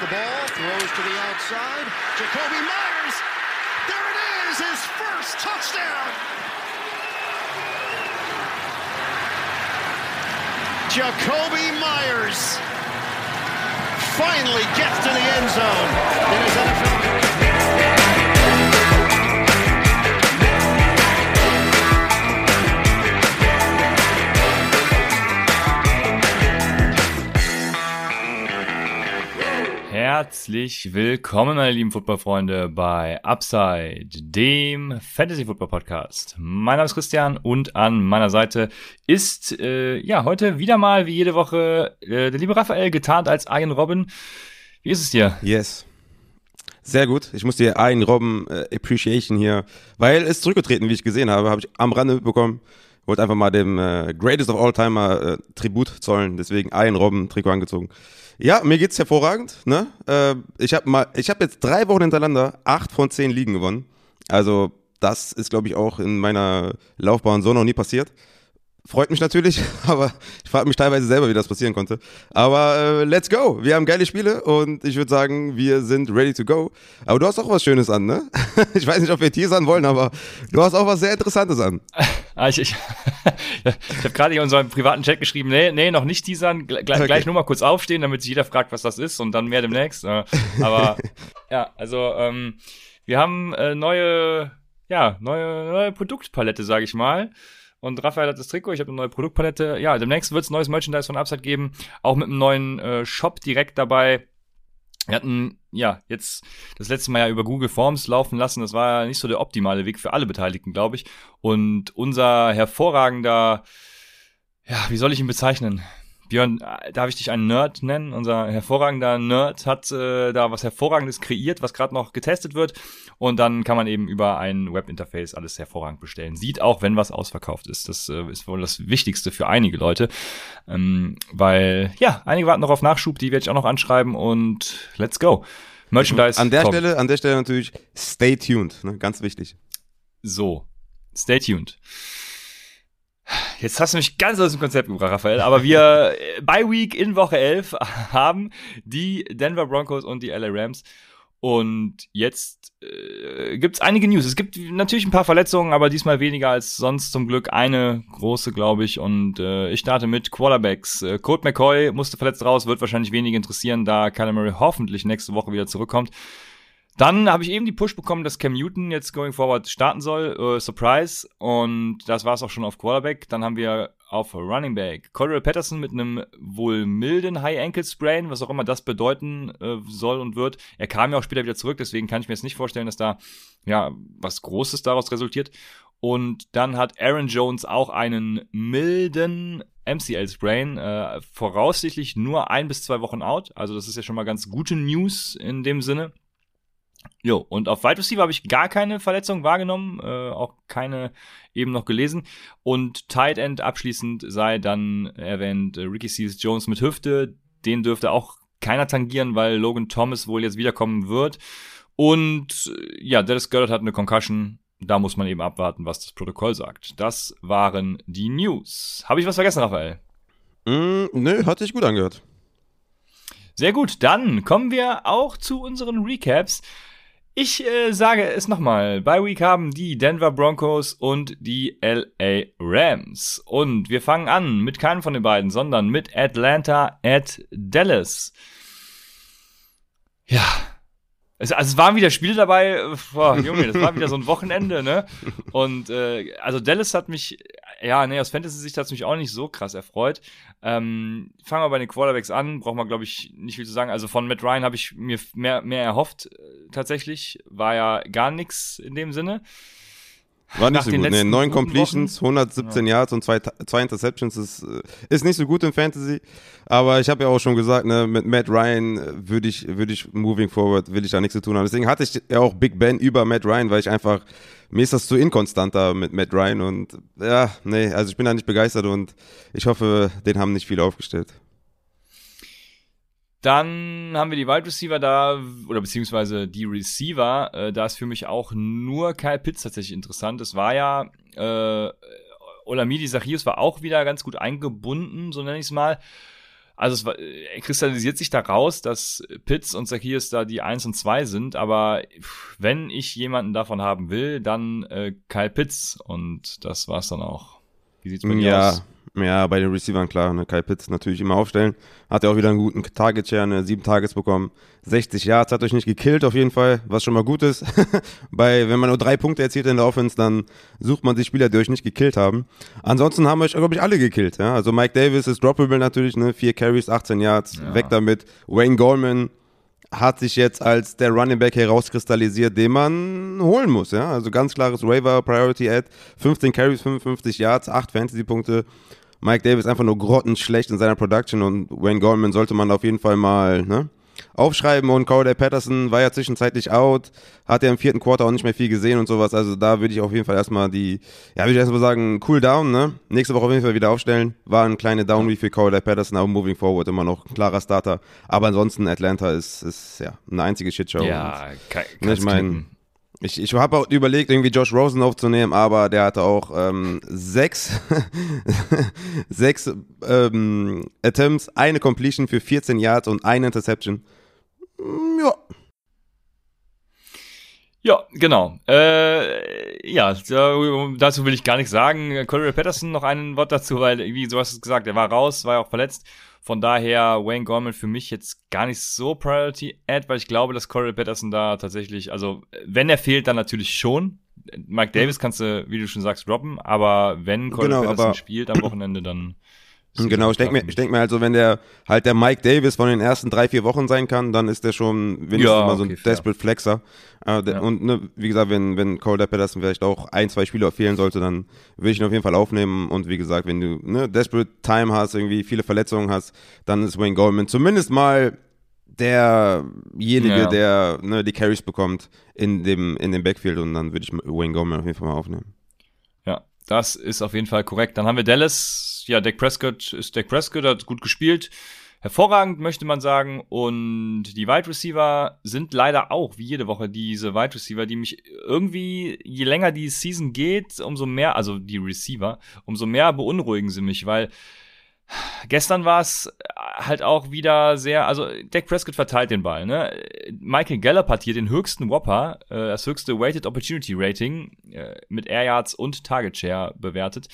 the ball, throws to the outside. Jacoby Myers. There it is, his first touchdown. Jacoby Myers finally gets to the end zone Herzlich willkommen, meine lieben Footballfreunde, bei Upside, dem Fantasy Football Podcast. Mein Name ist Christian und an meiner Seite ist äh, ja heute wieder mal wie jede Woche äh, der liebe Raphael getarnt als Ian Robin. Wie ist es dir? Yes. Sehr gut. Ich muss dir Ian Robin äh, Appreciation hier, weil es zurückgetreten, wie ich gesehen habe, habe ich am Rande mitbekommen. Wollte einfach mal dem äh, Greatest of All Timer äh, Tribut zollen, deswegen Ian Robin Trikot angezogen. Ja, mir geht's hervorragend. Ne? Äh, ich habe mal, ich habe jetzt drei Wochen hintereinander acht von zehn Ligen gewonnen. Also das ist, glaube ich, auch in meiner Laufbahn so noch nie passiert. Freut mich natürlich, aber ich frage mich teilweise selber, wie das passieren konnte. Aber äh, let's go. Wir haben geile Spiele und ich würde sagen, wir sind ready to go. Aber du hast auch was Schönes an, ne? Ich weiß nicht, ob wir Teasern wollen, aber du hast auch was sehr Interessantes an. Ah, ich ich, ich habe gerade in unserem privaten Chat geschrieben, nee, nee, noch nicht teasern, gleich, okay. gleich nur mal kurz aufstehen, damit sich jeder fragt, was das ist und dann mehr demnächst. Äh, aber ja, also ähm, wir haben äh, neue, ja, neue, neue Produktpalette, sage ich mal. Und Raphael hat das Trikot, ich habe eine neue Produktpalette. Ja, demnächst wird es neues Merchandise von Upside geben, auch mit einem neuen äh, Shop direkt dabei. Wir hatten ja jetzt das letzte Mal ja über Google Forms laufen lassen. Das war ja nicht so der optimale Weg für alle Beteiligten, glaube ich. Und unser hervorragender, ja, wie soll ich ihn bezeichnen? Björn, äh, darf ich dich einen Nerd nennen? Unser hervorragender Nerd hat äh, da was Hervorragendes kreiert, was gerade noch getestet wird. Und dann kann man eben über ein Webinterface alles hervorragend bestellen. Sieht auch, wenn was ausverkauft ist. Das äh, ist wohl das Wichtigste für einige Leute. Ähm, weil, ja, einige warten noch auf Nachschub, die werde ich auch noch anschreiben und let's go. Merchandise. An der kommt. Stelle, an der Stelle natürlich stay tuned, ne? ganz wichtig. So, stay tuned. Jetzt hast du mich ganz aus dem Konzept gebracht, Raphael. Aber wir äh, bei Week in Woche 11 haben die Denver Broncos und die LA Rams. Und jetzt äh, gibt es einige News. Es gibt natürlich ein paar Verletzungen, aber diesmal weniger als sonst zum Glück. Eine große, glaube ich. Und äh, ich starte mit Quarterbacks. Äh, Colt McCoy musste verletzt raus, wird wahrscheinlich wenig interessieren, da Kyler Murray hoffentlich nächste Woche wieder zurückkommt. Dann habe ich eben die Push bekommen, dass Cam Newton jetzt going forward starten soll. Äh, Surprise. Und das war es auch schon auf Quarterback. Dann haben wir auf Running Back Cordell Patterson mit einem wohl milden High Ankle Sprain, was auch immer das bedeuten äh, soll und wird. Er kam ja auch später wieder zurück, deswegen kann ich mir jetzt nicht vorstellen, dass da ja was Großes daraus resultiert. Und dann hat Aaron Jones auch einen milden MCL Sprain, äh, voraussichtlich nur ein bis zwei Wochen out. Also das ist ja schon mal ganz gute News in dem Sinne. Jo, und auf Wide Receiver habe ich gar keine Verletzung wahrgenommen, äh, auch keine eben noch gelesen. Und Tight End abschließend sei dann erwähnt äh, Ricky Seals Jones mit Hüfte. Den dürfte auch keiner tangieren, weil Logan Thomas wohl jetzt wiederkommen wird. Und äh, ja, Dallas Goddard hat eine Concussion. Da muss man eben abwarten, was das Protokoll sagt. Das waren die News. Habe ich was vergessen, Raphael? Mm, nö, hat sich gut angehört. Sehr gut, dann kommen wir auch zu unseren Recaps. Ich äh, sage es nochmal. Bei Week haben die Denver Broncos und die LA Rams. Und wir fangen an mit keinem von den beiden, sondern mit Atlanta at Dallas. Ja. Es, also es waren wieder Spiele dabei, boah, Junge, das war wieder so ein Wochenende, ne? Und äh, also Dallas hat mich ja, nee, aus Fantasy-Sicht hat es mich auch nicht so krass erfreut. Ähm, fangen wir bei den Quarterbacks an, braucht man, glaube ich, nicht viel zu sagen. Also von Matt Ryan habe ich mir mehr, mehr erhofft, äh, tatsächlich. War ja gar nichts in dem Sinne. War nicht so gut. Nee, neun Completions, 117 ja. Yards und zwei, zwei Interceptions ist, äh, ist nicht so gut im Fantasy. Aber ich habe ja auch schon gesagt, ne, mit Matt Ryan äh, würde ich, würde ich moving forward, will ich da nichts zu tun haben. Deswegen hatte ich ja auch Big Ben über Matt Ryan, weil ich einfach, mir ist das zu inkonstanter mit Matt Ryan und ja, nee, also ich bin da nicht begeistert und ich hoffe, den haben nicht viele aufgestellt. Dann haben wir die Wide Receiver da, oder beziehungsweise die Receiver. Äh, da ist für mich auch nur Kyle Pitts tatsächlich interessant. Es war ja, äh, Olamidi Zachius war auch wieder ganz gut eingebunden, so nenne ich es mal. Also es äh, kristallisiert sich da raus, dass Pitts und Zacchaeus da die 1 und 2 sind, aber wenn ich jemanden davon haben will, dann äh, Kyle Pitts und das war's dann auch. Wie sieht's bei dir ja, aus? Ja, bei den Receivern klar, ne, Kyle Pitts natürlich immer aufstellen. Hat er auch wieder einen guten Target-Share, ne, sieben Targets bekommen. 60 Yards hat euch nicht gekillt auf jeden Fall, was schon mal gut ist. bei, wenn man nur drei Punkte erzielt in der Offense, dann sucht man sich Spieler, die euch nicht gekillt haben. Ansonsten haben euch, glaube ich, alle gekillt, ja. Also Mike Davis ist droppable natürlich, ne, vier Carries, 18 Yards, ja. weg damit. Wayne Goldman, hat sich jetzt als der Running Back herauskristallisiert, den man holen muss. Ja? Also ganz klares Waiver Priority Ad. 15 Carries, 55 Yards, 8 Fantasy-Punkte. Mike Davis einfach nur grottenschlecht in seiner Production und Wayne Goldman sollte man auf jeden Fall mal ne, aufschreiben und Corday Patterson war ja zwischenzeitlich out, hat ja im vierten Quarter auch nicht mehr viel gesehen und sowas, also da würde ich auf jeden Fall erstmal die, ja würde ich erstmal sagen, cool down, ne, nächste Woche auf jeden Fall wieder aufstellen, war ein kleiner Down wie für Corday Patterson, aber moving forward immer noch ein klarer Starter, aber ansonsten Atlanta ist, ist ja eine einzige Shitshow. Ja, kann, ich meine ich, ich habe auch überlegt, irgendwie Josh Rosen aufzunehmen, aber der hatte auch ähm, sechs, sechs ähm, Attempts, eine Completion für 14 Yards und eine Interception. Mm, ja. Ja, genau. Äh, ja, dazu will ich gar nichts sagen. Corey Patterson noch ein Wort dazu, weil, wie du hast es gesagt, er war raus, war ja auch verletzt. Von daher Wayne Gorman für mich jetzt gar nicht so Priority Ad, weil ich glaube, dass Corey Patterson da tatsächlich, also wenn er fehlt, dann natürlich schon. Mike Davis kannst du, wie du schon sagst, droppen, aber wenn Corey genau, Patterson spielt am Wochenende, dann Genau, ich denke mir, ich denk mir also, wenn der halt der Mike Davis von den ersten drei, vier Wochen sein kann, dann ist der schon wenigstens ja, mal so ein okay, Desperate Flexer. Äh, ja. Und ne, wie gesagt, wenn, wenn Cole Patterson vielleicht auch ein, zwei Spieler fehlen sollte, dann will ich ihn auf jeden Fall aufnehmen. Und wie gesagt, wenn du ne, Desperate Time hast, irgendwie viele Verletzungen hast, dann ist Wayne Goldman zumindest mal derjenige, ja. der ne, die Carries bekommt in dem, in dem Backfield und dann würde ich Wayne Goldman auf jeden Fall mal aufnehmen. Ja, das ist auf jeden Fall korrekt. Dann haben wir Dallas. Ja, Dak Prescott ist Dak Prescott, hat gut gespielt. Hervorragend, möchte man sagen. Und die Wide Receiver sind leider auch, wie jede Woche, diese Wide Receiver, die mich irgendwie, je länger die Season geht, umso mehr, also die Receiver, umso mehr beunruhigen sie mich, weil Gestern war es halt auch wieder sehr, also Dak Prescott verteilt den Ball, ne? Michael Gallup hat hier den höchsten Whopper, äh, das höchste Weighted Opportunity Rating äh, mit Air Yards und Target Share bewertet,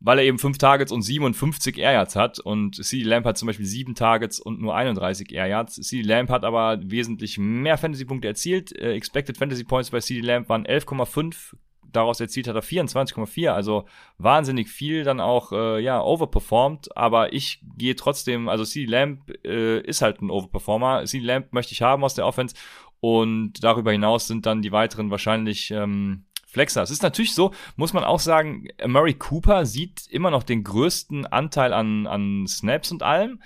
weil er eben fünf Targets und 57 Air Yards hat. Und CD Lamp hat zum Beispiel sieben Targets und nur 31 Air Yards. CD Lamp hat aber wesentlich mehr Fantasy-Punkte erzielt. Äh, expected Fantasy Points bei CD Lamp waren 11,5 daraus erzielt hat er 24,4, also wahnsinnig viel dann auch, äh, ja, overperformed, aber ich gehe trotzdem, also CD Lamp äh, ist halt ein Overperformer, CD Lamp möchte ich haben aus der Offense. Und darüber hinaus sind dann die weiteren wahrscheinlich, ähm, Flexer. Es ist natürlich so, muss man auch sagen, Murray Cooper sieht immer noch den größten Anteil an, an Snaps und allem.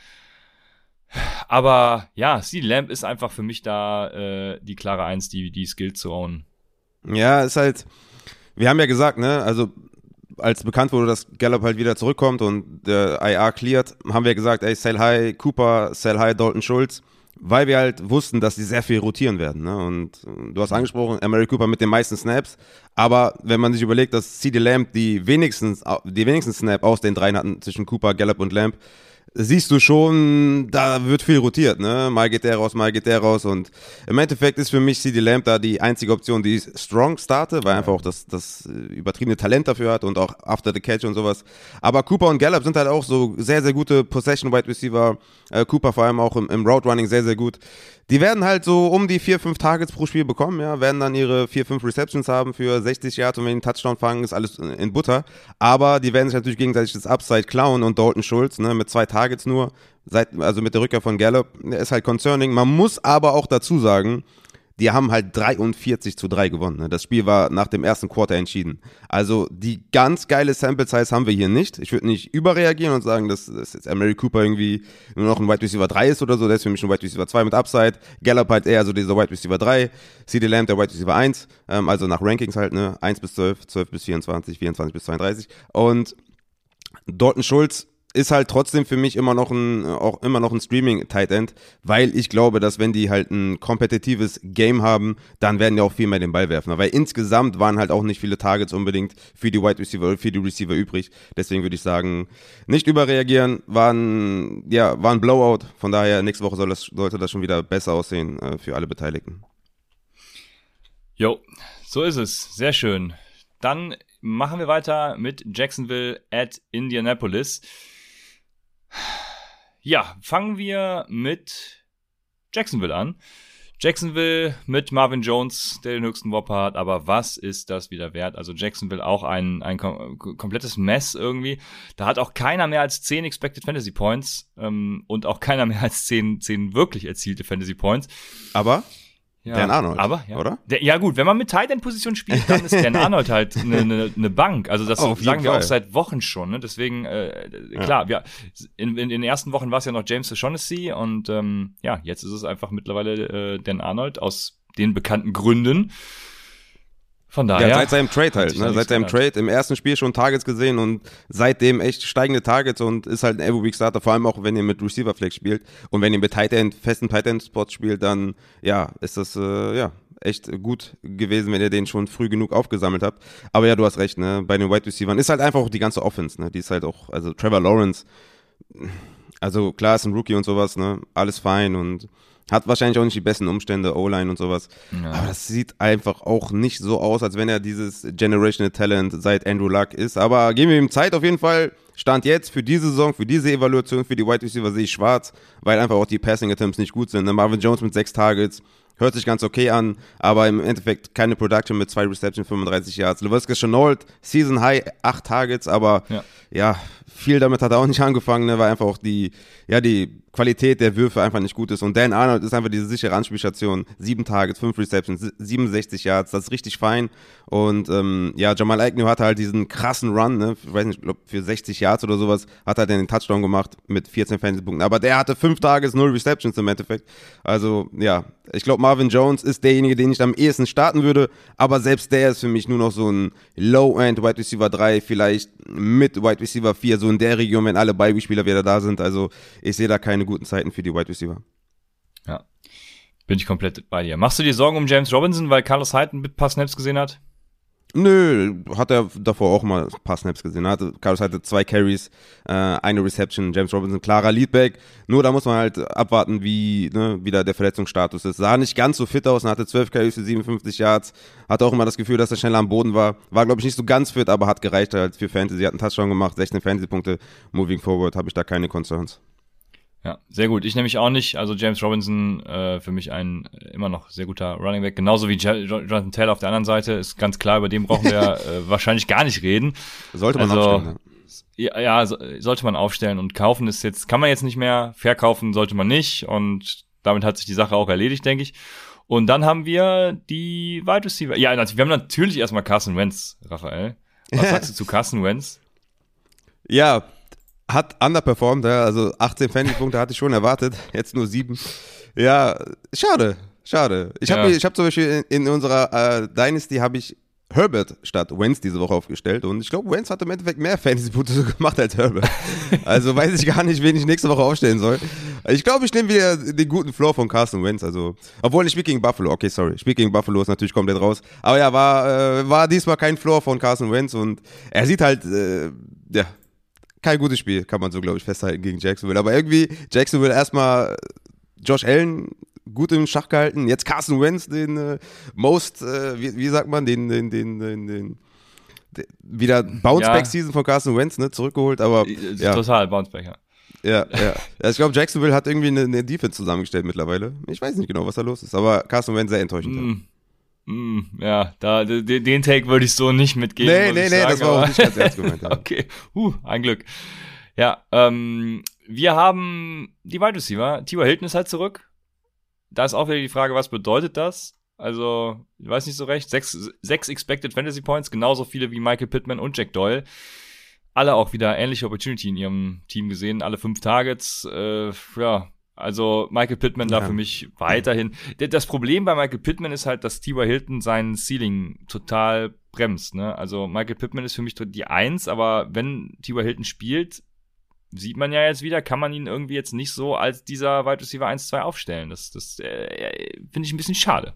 Aber ja, CD Lamp ist einfach für mich da äh, die klare Eins, die, die Skill zu own. Ja, ist halt, wir haben ja gesagt, ne, also als bekannt wurde, dass Gallup halt wieder zurückkommt und der IR cleared, haben wir gesagt, ey, sell high Cooper, sell high Dalton Schulz, weil wir halt wussten, dass die sehr viel rotieren werden. Ne? Und du hast angesprochen, Emery Cooper mit den meisten Snaps, aber wenn man sich überlegt, dass CD Lamb die wenigsten, die wenigsten Snap aus den dreien hatten zwischen Cooper, Gallup und Lamb, siehst du schon, da wird viel rotiert, ne? Mal geht der raus, mal geht der raus und im Endeffekt ist für mich CD Lamb da die einzige Option, die ich strong starte, weil er einfach auch das, das übertriebene Talent dafür hat und auch after the catch und sowas. Aber Cooper und Gallup sind halt auch so sehr, sehr gute Possession Wide Receiver. Äh, Cooper vor allem auch im, im Route Running sehr, sehr gut. Die werden halt so um die vier, fünf Targets pro Spiel bekommen, ja, werden dann ihre vier, fünf Receptions haben für 60 Yards und wenn die einen Touchdown fangen, ist alles in Butter. Aber die werden sich natürlich gegenseitig das Upside klauen und Dalton Schulz, ne, mit zwei Targets nur, seit, also mit der Rückkehr von Gallup, der ist halt concerning. Man muss aber auch dazu sagen, die haben halt 43 zu 3 gewonnen. Ne? Das Spiel war nach dem ersten Quarter entschieden. Also die ganz geile Sample Size haben wir hier nicht. Ich würde nicht überreagieren und sagen, dass, dass jetzt Mary Cooper irgendwie nur noch ein Wide Receiver 3 ist oder so. Der ist für mich ein Wide Receiver 2 mit Upside. Gallup halt eher so dieser Wide Receiver 3. CD Lamb der Wide Receiver 1. Ähm, also nach Rankings halt, ne? 1 bis 12, 12 bis 24, 24 bis 32. Und Dalton Schulz ist halt trotzdem für mich immer noch ein, auch immer noch ein Streaming-Tight End, weil ich glaube, dass wenn die halt ein kompetitives Game haben, dann werden die auch viel mehr den Ball werfen. Weil insgesamt waren halt auch nicht viele Targets unbedingt für die Wide Receiver für die Receiver übrig. Deswegen würde ich sagen, nicht überreagieren, waren, ja, war ein Blowout. Von daher, nächste Woche soll das, sollte das schon wieder besser aussehen äh, für alle Beteiligten. Jo, so ist es. Sehr schön. Dann machen wir weiter mit Jacksonville at Indianapolis. Ja, fangen wir mit Jacksonville an. Jacksonville mit Marvin Jones, der den höchsten Whopper hat, aber was ist das wieder wert? Also Jacksonville auch ein, ein kom komplettes Mess irgendwie. Da hat auch keiner mehr als 10 Expected Fantasy Points ähm, und auch keiner mehr als 10, 10 wirklich erzielte Fantasy Points. Aber Ja, Dan Arnold, aber, ja. oder? Der, ja gut, wenn man mit Tight End Position spielt, dann ist Dan Arnold halt eine ne, ne Bank. Also das jeden sagen wir Fall. auch seit Wochen schon. Ne? Deswegen äh, klar, wir, in, in den ersten Wochen war es ja noch James O'Shaughnessy und ähm, ja, jetzt ist es einfach mittlerweile äh, Dan Arnold aus den bekannten Gründen. Von daher. Ja, seit seinem Trade halt, ne? Seit seinem. Trade im ersten Spiel schon Targets gesehen und seitdem echt steigende Targets und ist halt ein Every Week Starter, vor allem auch wenn ihr mit Receiver Flex spielt und wenn ihr mit Tight End, festen Tight End Spots spielt, dann ja, ist das äh, ja echt gut gewesen, wenn ihr den schon früh genug aufgesammelt habt. Aber ja, du hast recht, ne? Bei den Wide Receivers ist halt einfach auch die ganze Offense, ne? Die ist halt auch, also Trevor Lawrence, also klar ist ein Rookie und sowas, ne? Alles fein und hat wahrscheinlich auch nicht die besten Umstände, O-Line und sowas. Aber das sieht einfach auch nicht so aus, als wenn er dieses Generational Talent seit Andrew Luck ist. Aber geben wir ihm Zeit auf jeden Fall. Stand jetzt für diese Saison, für diese Evaluation, für die Wide Receiver sehe ich schwarz, weil einfach auch die Passing Attempts nicht gut sind. Ne? Marvin Jones mit sechs Targets, hört sich ganz okay an, aber im Endeffekt keine Production mit zwei Reception, 35 Yards. LeViscus Chenault, Season High, acht Targets, aber Ja. ja, viel damit hat er auch nicht angefangen, ne, weil einfach auch die, ja, die Qualität der Würfe einfach nicht gut ist. Und Dan Arnold ist einfach diese sichere Anspielstation. Sieben Targets, fünf Receptions, si- 67 Yards, das ist richtig fein. Und ähm, ja, Jamal Agnew hatte halt diesen krassen Run, ne, ich weiß nicht, ich glaub, für 60 Yards oder sowas, hat er den Touchdown gemacht mit 14 Fantasy-Punkten. Aber der hatte fünf Targets, null Receptions im Endeffekt. Also, ja, ich glaube, Marvin Jones ist derjenige, den ich am ehesten starten würde. Aber selbst der ist für mich nur noch so ein Low-End Wide Receiver 3, vielleicht mit Wide Receiver 4, so in der Region, wenn alle Beispieler wieder da sind. Also, ich sehe da keine guten Zeiten für die Wide Receiver. Ja. Bin ich komplett bei dir. Machst du dir Sorgen um James Robinson, weil Carlos Hyde ein paar Snaps gesehen hat? Nö, hat er davor auch mal ein paar Snaps gesehen. Hatte, Carlos hatte zwei Carries, äh, eine Reception, James Robinson, klarer Leadback. Nur da muss man halt abwarten, wie ne, wieder der Verletzungsstatus ist. Sah nicht ganz so fit aus und hatte 12 Carries für 57 Yards. Hatte auch immer das Gefühl, dass er schneller am Boden war. War, glaube ich, nicht so ganz fit, aber hat gereicht halt für Fantasy. Hat einen Touchdown gemacht, 16 Fantasy-Punkte. Moving forward habe ich da keine Concerns. Ja, sehr gut. Ich nämlich auch nicht. Also James Robinson äh, für mich ein äh, immer noch sehr guter Running Back. Genauso wie Jo- Jo- Jonathan Taylor auf der anderen Seite. Ist ganz klar, über den brauchen wir äh, wahrscheinlich gar nicht reden. Sollte man Also, aufstellen. Ne? Ja, ja, so, sollte man aufstellen und kaufen ist jetzt, kann man jetzt nicht mehr, verkaufen sollte man nicht und damit hat sich die Sache auch erledigt, denke ich. Und dann haben wir die Wide Receiver. Ja, wir haben natürlich erstmal Carson Wentz, Raphael. Was sagst du zu Carson Wentz? Ja, hat underperformed, ja, also 18 Fantasy-Punkte hatte ich schon erwartet, jetzt nur sieben. Ja, schade, schade. Ich habe Ja. ich hab zum Beispiel in, in unserer äh, Dynasty habe ich Herbert statt Wentz diese Woche aufgestellt und ich glaube, Wentz hat im Endeffekt mehr Fantasy-Punkte so gemacht als Herbert. Also weiß ich gar nicht, wen ich nächste Woche aufstellen soll. Ich glaube, ich nehme wieder den guten Floor von Carson Wentz, also, obwohl ich spiele gegen Buffalo, okay, sorry, ich spiele gegen Buffalo, ist natürlich komplett raus. Aber ja, war, äh, war diesmal kein Floor von Carson Wentz und er sieht halt, äh, ja, kein gutes Spiel, kann man so, glaube ich, festhalten gegen Jacksonville. Aber irgendwie, Jacksonville erstmal Josh Allen gut im Schach gehalten. Jetzt Carson Wentz, den äh, most, äh, wie, wie sagt man, den, den, den, den, den, wieder Bounceback-Season von Carson Wentz, ne, zurückgeholt. Aber ja, Total, Bounceback, ja. ja, ja. Also ich glaube, Jacksonville hat irgendwie eine, eine Defense zusammengestellt mittlerweile. Ich weiß nicht genau, was da los ist, aber Carson Wentz sehr enttäuschend. ja. Mm, mm, ja, da, de- den Take würde ich so nicht mitgeben. Nee, nee, nee, sagen, das war auch nicht ganz ernst gemeint. Okay, uh, ein Glück. Ja, ähm, wir haben die Wide Receiver. T.Y. Hilton ist halt zurück. Da ist auch wieder die Frage, was bedeutet das? Also, ich weiß nicht so recht. Sechs, sechs Expected Fantasy Points, genauso viele wie Michael Pittman und Jack Doyle. Alle auch wieder ähnliche Opportunity in ihrem Team gesehen. Alle fünf Targets. Äh, ja, also Michael Pittman da Ja. für mich weiterhin. Das Problem bei Michael Pittman ist halt, dass T.Y. Hilton seinen Ceiling total bremst. Ne? Also Michael Pittman ist für mich die Eins, aber wenn T.Y. Hilton spielt, sieht man ja jetzt wieder, kann man ihn irgendwie jetzt nicht so als dieser Wide Receiver 1-2 aufstellen. Das, das äh, finde ich ein bisschen schade.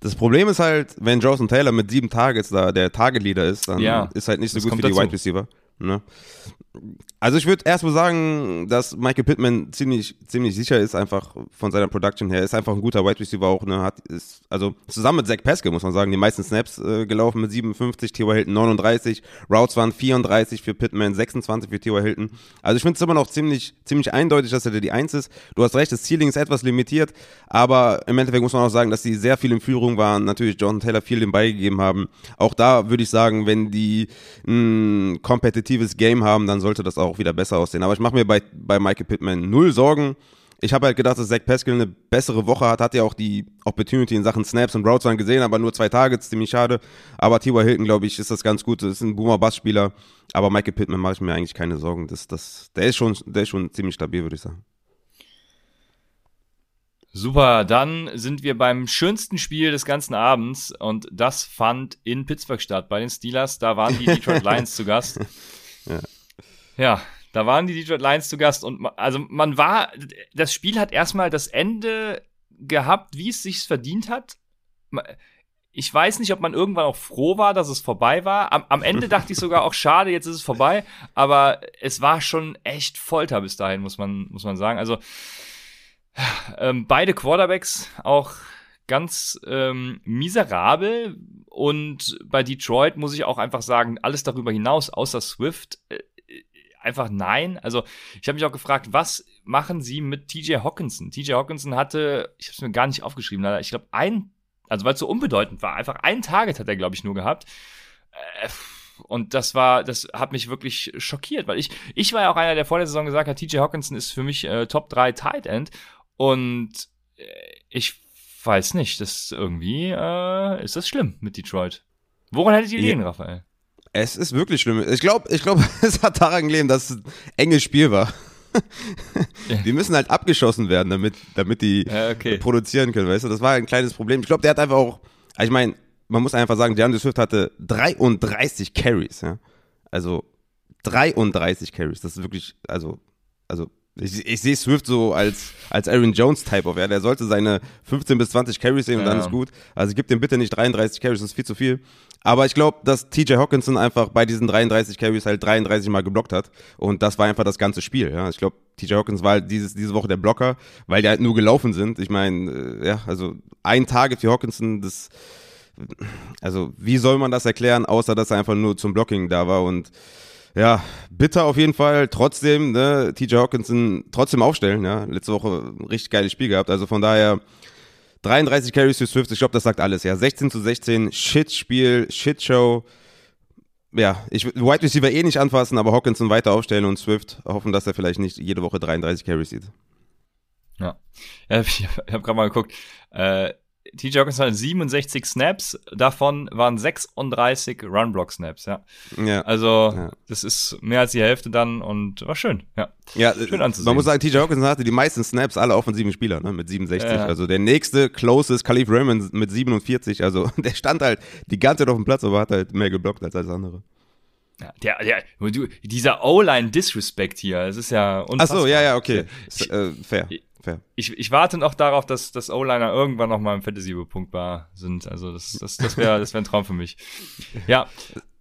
Das Problem ist halt, wenn Jawson Taylor mit sieben Targets da der Target-Leader ist, dann Ja, ist halt nicht so gut für die dazu. Wide Receiver. Ne? Also ich würde erstmal sagen, dass Michael Pittman ziemlich, ziemlich sicher ist, einfach von seiner Production her. Ist einfach ein guter Wide Receiver auch, ne? Hat, ist, also zusammen mit Zach Pascal, muss man sagen, die meisten Snaps äh, gelaufen mit 57, T.Y. Hilton 39, Routes waren 34 für Pittman, 26 für T.Y. Hilton. Also ich finde es immer noch ziemlich, ziemlich eindeutig, dass er die Eins ist. Du hast recht, das Ceiling ist etwas limitiert, aber im Endeffekt muss man auch sagen, dass sie sehr viel in Führung waren, natürlich John Taylor viel dem beigegeben haben. Auch da würde ich sagen, wenn die ein kompetitives Game haben, dann sollte das auch wieder besser aussehen. Aber ich mache mir bei, bei Michael Pittman null Sorgen. Ich habe halt gedacht, dass Zach Pascal eine bessere Woche hat, hat ja auch die Opportunity in Sachen Snaps und Routes gesehen, aber nur zwei Targets, ziemlich schade. Aber T.Y. Hilton, glaube ich, ist das ganz gut. Das ist ein Boomer-Bass-Spieler. Aber Michael Pittman mache ich mir eigentlich keine Sorgen. Das, das, der, ist schon, der ist schon ziemlich stabil, würde ich sagen. Super, dann sind wir beim schönsten Spiel des ganzen Abends und das fand in Pittsburgh statt, bei den Steelers. Da waren die Detroit Lions zu Gast. Ja. Ja, da waren die Detroit Lions zu Gast und ma- also man war, das Spiel hat erstmal das Ende gehabt, wie es sich verdient hat. Ich weiß nicht, ob man irgendwann auch froh war, dass es vorbei war. Am, am Ende dachte ich sogar auch, schade, jetzt ist es vorbei. Aber es war schon echt Folter bis dahin, muss man, muss man sagen. Also, ähm, beide Quarterbacks auch ganz ähm, miserabel und bei Detroit muss ich auch einfach sagen, alles darüber hinaus, außer Swift, äh, einfach nein. Also ich habe mich auch gefragt, was machen sie mit TJ Hawkinson? TJ Hawkinson hatte, ich habe es mir gar nicht aufgeschrieben, leider, ich glaube ein, also weil es so unbedeutend war, einfach ein Target hat er, glaube ich, nur gehabt. Äh, und das war, das hat mich wirklich schockiert, weil ich, ich war ja auch einer, der vor der Saison gesagt hat, TJ Hawkinson ist für mich äh, Top 3 Tight End. Und äh, ich weiß nicht, das irgendwie äh, ist das schlimm mit Detroit. Woran hättet ihr Ja. liegen, Raphael? Es ist wirklich schlimm. Ich glaube, ich glaube, es hat daran gelegen, dass es ein enges Spiel war. Die müssen halt abgeschossen werden, damit, damit die Ja, okay. produzieren können, weißt du? Das war ein kleines Problem. Ich glaube, der hat einfach auch, ich meine, man muss einfach sagen, DeAndre Swift hatte 33 Carries, ja. Also 33 Carries. Das ist wirklich, also, also ich, ich sehe Swift so als, als Aaron Jones Type of, ja. Der sollte seine 15 bis 20 Carries sehen und dann Ja. ist gut. Also gib dem bitte nicht 33 Carries, das ist viel zu viel. Aber ich glaube, dass TJ Hawkinson einfach bei diesen 33 Carries halt 33 Mal geblockt hat. Und das war einfach das ganze Spiel. Ja. Ich glaube, TJ Hawkins war halt dieses, diese Woche der Blocker, weil die halt nur gelaufen sind. Ich meine, äh, ja, also ein Target für Hawkinson, das, also wie soll man das erklären, außer dass er einfach nur zum Blocking da war und ja, bitter auf jeden Fall. Trotzdem, ne, TJ Hawkinson trotzdem aufstellen, ja. Letzte Woche ein richtig geiles Spiel gehabt. Also von daher 33 Carries für Swift, ich glaube, das sagt alles, ja. 16 zu 16, Shit-Spiel, Shit-Show. Ja, ich Wide Receiver eh nicht anfassen, aber Hawkinson weiter aufstellen und Swift hoffen, dass er vielleicht nicht jede Woche 33 Carries sieht. Ja. ich habe gerade mal geguckt. Äh, TJ Hawkinson hatte 67 Snaps, davon waren 36 Run-Block-Snaps, ja. Ja. Also, Ja. das ist mehr als die Hälfte dann und war schön, ja. Ja, Schön äh, anzusehen. man muss sagen, TJ Hawkinson hatte die meisten Snaps alle offensiven Spieler, ne, mit 67. Ja. Also der nächste closest Khalif Raymond mit 47. Also der stand halt die ganze Zeit auf dem Platz, aber hat halt mehr geblockt als alles andere. ja der, der, dieser O-Line-Disrespect hier, das ist ja Ach unfassbar. so, ja, ja, okay. S- äh, fair, fair. Ich, ich warte noch darauf, dass, dass O-Liner irgendwann noch mal im Fantasy bepunktbar sind. Also das, das, das wäre das wär ein Traum für mich. Ja,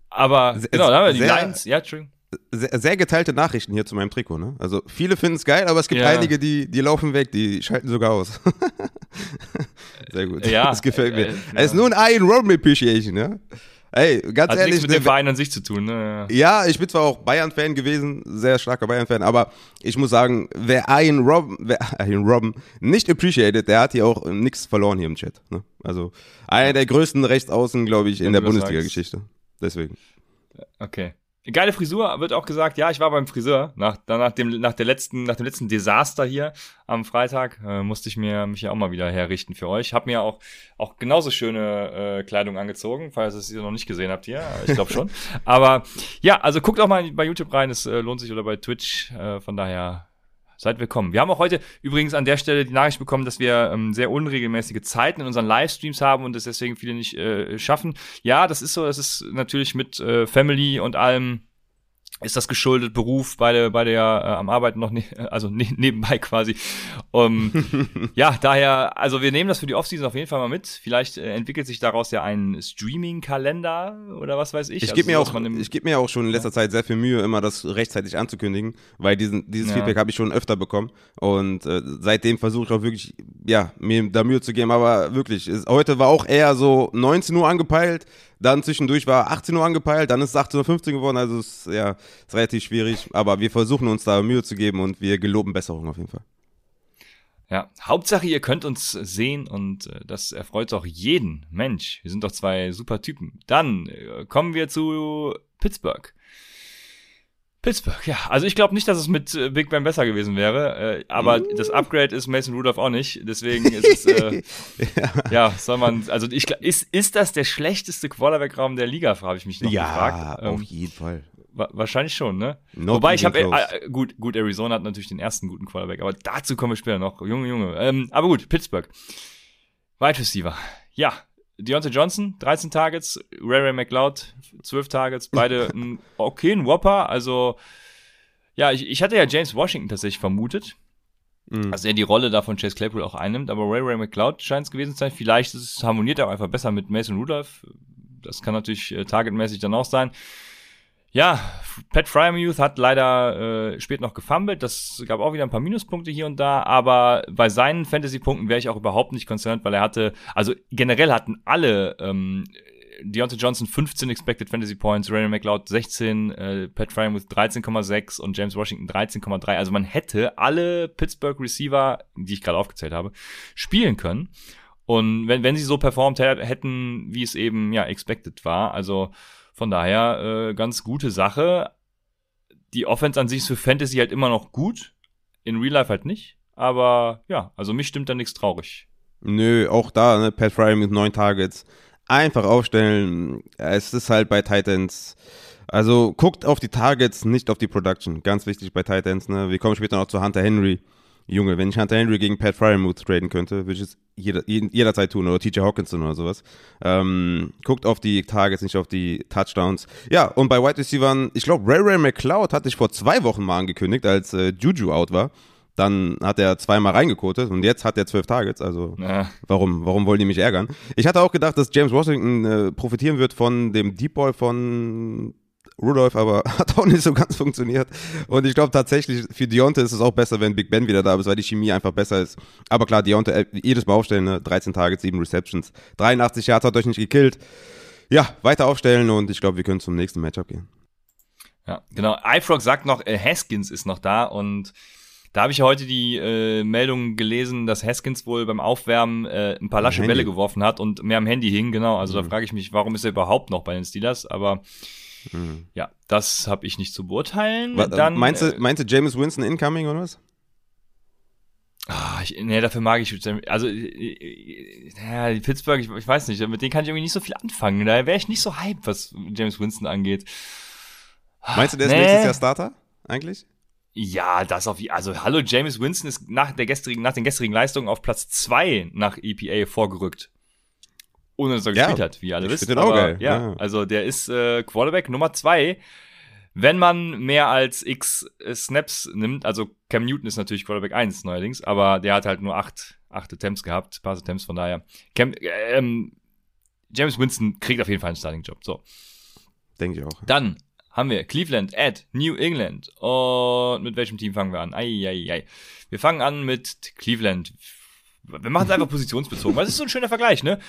aber Sehr- genau, da haben wir die sehr- Lions. Ja, Entschuldigung. Sehr, sehr geteilte Nachrichten hier zu meinem Trikot, ne? Also viele finden es geil, aber es gibt Ja. einige, die, die laufen weg, die schalten sogar aus. sehr gut. Ja, das gefällt mir. äh, Es ist nur ein Iron Robin Appreciation, ja? Ey, ganz Hat ehrlich, nichts mit dem Verein an sich zu tun. Ne? Ja, ich bin zwar auch Bayern-Fan gewesen, sehr starker Bayern-Fan, aber ich muss sagen, wer Ian Robben, wer Ian Robben nicht appreciated, der hat hier auch nichts verloren hier im Chat. Ne? Also einer der größten Rechtsaußen, glaube ich, in der Bundesliga-Geschichte. Deswegen. Okay. Geile Frisur, wird auch gesagt, ja, ich war beim Friseur. Nach, nach, dem, nach, der letzten, nach dem letzten Desaster hier am Freitag äh, musste ich mir mich ja auch mal wieder herrichten für euch. Hab mir auch, auch genauso schöne äh, Kleidung angezogen, falls ihr es noch nicht gesehen habt hier. Ich glaube schon. Aber ja, also guckt auch mal bei YouTube rein, es äh, lohnt sich oder bei Twitch. Äh, von daher Seid willkommen. Wir haben auch heute übrigens an der Stelle die Nachricht bekommen, dass wir ähm, sehr unregelmäßige Zeiten in unseren Livestreams haben und das deswegen viele nicht äh, schaffen. Ja, das ist so. Das ist natürlich mit äh, Family und allem ist das geschuldet, Beruf, beide, beide ja äh, am Arbeiten noch, ne also ne nebenbei quasi. Um, ja, daher, also wir nehmen das für die Offseason auf jeden Fall mal mit. Vielleicht äh, entwickelt sich daraus ja ein Streaming-Kalender oder was weiß ich. Ich also gebe mir, so, auch, ich geb mir auch schon in letzter Zeit sehr viel Mühe, immer das rechtzeitig anzukündigen, weil diesen, dieses Ja. Feedback habe ich schon öfter bekommen. Und äh, seitdem versuche ich auch wirklich, ja, mir da Mühe zu geben. Aber wirklich, es, heute war auch eher so 19 Uhr angepeilt, dann zwischendurch war 18 Uhr angepeilt, dann ist es 18.15 Uhr geworden. Also es ist, ja, ist relativ schwierig. Aber wir versuchen uns da Mühe zu geben und wir geloben Besserung auf jeden Fall. Ja, Hauptsache, ihr könnt uns sehen und äh, das erfreut auch jeden Mensch. Wir sind doch zwei super Typen. Dann äh, kommen wir zu Pittsburgh. Pittsburgh, ja. Also ich glaube nicht, dass es mit äh, Big Ben besser gewesen wäre, äh, aber das Upgrade ist Mason Rudolph auch nicht. Deswegen ist es, äh, ja. soll man, also ich, ist, ist das der schlechteste Quarterback-Raum der Liga, habe ich mich noch gefragt. auf Ähm, jeden Fall. wa wahrscheinlich schon, ne? Not Wobei ich habe, close. äh, gut, gut, Arizona hat natürlich den ersten guten Quarterback, aber dazu kommen wir später noch. Junge, Junge. Ähm, aber gut, Pittsburgh. Wide Receiver. Ja, Deontay Johnson, 13 Targets, Ray Ray McLeod, 12 Targets, beide ein okay, ein Whopper. Also, ja, ich, ich hatte ja James Washington tatsächlich vermutet, Mhm. dass er die Rolle da von Chase Claypool auch einnimmt, aber Ray Ray McLeod scheint es gewesen zu sein. Vielleicht ist es harmoniert er auch einfach besser mit Mason Rudolph. Das kann natürlich äh, targetmäßig dann auch sein. Ja, Pat Fryermuth hat leider äh, spät noch gefummelt. Das gab auch wieder ein paar Minuspunkte hier und da, aber bei seinen Fantasy-Punkten wäre ich auch überhaupt nicht concerned, weil er hatte, also generell hatten alle ähm, Deontay Johnson 15 Expected Fantasy Points, Ray McLeod 16, äh, Pat Fryermuth 13,6 und James Washington 13,3. Also man hätte alle Pittsburgh Receiver, die ich gerade aufgezählt habe, spielen können. Und wenn, wenn sie so performt hä- hätten, wie es eben ja expected war, also von daher äh, ganz gute Sache. Die Offense an sich ist für Fantasy halt immer noch gut, in Real Life halt nicht. Aber ja, also mich stimmt da nichts traurig. Nö, auch da, ne, Pat Fryer mit neun Targets. Einfach aufstellen. Es ist halt bei Titans. Also guckt auf die Targets, nicht auf die Production. Ganz wichtig bei Titans, ne? Wir kommen später noch zu Hunter Henry. Junge, wenn ich Hunter Henry gegen Pat Fryermuth traden könnte, würde ich es jeder, jederzeit tun oder TJ Hawkinson oder sowas. Ähm, guckt auf die Targets, nicht auf die Touchdowns. Ja, und bei Wide Receivers, ich glaube, Ray Ray McLeod hatte ich vor zwei Wochen mal angekündigt, als äh, Juju out war. Dann hat er zweimal reingekotet und jetzt hat er zwölf Targets, also Ja. Warum, warum wollen die mich ärgern? Ich hatte auch gedacht, dass James Washington äh, profitieren wird von dem Deep Ball von Rudolph, aber hat auch nicht so ganz funktioniert. Und ich glaube tatsächlich, für Deontay ist es auch besser, wenn Big Ben wieder da ist, weil die Chemie einfach besser ist. Aber klar, Deontay, äh, jedes Mal aufstellen, ne? 13 Targets, 7 Receptions, 83 Yards hat euch nicht gekillt. Ja, weiter aufstellen und ich glaube, wir können zum nächsten Matchup gehen. Ja, genau. iFrog sagt noch, äh, Haskins ist noch da und da habe ich heute die äh, Meldung gelesen, dass Haskins wohl beim Aufwärmen äh, ein paar lasche. Bälle geworfen hat und mehr am Handy hing, genau. Also da frage ich mich, warum ist er überhaupt noch bei den Steelers? Aber ja, das habe ich nicht zu beurteilen. Wa- Dann, meinst, du, äh, meinst du James Winston incoming oder was? Ah, ich, nee, dafür mag ich, also, äh, äh, ja, die Pittsburgh, ich, ich weiß nicht, mit denen kann ich irgendwie nicht so viel anfangen. Da wäre ich nicht so hyped, was James Winston angeht. Meinst du, der ist Nee. nächstes Jahr Starter? Eigentlich? Ja, das auf, also, hallo, James Winston ist nach der gestrigen, nach den gestrigen Leistungen auf Platz zwei nach EPA vorgerückt. Ohne dass er Ja, gespielt hat, wie ihr alle wisst. find den auch Aber geil, Ja, ja. also der ist äh, Quarterback Nummer zwei. Wenn man mehr als x äh, Snaps nimmt, also Cam Newton ist natürlich Quarterback 1 neuerdings, aber der hat halt nur acht, acht Attempts gehabt, Pass Attempts, von daher. Cam, ähm, James Winston kriegt auf jeden Fall einen Starting-Job. So. Denke ich auch. Dann haben wir Cleveland at New England. Und mit welchem Team fangen wir an? Eieiei. Wir fangen an mit Cleveland. Wir machen es einfach positionsbezogen. es ist so ein schöner Vergleich, ne?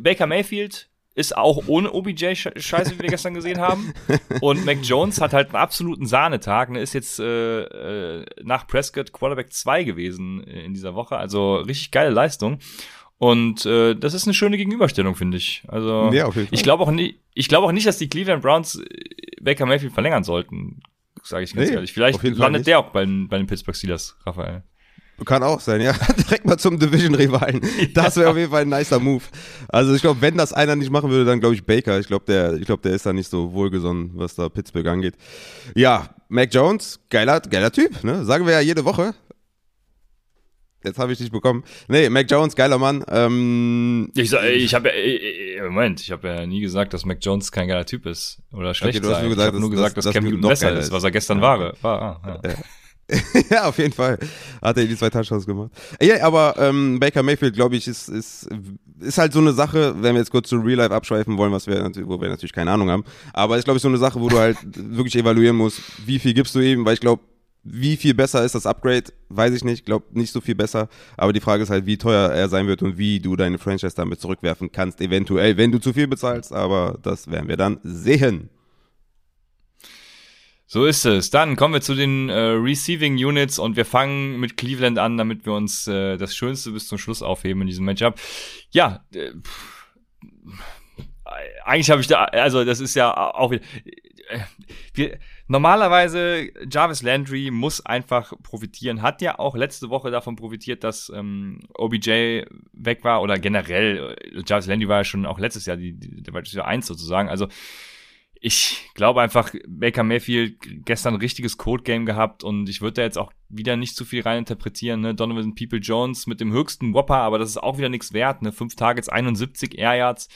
Baker Mayfield ist auch ohne OBJ-Scheiße, wie wir gestern gesehen haben. Und Mac Jones hat halt einen absoluten Sahnetag. Ne? Ist jetzt äh, äh, nach Prescott Quarterback 2 gewesen in dieser Woche. Also richtig geile Leistung. Und äh, das ist eine schöne Gegenüberstellung, finde ich. Also Ja, ich glaube auch nicht, ich glaube auch nicht, dass die Cleveland Browns äh, Baker Mayfield verlängern sollten, sage ich ganz Nee, ehrlich. Vielleicht landet der auch bei, den- bei den Pittsburgh Steelers, Raphael. Kann auch sein, ja. Direkt mal zum Division-Rivalen. Das wäre auf jeden Fall ein nicer Move. Also ich glaube, wenn das einer nicht machen würde, dann glaube ich Baker. Ich glaube, der, ich glaube, der ist da nicht so wohlgesonnen, was da Pittsburgh angeht. Ja, Mac Jones, geiler, geiler Typ, ne? Sagen wir ja jede Woche. Jetzt habe ich dich bekommen. Nee, Mac Jones, geiler Mann. Ähm, ich ich habe ja, Moment, ich habe ja nie gesagt, dass Mac Jones kein geiler Typ ist oder schlecht okay, du hast nur gesagt, ich habe nur gesagt, dass, dass Cam Newton besser ist, was er gestern war. war ah, ja. ja, auf jeden Fall hat er die zwei Touchdowns gemacht. Ja, aber ähm, Baker Mayfield, glaube ich, ist, ist, ist halt so eine Sache, wenn wir jetzt kurz zu Real Life abschweifen wollen, was wir, wo wir natürlich keine Ahnung haben. Aber ist, glaube ich, so eine Sache, wo du halt wirklich evaluieren musst, wie viel gibst du ihm, weil ich glaube, wie viel besser ist das Upgrade, weiß ich nicht. Glaube nicht so viel besser. Aber die Frage ist halt, wie teuer er sein wird und wie du deine Franchise damit zurückwerfen kannst. Eventuell, wenn du zu viel bezahlst. Aber das werden wir dann sehen. So ist es. Dann kommen wir zu den äh, Receiving Units und wir fangen mit Cleveland an, damit wir uns äh, das Schönste bis zum Schluss aufheben in diesem Matchup. Ja, äh, eigentlich habe ich da, also das ist ja auch wieder. Äh, wir, normalerweise Jarvis Landry muss einfach profitieren, hat ja auch letzte Woche davon profitiert, dass ähm, OBJ weg war oder generell äh, Jarvis Landry war ja schon auch letztes Jahr die, die, der war 1 sozusagen. Also ich glaube einfach, Baker Mayfield gestern ein richtiges Code-Game gehabt und ich würde da jetzt auch wieder nicht zu viel reininterpretieren. Ne? Donovan People Jones mit dem höchsten Whopper, aber das ist auch wieder nichts wert. Ne? Fünf Targets, 71 Air Yards,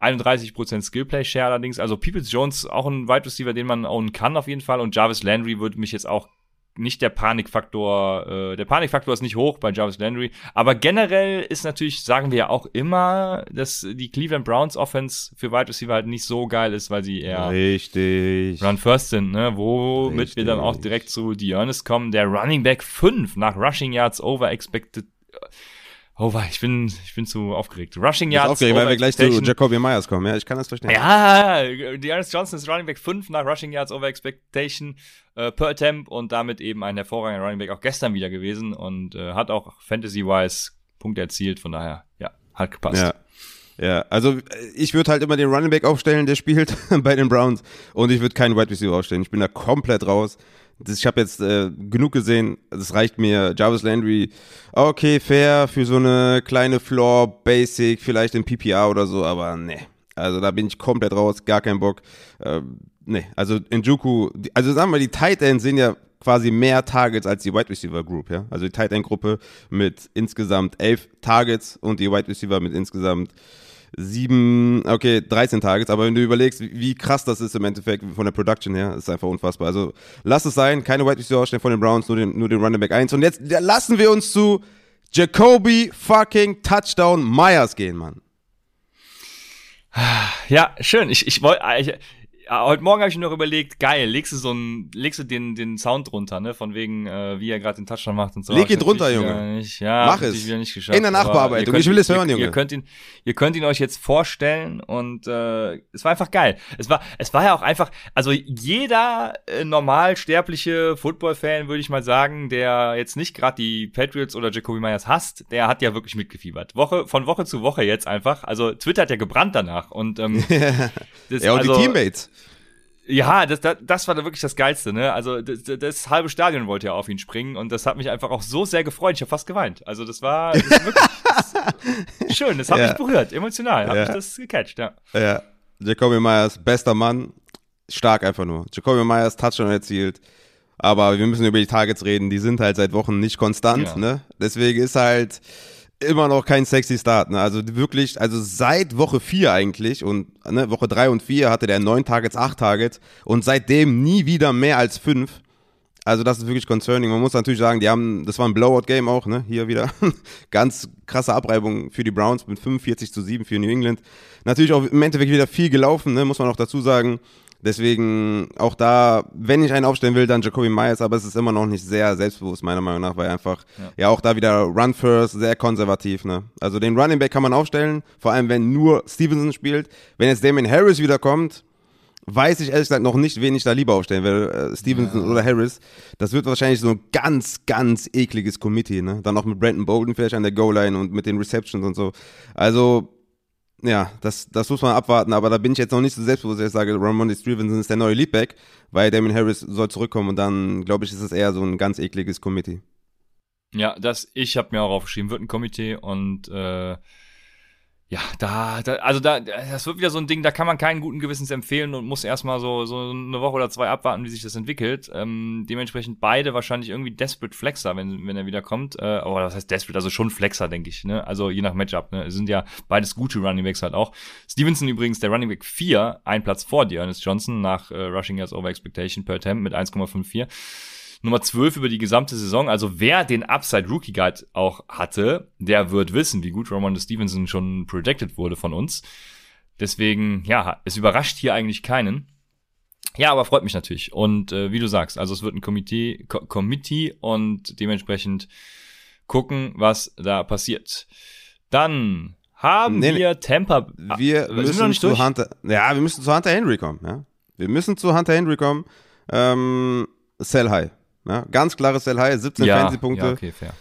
31% Skillplay-Share allerdings. Also Peoples Jones auch ein Wide Receiver, den man ownen kann auf jeden Fall und Jarvis Landry würde mich jetzt auch nicht der Panikfaktor, äh, der Panikfaktor ist nicht hoch bei Jarvis Landry, aber generell ist natürlich, sagen wir ja auch immer, dass die Cleveland Browns Offense für Wide Receiver halt nicht so geil ist, weil sie eher Richtig. Run First sind, ne? womit Richtig. wir dann auch direkt zu Dearness kommen, der Running Back 5 nach Rushing Yards over expected Oh, ich bin, ich bin zu aufgeregt. Rushing Yards. Aufgeregt, weil wir gleich zu Jacoby Myers kommen. Ja, ich kann das verstehen. Ja, Dearness Johnson ist Running Back 5 nach Rushing Yards over Expectation äh, per Attempt und damit eben ein hervorragender Running Back auch gestern wieder gewesen und äh, hat auch Fantasy-wise Punkte erzielt. Von daher, ja, hat gepasst. Ja. Ja, also äh, ich würde halt immer den Running Back aufstellen, der spielt bei den Browns und ich würde keinen Wide Receiver aufstellen. Ich bin da komplett raus. Ich habe jetzt äh, genug gesehen, das reicht mir. Jarvis Landry, okay, fair für so eine kleine Floor, Basic, vielleicht im PPR oder so, aber nee. Also da bin ich komplett raus, gar keinen Bock. Äh, nee, also in Juku, also sagen wir, die Tight Ends sind ja quasi mehr Targets als die Wide Receiver Group, ja. Also die Tight End Gruppe mit insgesamt elf Targets und die Wide Receiver mit insgesamt sieben, okay, 13 Targets, aber wenn du überlegst, wie krass das ist im Endeffekt von der Production her, ist einfach unfassbar. Also lass es sein, keine Wide Receiver ausstellen von den Browns, nur den, nur den Running Back 1. Und jetzt lassen wir uns zu Jacoby fucking Touchdown Myers gehen, Mann. Ja, schön. Ich, ich wollte, ja, heute Morgen habe ich mir noch überlegt, geil, legst du so ein, legst du den, den Sound drunter, ne, von wegen, äh, wie er gerade den Touchdown macht und so. Leg ihn drunter, Junge. Nicht, ja, Mach es. In der Nachbearbeitung. Ich will es hören, Junge. Ihr könnt ihn, ihr könnt ihn euch jetzt vorstellen und äh, es war einfach geil. Es war, es war ja auch einfach, also jeder äh, normal sterbliche Football-Fan, würde ich mal sagen, der jetzt nicht gerade die Patriots oder Jacoby Myers hasst, der hat ja wirklich mitgefiebert. Woche von Woche zu Woche jetzt einfach. Also Twitter hat ja gebrannt danach und ähm, das, ja und also, die Teammates. Ja, das, das, das war da wirklich das Geilste, ne? Also das, das halbe Stadion wollte ja auf ihn springen und das hat mich einfach auch so sehr gefreut. Ich habe fast geweint. Also das war das wirklich schön, das hat ja. mich berührt, emotional, hat ja. mich das gecatcht, ja. Ja, Jacoby Myers, bester Mann, stark einfach nur. Jacoby Myers, Touchdown erzielt, aber wir müssen über die Targets reden, die sind halt seit Wochen nicht konstant, ja. ne? Deswegen ist halt immer noch kein sexy Start. Ne? Also wirklich, also seit Woche 4 eigentlich und ne, Woche 3 und 4 hatte der 9 Targets, 8 Targets und seitdem nie wieder mehr als 5. Also das ist wirklich concerning. Man muss natürlich sagen, die haben, das war ein Blowout-Game auch, ne? Hier wieder. Ganz krasse Abreibung für die Browns mit 45 zu 7 für New England. Natürlich auch im Endeffekt wieder viel gelaufen, ne? Muss man auch dazu sagen. Deswegen auch da, wenn ich einen aufstellen will, dann Jacoby Myers, aber es ist immer noch nicht sehr selbstbewusst, meiner Meinung nach, weil einfach, ja, ja auch da wieder Run First, sehr konservativ, ne? Also den Running Back kann man aufstellen, vor allem wenn nur Stevenson spielt. Wenn jetzt Damien Harris wiederkommt, weiß ich ehrlich gesagt noch nicht, wen ich da lieber aufstellen will, äh, Stevenson ja. oder Harris. Das wird wahrscheinlich so ein ganz, ganz ekliges Committee, ne? Dann auch mit Brandon Bolden vielleicht an der Goal-Line und mit den Receptions und so. Also, ja, das, das muss man abwarten, aber da bin ich jetzt noch nicht so selbstbewusst, dass ich sage, Ramondre Stevenson ist der neue Leadback, weil Damon Harris soll zurückkommen und dann, glaube ich, ist es eher so ein ganz ekliges Komitee. Ja, das, ich habe mir auch aufgeschrieben, wird ein Komitee und äh, ja, da, da, also da, das wird wieder so ein Ding, da kann man keinen guten Gewissens empfehlen und muss erstmal so, so eine Woche oder zwei abwarten, wie sich das entwickelt. Ähm, dementsprechend beide wahrscheinlich irgendwie Desperate Flexer, wenn, wenn er wieder kommt. Äh, aber was heißt Desperate? Also schon Flexer, denke ich, ne? Also je nach Matchup, ne? Es sind ja beides gute Running Backs halt auch. Stevenson übrigens der Running Back 4, ein Platz vor dir, Ernest Johnson, nach äh, Rushing Yards Over Expectation per Attempt mit 1,54. Nummer 12 über die gesamte Saison. Also wer den Upside Rookie Guide auch hatte, der wird wissen, wie gut Ramon Stevenson schon projected wurde von uns. Deswegen, ja, es überrascht hier eigentlich keinen. Ja, aber freut mich natürlich. Und äh, wie du sagst, also es wird ein Komitee, Ko Committee und dementsprechend gucken, was da passiert. Dann haben nee, wir Tampa. Wir ah, müssen zu durch? Hunter. Ja, wir müssen zu Hunter Henry kommen. Ja, wir müssen zu Hunter Henry kommen. Ähm, sell high. Ja, ganz klares Sell High, 17 ja, Fantasy-Punkte. Ja, okay, fair.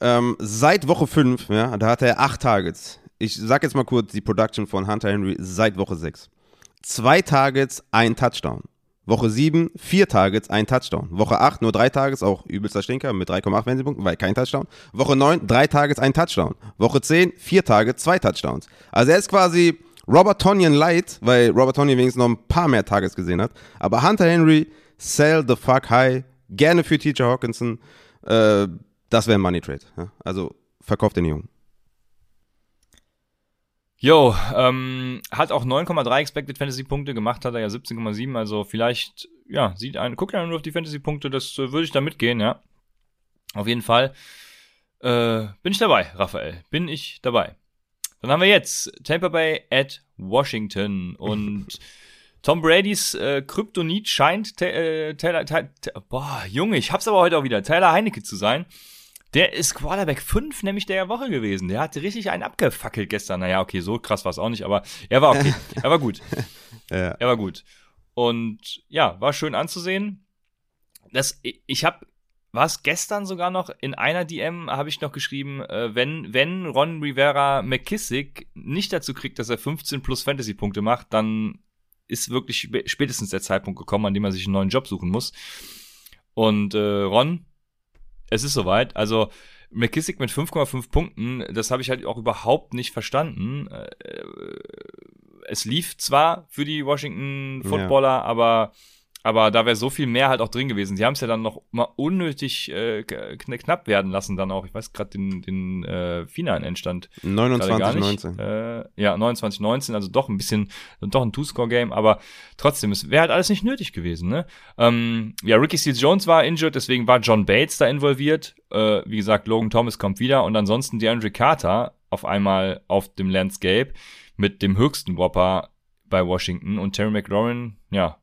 Ähm, seit Woche 5, ja, da hatte er 8 Targets. Ich sag jetzt mal kurz die Production von Hunter Henry seit Woche 6. Zwei Targets, ein Touchdown. Woche 7, vier Targets, ein Touchdown. Woche 8, nur drei Targets, auch übelster Stinker mit 3,8 Fantasy-Punkten, weil kein Touchdown. Woche 9, drei Targets, ein Touchdown. Woche 10, vier Targets, zwei Touchdowns. Also er ist quasi Robert Tonyan light, weil Robert Tonyan wenigstens noch ein paar mehr Targets gesehen hat. Aber Hunter Henry, sell the fuck high, Gerne für TJ Hawkinson. Äh, das wäre ein Money Trade. Ja? Also verkauft den Jungen. Jo, ähm, hat auch 9,3 Expected Fantasy Punkte gemacht, hat er ja 17,7, also vielleicht, ja, sieht ein, guckt ja nur auf die Fantasy Punkte, das äh, würde ich da mitgehen, ja. Auf jeden Fall äh, bin ich dabei, Raphael, bin ich dabei. Dann haben wir jetzt Tampa Bay at Washington und Tom Bradys äh, Kryptonit scheint äh, Taylor, Taylor, boah, Junge, ich hab's aber heute auch wieder, Taylor Heinecke zu sein. Der ist Quarterback 5 nämlich der Woche gewesen. Der hat richtig einen abgefackelt gestern. Naja, okay, so krass war es auch nicht, aber er war okay. er war gut. ja. Er war gut. Und ja, war schön anzusehen. Das, ich habe war es gestern sogar noch in einer DM habe ich noch geschrieben, äh, wenn wenn Ron Rivera McKissick nicht dazu kriegt, dass er 15 plus Fantasy Punkte macht, dann ist wirklich spätestens der Zeitpunkt gekommen, an dem er sich einen neuen Job suchen muss. Und äh, Ron, es ist soweit. Also McKissick mit 5,5 Punkten, das habe ich halt auch überhaupt nicht verstanden. Äh, es lief zwar für die Washington Footballer, ja. aber aber da wäre so viel mehr halt auch drin gewesen. Sie haben es ja dann noch mal unnötig äh, knapp werden lassen, dann auch. Ich weiß gerade den, den äh, finalen Endstand. 29-19. Äh, ja, 29-19, also doch ein bisschen, doch ein Two-Score-Game, aber trotzdem, es wäre halt alles nicht nötig gewesen. Ne? Ähm, ja, Ricky Seals Jones war injured, deswegen war John Bates da involviert. Äh, wie gesagt, Logan Thomas kommt wieder und ansonsten DeAndre Carter auf einmal auf dem Landscape mit dem höchsten Whopper bei Washington und Terry McLaurin, ja,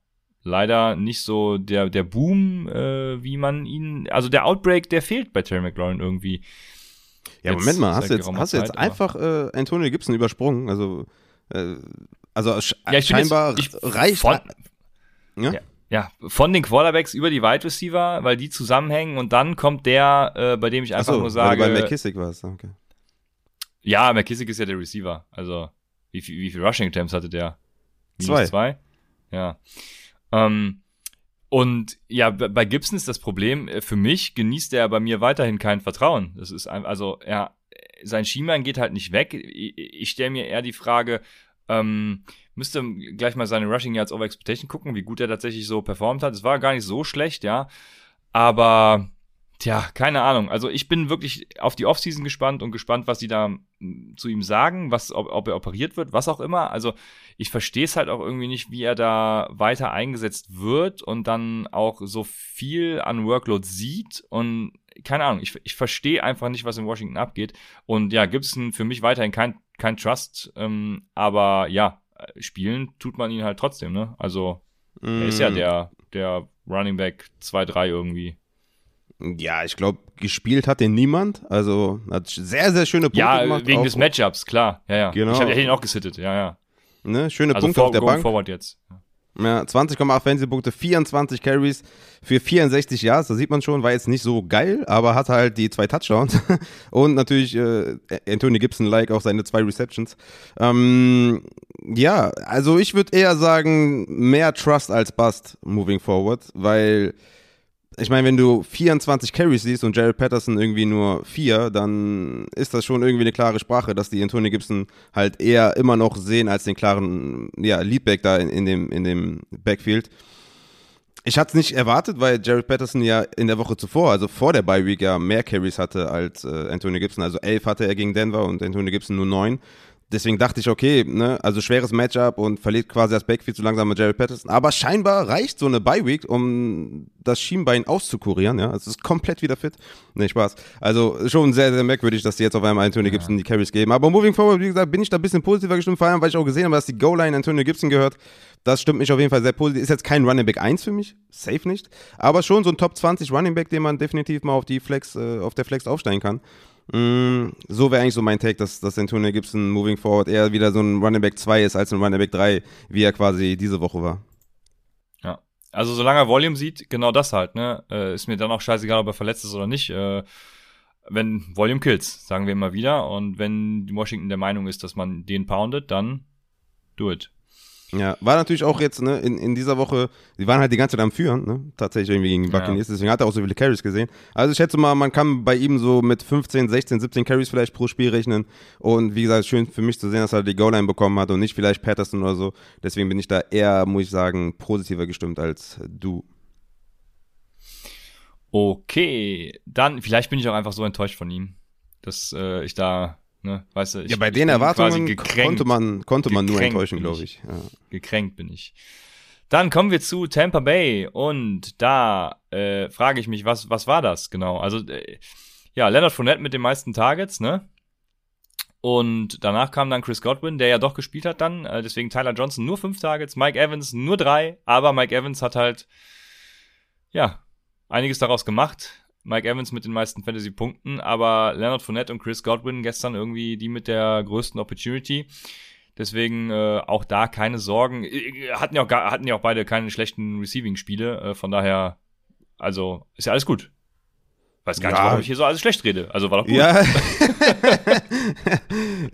leider nicht so der, der Boom, äh, wie man ihn, also der Outbreak, der fehlt bei Terry McLaurin irgendwie. Ja, jetzt, Moment mal, hast du jetzt, hast du jetzt Zeit, einfach äh, Antonio Gibson übersprungen? Also, äh, also ja, scheinbar jetzt, ich, reicht. Von, ja? ja? ja? von den Quarterbacks über die Wide Receiver, weil die zusammenhängen und dann kommt der, äh, bei dem ich einfach so, nur sage. Weil bei McKissick war es, okay. Ja, McKissick ist ja der Receiver. Also, wie viel, wie viel Rushing Attempts hatte der? Minus zwei. zwei? Ja. Ähm, und ja, bei Gibson ist das Problem, äh, für mich genießt er bei mir weiterhin kein Vertrauen. Das ist ein, also, ja, sein Schienbein geht halt nicht weg. Ich, ich stelle mir eher die Frage, ähm, müsste gleich mal seine Rushing Yards Over Expectation gucken, wie gut er tatsächlich so performt hat. Es war gar nicht so schlecht, ja. Aber Tja, keine Ahnung. Also ich bin wirklich auf die Offseason gespannt und gespannt, was sie da hm, zu ihm sagen, was, ob, ob er operiert wird, was auch immer. Also ich verstehe es halt auch irgendwie nicht, wie er da weiter eingesetzt wird und dann auch so viel an Workload sieht und keine Ahnung, ich, ich verstehe einfach nicht, was in Washington abgeht. Und ja, Gibson für mich weiterhin kein, kein Trust, ähm, aber ja, spielen tut man ihn halt trotzdem, ne? Also mm. er ist ja mm. der, der Running Back 2-3 irgendwie. Ja, ich glaube, gespielt hat den niemand. Also hat sehr, sehr schöne Punkte ja, gemacht. Ja, wegen des Matchups, klar. Ja, ja. Genau. Ich hätte ihn auch gesittet, ja, ja. Ne, schöne also Punkte auf der Bank. forward jetzt. Ja, 20,8 Fantasy-Punkte, 24 Carries für 64 Yards. Da sieht man schon, war jetzt nicht so geil, aber hat halt die zwei Touchdowns. Und natürlich äh, Anthony Gibson-like auch seine zwei Receptions. Ähm, ja, also ich würde eher sagen, mehr Trust als Bust moving forward, weil ich meine, wenn du 24 Carries siehst und Jared Patterson irgendwie nur vier, dann ist das schon irgendwie eine klare Sprache, dass die Antonio Gibson halt eher immer noch sehen als den klaren ja, Leadback da in, in, dem, in dem Backfield. Ich hatte es nicht erwartet, weil Jared Patterson ja in der Woche zuvor, also vor der Bye Week, ja mehr Carries hatte als äh, Antonio Gibson. Also elf hatte er gegen Denver und Antonio Gibson nur neun deswegen dachte ich, okay, ne, also schweres Matchup und verliert quasi das Backfield zu langsam mit Jared Patterson. Aber scheinbar reicht so eine Bye-Week, um das Schienbein auszukurieren, ja. Es ist komplett wieder fit. Nee, Spaß. Also schon sehr, sehr merkwürdig, dass die jetzt auf einmal Antonio ja. Gibson die Carries geben. Aber moving forward, wie gesagt, bin ich da ein bisschen positiver gestimmt, vor allem, weil ich auch gesehen habe, dass die Goal-Line Antonio Gibson gehört. Das stimmt mich auf jeden Fall sehr positiv. Ist jetzt kein Running Back 1 für mich, safe nicht. Aber schon so ein Top 20 Running Back, den man definitiv mal auf die Flex, äh, auf der Flex aufsteigen kann. Mm, so wäre eigentlich so mein Take, dass, dass Antonio Gibson moving forward eher wieder so ein Running Back 2 ist als ein Running Back 3, wie er quasi diese Woche war. Ja, also solange er Volume sieht, genau das halt, ne? Äh, ist mir dann auch scheißegal, ob er verletzt ist oder nicht. Äh, wenn Volume kills, sagen wir immer wieder. Und wenn Washington der Meinung ist, dass man den poundet, dann do it. Ja, war natürlich auch jetzt ne, in, in dieser Woche, sie waren halt die ganze Zeit am Führen, ne, tatsächlich irgendwie gegen die Buccaneers, ja. deswegen hat er auch so viele Carries gesehen. Also ich schätze mal, man kann bei ihm so mit 15, 16, 17 Carries vielleicht pro Spiel rechnen und wie gesagt, schön für mich zu sehen, dass er die Goal-Line bekommen hat und nicht vielleicht Patterson oder so. Deswegen bin ich da eher, muss ich sagen, positiver gestimmt als du. Okay, dann, vielleicht bin ich auch einfach so enttäuscht von ihm, dass äh, ich da Ne? Weißt du, ich, ja, bei den Erwartungen konnte man, konnte man nur enttäuschen, glaube ich. Ja. Gekränkt bin ich. Dann kommen wir zu Tampa Bay und da äh, frage ich mich, was, was war das genau? Also, äh, ja, Leonard Fournette mit den meisten Targets, ne? Und danach kam dann Chris Godwin, der ja doch gespielt hat dann. Äh, deswegen Tyler Johnson nur fünf Targets, Mike Evans nur drei, aber Mike Evans hat halt, ja, einiges daraus gemacht. Mike Evans mit den meisten Fantasy-Punkten, aber Leonard Fournette und Chris Godwin gestern irgendwie die mit der größten Opportunity. Deswegen äh, auch da keine Sorgen. Äh, hatten ja auch, hatten ja auch beide keine schlechten Receiving-Spiele. Äh, von daher, also ist ja alles gut. Weiß gar ja. nicht, warum ich hier so alles schlecht rede. Also war doch gut. Ja,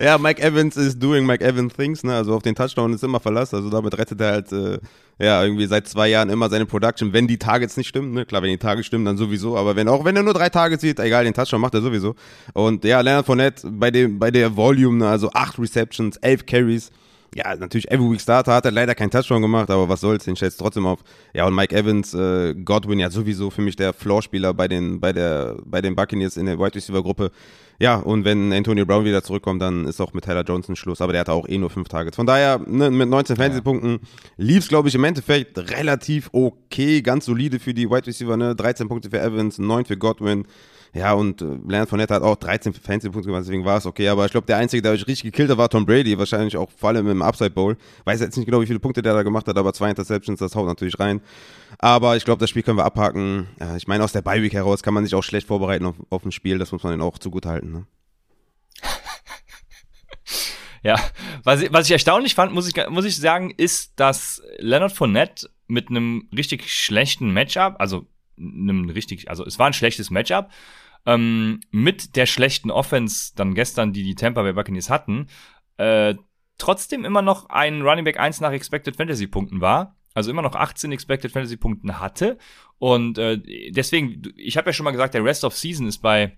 ja Mike Evans is doing Mike Evans things, ne? Also auf den Touchdown ist immer Verlass. Also damit rettet er halt äh, ja irgendwie seit zwei Jahren immer seine Production, wenn die Targets nicht stimmen, ne? Klar, wenn die Targets stimmen, dann sowieso. Aber wenn auch wenn er nur drei Targets sieht, egal, den Touchdown macht er sowieso. Und ja, Leonard Fournette bei dem bei der Volume, ne? also acht Receptions, elf Carries ja, natürlich Every Week Starter hat er leider keinen Touchdown gemacht, aber was soll's, den stellst trotzdem auf. Ja, und Mike Evans, äh, Godwin ja sowieso für mich der Floorspieler bei den, bei der, bei den Buccaneers in der Wide Receiver Gruppe. Ja, und wenn Antonio Brown wieder zurückkommt, dann ist auch mit Tyler Johnson Schluss, aber der hatte auch eh nur fünf Targets. Von daher, ne, mit 19 Fantasy-Punkten lief's, glaube ich, im Endeffekt relativ okay, ganz solide für die Wide Receiver, ne, 13 Punkte für Evans, 9 für Godwin. Ja, und äh, Leonard Fournette hat auch 13 Fantasy-Punkte gemacht, deswegen war es okay. Aber ich glaube, der Einzige, der euch richtig gekillt hat, war Tom Brady. Wahrscheinlich auch vor allem im Upside Bowl. Weiß jetzt nicht genau, wie viele Punkte der da gemacht hat, aber zwei Interceptions, das haut natürlich rein. Aber ich glaube, das Spiel können wir abhaken. Ich meine, aus der Bye-Week heraus kann man sich auch schlecht vorbereiten auf, auf ein Spiel. Das muss man dann auch zugutehalten. Ne? Ja, was ich, was ich erstaunlich fand, muss ich, muss ich sagen, ist, dass Leonard Fournette mit einem richtig schlechten Matchup, also einem richtig, also es war ein schlechtes Matchup, ähm, mit der schlechten Offense dann gestern, die die Tampa Bay Buccaneers hatten, äh, trotzdem immer noch ein Running Back 1 nach Expected Fantasy Punkten war. Also immer noch 18 Expected Fantasy Punkten hatte. Und äh, deswegen, ich habe ja schon mal gesagt, der Rest of Season ist bei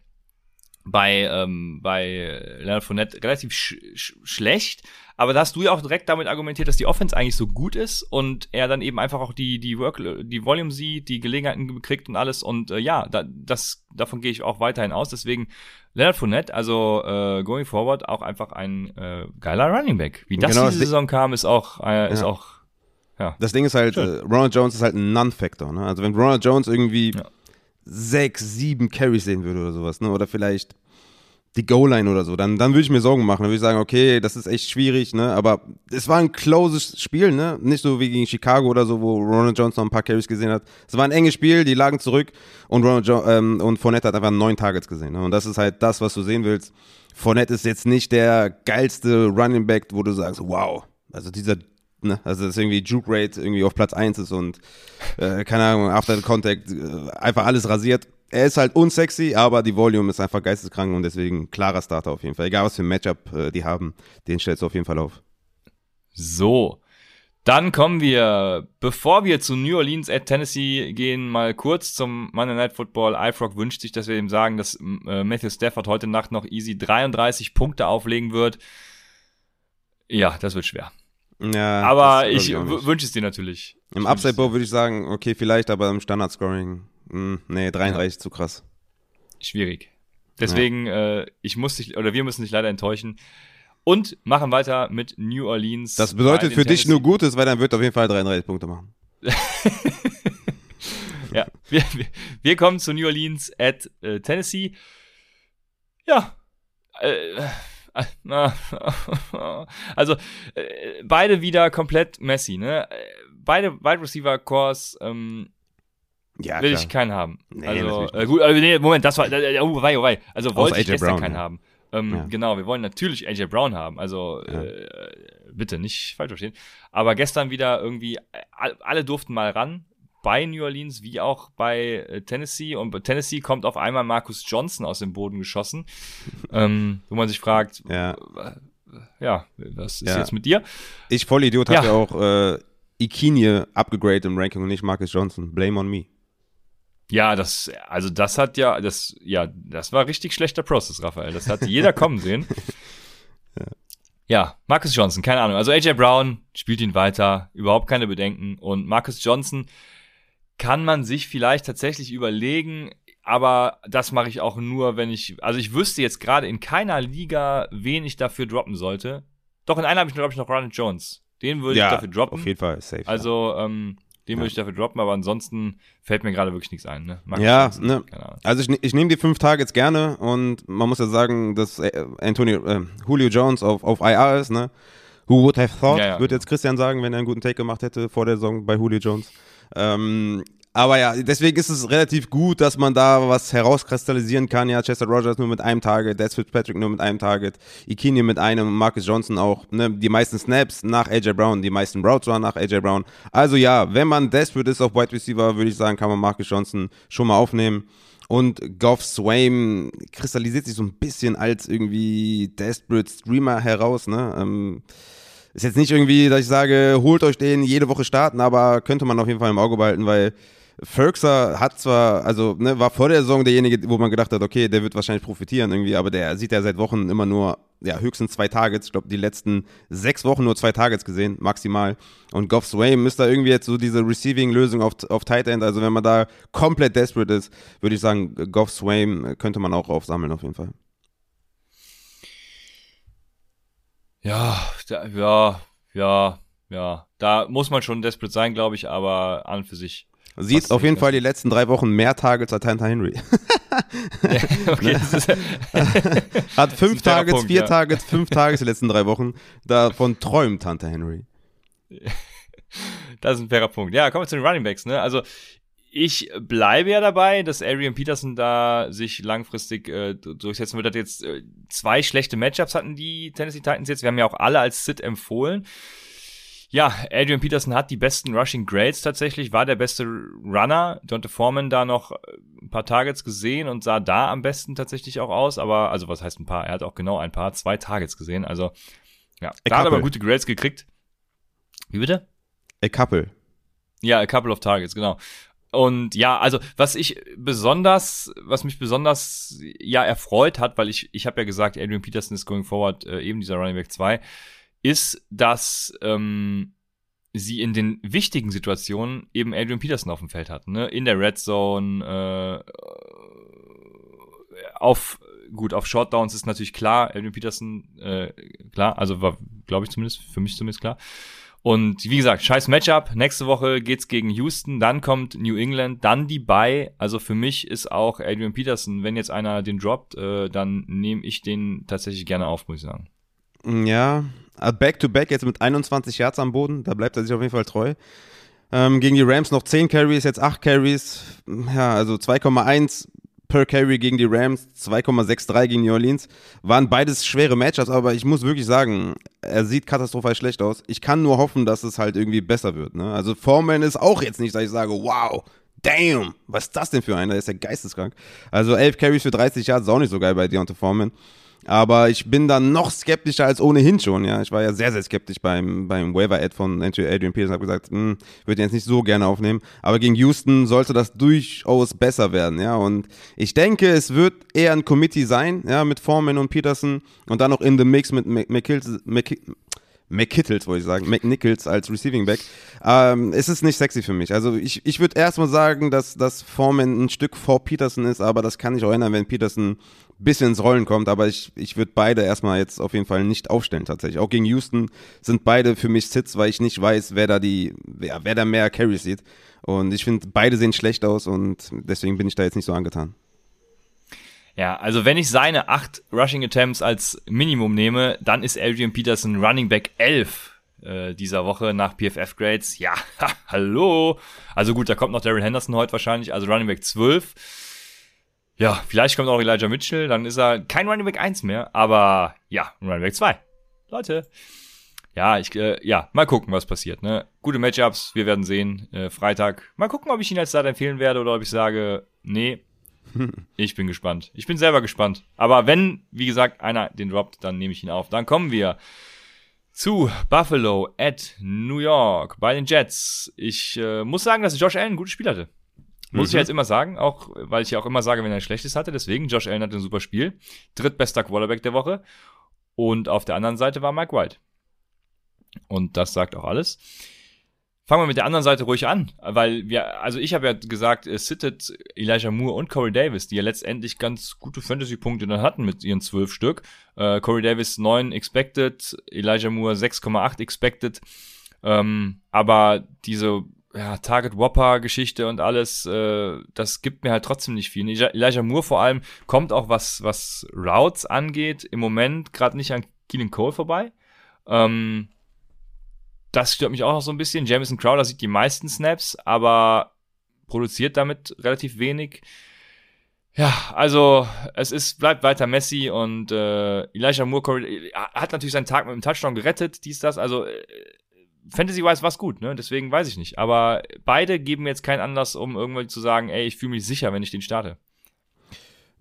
bei, ähm, bei Leonard Fournette relativ sch sch schlecht. Aber da hast du ja auch direkt damit argumentiert, dass die Offense eigentlich so gut ist und er dann eben einfach auch die, die Work, die Volume sieht, die Gelegenheiten kriegt und alles. Und äh, ja, da, das, davon gehe ich auch weiterhin aus. Deswegen Leonard Fournette, also äh, going forward, auch einfach ein äh, geiler Running Back. Wie das genau, diese Saison kam, ist auch, äh, ist ja. auch ja. Das Ding ist halt, äh, Ronald Jones ist halt ein Non-Factor. Ne? Also wenn Ronald Jones irgendwie ja sechs, sieben Carries sehen würde oder sowas, ne? Oder vielleicht die Goal-Line oder so, dann, dann würde ich mir Sorgen machen. Dann würde ich sagen, okay, das ist echt schwierig, ne? Aber es war ein closes Spiel, ne? Nicht so wie gegen Chicago oder so, wo Ronald Jones noch ein paar Carries gesehen hat. Es war ein enges Spiel, die lagen zurück und Ronald jo ähm, und Fournette hat einfach neun Targets gesehen. Ne? Und das ist halt das, was du sehen willst. Fournette ist jetzt nicht der geilste Running Back, wo du sagst, wow, also dieser Ne? Also dass irgendwie Juke Rate irgendwie auf Platz 1 ist und äh, keine Ahnung, After the Contact äh, einfach alles rasiert. Er ist halt unsexy, aber die Volume ist einfach geisteskrank und deswegen klarer Starter auf jeden Fall. Egal was für ein Matchup äh, die haben, den stellst du auf jeden Fall auf. So. Dann kommen wir, bevor wir zu New Orleans at Tennessee gehen, mal kurz zum Monday Night Football. iFrog wünscht sich, dass wir ihm sagen, dass äh, Matthew Stafford heute Nacht noch easy 33 Punkte auflegen wird. Ja, das wird schwer. Ja, aber ich nicht. wünsche es dir natürlich. Im Ich Upside Bowl würde ich sagen, okay, vielleicht, aber im Standard-Scoring, mh, nee, 33 zu krass. Schwierig. Deswegen, äh, ich muss dich, oder wir müssen dich leider enttäuschen. Und machen weiter mit New Orleans. Das bedeutet für den dich nur Tennessee- Gutes, weil dann wird auf jeden Fall 33 Punkte machen. Ja, wir, wir, wir kommen zu New Orleans at äh, Tennessee. Ja. Äh, also äh, beide wieder komplett Messi, ne? Äh, Beide Wide Receiver Cores ähm, Ja, will klar. ich keinen haben. Nee, also äh, gut, äh, nee, Moment, das war äh, oh, wei, oh, wei. Also wollte ich AJ gestern Brown, keinen ja. haben. Ähm, Ja. Genau, wir wollen natürlich AJ Brown haben. Also äh, bitte nicht falsch verstehen. Aber gestern wieder irgendwie äh, all- alle durften mal ran bei New Orleans wie auch bei äh, Tennessee und bei Tennessee kommt auf einmal Marcus Johnson aus dem Boden geschossen, ähm, wo man sich fragt, Ja. ja, was ist Ja. jetzt mit dir? Ich Vollidiot Ja. habe ja auch äh, Ikinie abgegradet im Ranking und nicht Marcus Johnson. Blame on me. Ja, das, also das hat ja, das, ja, das war richtig schlechter Process, Raphael. Das hat jeder kommen sehen. Ja, Marcus Johnson, keine Ahnung. Also AJ Brown spielt ihn weiter, überhaupt keine Bedenken. Und Marcus Johnson kann man sich vielleicht tatsächlich überlegen, aber das mache ich auch nur, wenn ich, also ich wüsste jetzt gerade in keiner Liga, wen ich dafür droppen sollte. Doch in einer habe ich, glaube ich, noch Ronald Jones. Den würde ich dafür droppen. auf jeden Fall safe. Also, ähm, den Ja. würde ich dafür droppen, aber ansonsten fällt mir gerade wirklich nichts ein. Ne? Ja, Johnson, ne. Also ich, ich nehme die fünf Targets gerne und man muss ja sagen, dass äh, Antonio, äh, Julio Jones auf, auf IR ist, ne? Who would have thought, Ja, ja, wird genau. jetzt Christian sagen, wenn er einen guten Take gemacht hätte vor der Saison bei Julio Jones. Ähm, aber ja, deswegen ist es relativ gut, dass man da was herauskristallisieren kann. Ja, Chester Rogers nur mit einem Target, Des Fitzpatrick nur mit einem Target, Ikini mit einem, Marcus Johnson auch, ne, die meisten Snaps nach AJ Brown, die meisten Routes waren nach AJ Brown. Also ja, wenn man desperate ist auf Wide Receiver, würde ich sagen, kann man Marcus Johnson schon mal aufnehmen. Und Goff Swaim kristallisiert sich so ein bisschen als irgendwie desperate Streamer heraus, ne? Ähm, ist jetzt nicht irgendwie, dass ich sage, holt euch den jede Woche starten, aber könnte man auf jeden Fall im Auge behalten, weil Ferguson hat zwar, also ne, war vor der Saison derjenige, wo man gedacht hat, okay, der wird wahrscheinlich profitieren irgendwie, aber der sieht ja seit Wochen immer nur, ja, höchstens zwei Targets. Ich glaube, die letzten sechs Wochen nur zwei Targets gesehen, maximal. Und Goff Swaim ist da irgendwie jetzt so diese Receiving-Lösung auf, auf Tight End. Also wenn man da komplett desperate ist, würde ich sagen, Goff Swaim könnte man auch aufsammeln auf jeden Fall. Ja, da, ja, ja, ja. Da muss man schon desperate sein, glaube ich, aber an und für sich. Sieht auf jeden Fall die letzten drei Wochen mehr Targets als Hunter Henry. okay, Hat fünf Targets, Punkt, vier ja. Targets, fünf Targets die letzten drei Wochen. Davon träumt Hunter Henry. das ist ein fairer Punkt. Ja, kommen wir zu den Running Backs, ne? Also, ich bleibe ja dabei, dass Adrian Peterson da sich langfristig äh, durchsetzen wird. Hat jetzt äh, zwei schlechte Matchups hatten die Tennessee Titans jetzt. Wir haben ja auch alle als Sit empfohlen. Ja, Adrian Peterson hat die besten Rushing Grades tatsächlich, war der beste Runner. Dante Foreman da noch äh, ein paar Targets gesehen und sah da am besten tatsächlich auch aus. Aber, also was heißt ein paar? Er hat auch genau ein paar, zwei Targets gesehen. Also, ja, da hat aber gute Grades gekriegt. Wie bitte? A couple. Ja, a couple of targets, genau. Und ja, also was ich besonders, was mich besonders ja erfreut hat, weil ich ich habe ja gesagt, Adrian Peterson ist going forward äh, eben dieser Running Back 2, ist, dass ähm, sie in den wichtigen Situationen eben Adrian Peterson auf dem Feld hatten, ne? In der Red Zone, äh, auf gut, auf Short Downs ist natürlich klar, Adrian Peterson, äh, klar, also war, glaube ich zumindest, für mich zumindest klar. Und wie gesagt, scheiß Matchup. Nächste Woche geht's gegen Houston, dann kommt New England, dann die Bye. Also für mich ist auch Adrian Peterson, wenn jetzt einer den droppt, äh, dann nehme ich den tatsächlich gerne auf, muss ich sagen. Ja, äh, Back-to-Back jetzt mit 21 Yards am Boden, da bleibt er sich auf jeden Fall treu. Ähm, gegen die Rams noch 10 Carries, jetzt 8 Carries. Ja, also 2,1 per Carry gegen die Rams, 2,63 gegen New Orleans. Waren beides schwere Matchups, aber ich muss wirklich sagen, er sieht katastrophal schlecht aus. Ich kann nur hoffen, dass es halt irgendwie besser wird. Ne? Also Foreman ist auch jetzt nicht, dass ich sage, wow, damn, was ist das denn für einer? Der ist ja geisteskrank. Also 11 Carries für 30 Yards ist auch nicht so geil bei Deontay Foreman. Aber ich bin da noch skeptischer als ohnehin schon, ja. Ich war ja sehr, sehr skeptisch beim, beim Waiver-Ad von Adrian Peterson. Habe gesagt, hm, würde jetzt nicht so gerne aufnehmen. Aber gegen Houston sollte das durchaus besser werden, ja. Und ich denke, es wird eher ein Committee sein, ja, mit Foreman und Peterson und dann noch in the Mix mit McKittles, McKittles, wollte ich sagen, McNichols als Receiving Back. Ähm, es ist nicht sexy für mich. Also ich, ich würde erstmal sagen, dass, dass Foreman ein Stück vor Peterson ist, aber das kann ich auch ändern, wenn Peterson ein bisschen ins Rollen kommt. Aber ich, ich würde beide erstmal jetzt auf jeden Fall nicht aufstellen tatsächlich. Auch gegen Houston sind beide für mich Sits, weil ich nicht weiß, wer da die, wer, wer da mehr Carries sieht. Und ich finde, beide sehen schlecht aus und deswegen bin ich da jetzt nicht so angetan. Ja, also wenn ich seine acht Rushing Attempts als Minimum nehme, dann ist Adrian Peterson Running Back 11 äh, dieser Woche nach PFF Grades. Ja, ha, hallo. Also gut, da kommt noch Darren Henderson heute wahrscheinlich, also Running Back 12. Ja, vielleicht kommt auch Elijah Mitchell, dann ist er kein Running Back 1 mehr, aber ja, Running Back 2. Leute. Ja, ich, äh, ja, mal gucken, was passiert. Ne? Gute Matchups, wir werden sehen. Äh, Freitag. Mal gucken, ob ich ihn als Start empfehlen werde oder ob ich sage, nee, ich bin gespannt. Ich bin selber gespannt. Aber wenn, wie gesagt, einer den droppt, dann nehme ich ihn auf. Dann kommen wir zu Buffalo at New York bei den Jets. Ich äh, muss sagen, dass Josh Allen ein gutes Spiel hatte. Muss mhm. ich jetzt immer sagen, auch weil ich ja auch immer sage, wenn er ein schlechtes hatte. Deswegen, Josh Allen hatte ein super Spiel. Drittbester Quarterback der Woche. Und auf der anderen Seite war Mike White. Und das sagt auch alles. Fangen wir mit der anderen Seite ruhig an, weil wir, also ich habe ja gesagt, es sittet Elijah Moore und Corey Davis, die ja letztendlich ganz gute Fantasy-Punkte dann hatten mit ihren zwölf Stück. Äh, Corey Davis 9 expected, Elijah Moore 6,8 expected. Ähm, aber diese ja, Target Whopper Geschichte und alles, äh, das gibt mir halt trotzdem nicht viel. Elijah Moore vor allem kommt auch was, was Routes angeht, im Moment gerade nicht an Keelan Cole vorbei. Ähm, das stört mich auch noch so ein bisschen. Jamison Crowder sieht die meisten Snaps, aber produziert damit relativ wenig. Ja, also es ist, bleibt weiter Messi und äh, Elijah Moore hat natürlich seinen Tag mit dem Touchdown gerettet, dies, das. Also äh, Fantasy-wise war es gut, ne? Deswegen weiß ich nicht. Aber beide geben jetzt keinen Anlass, um irgendwie zu sagen, ey, ich fühle mich sicher, wenn ich den starte.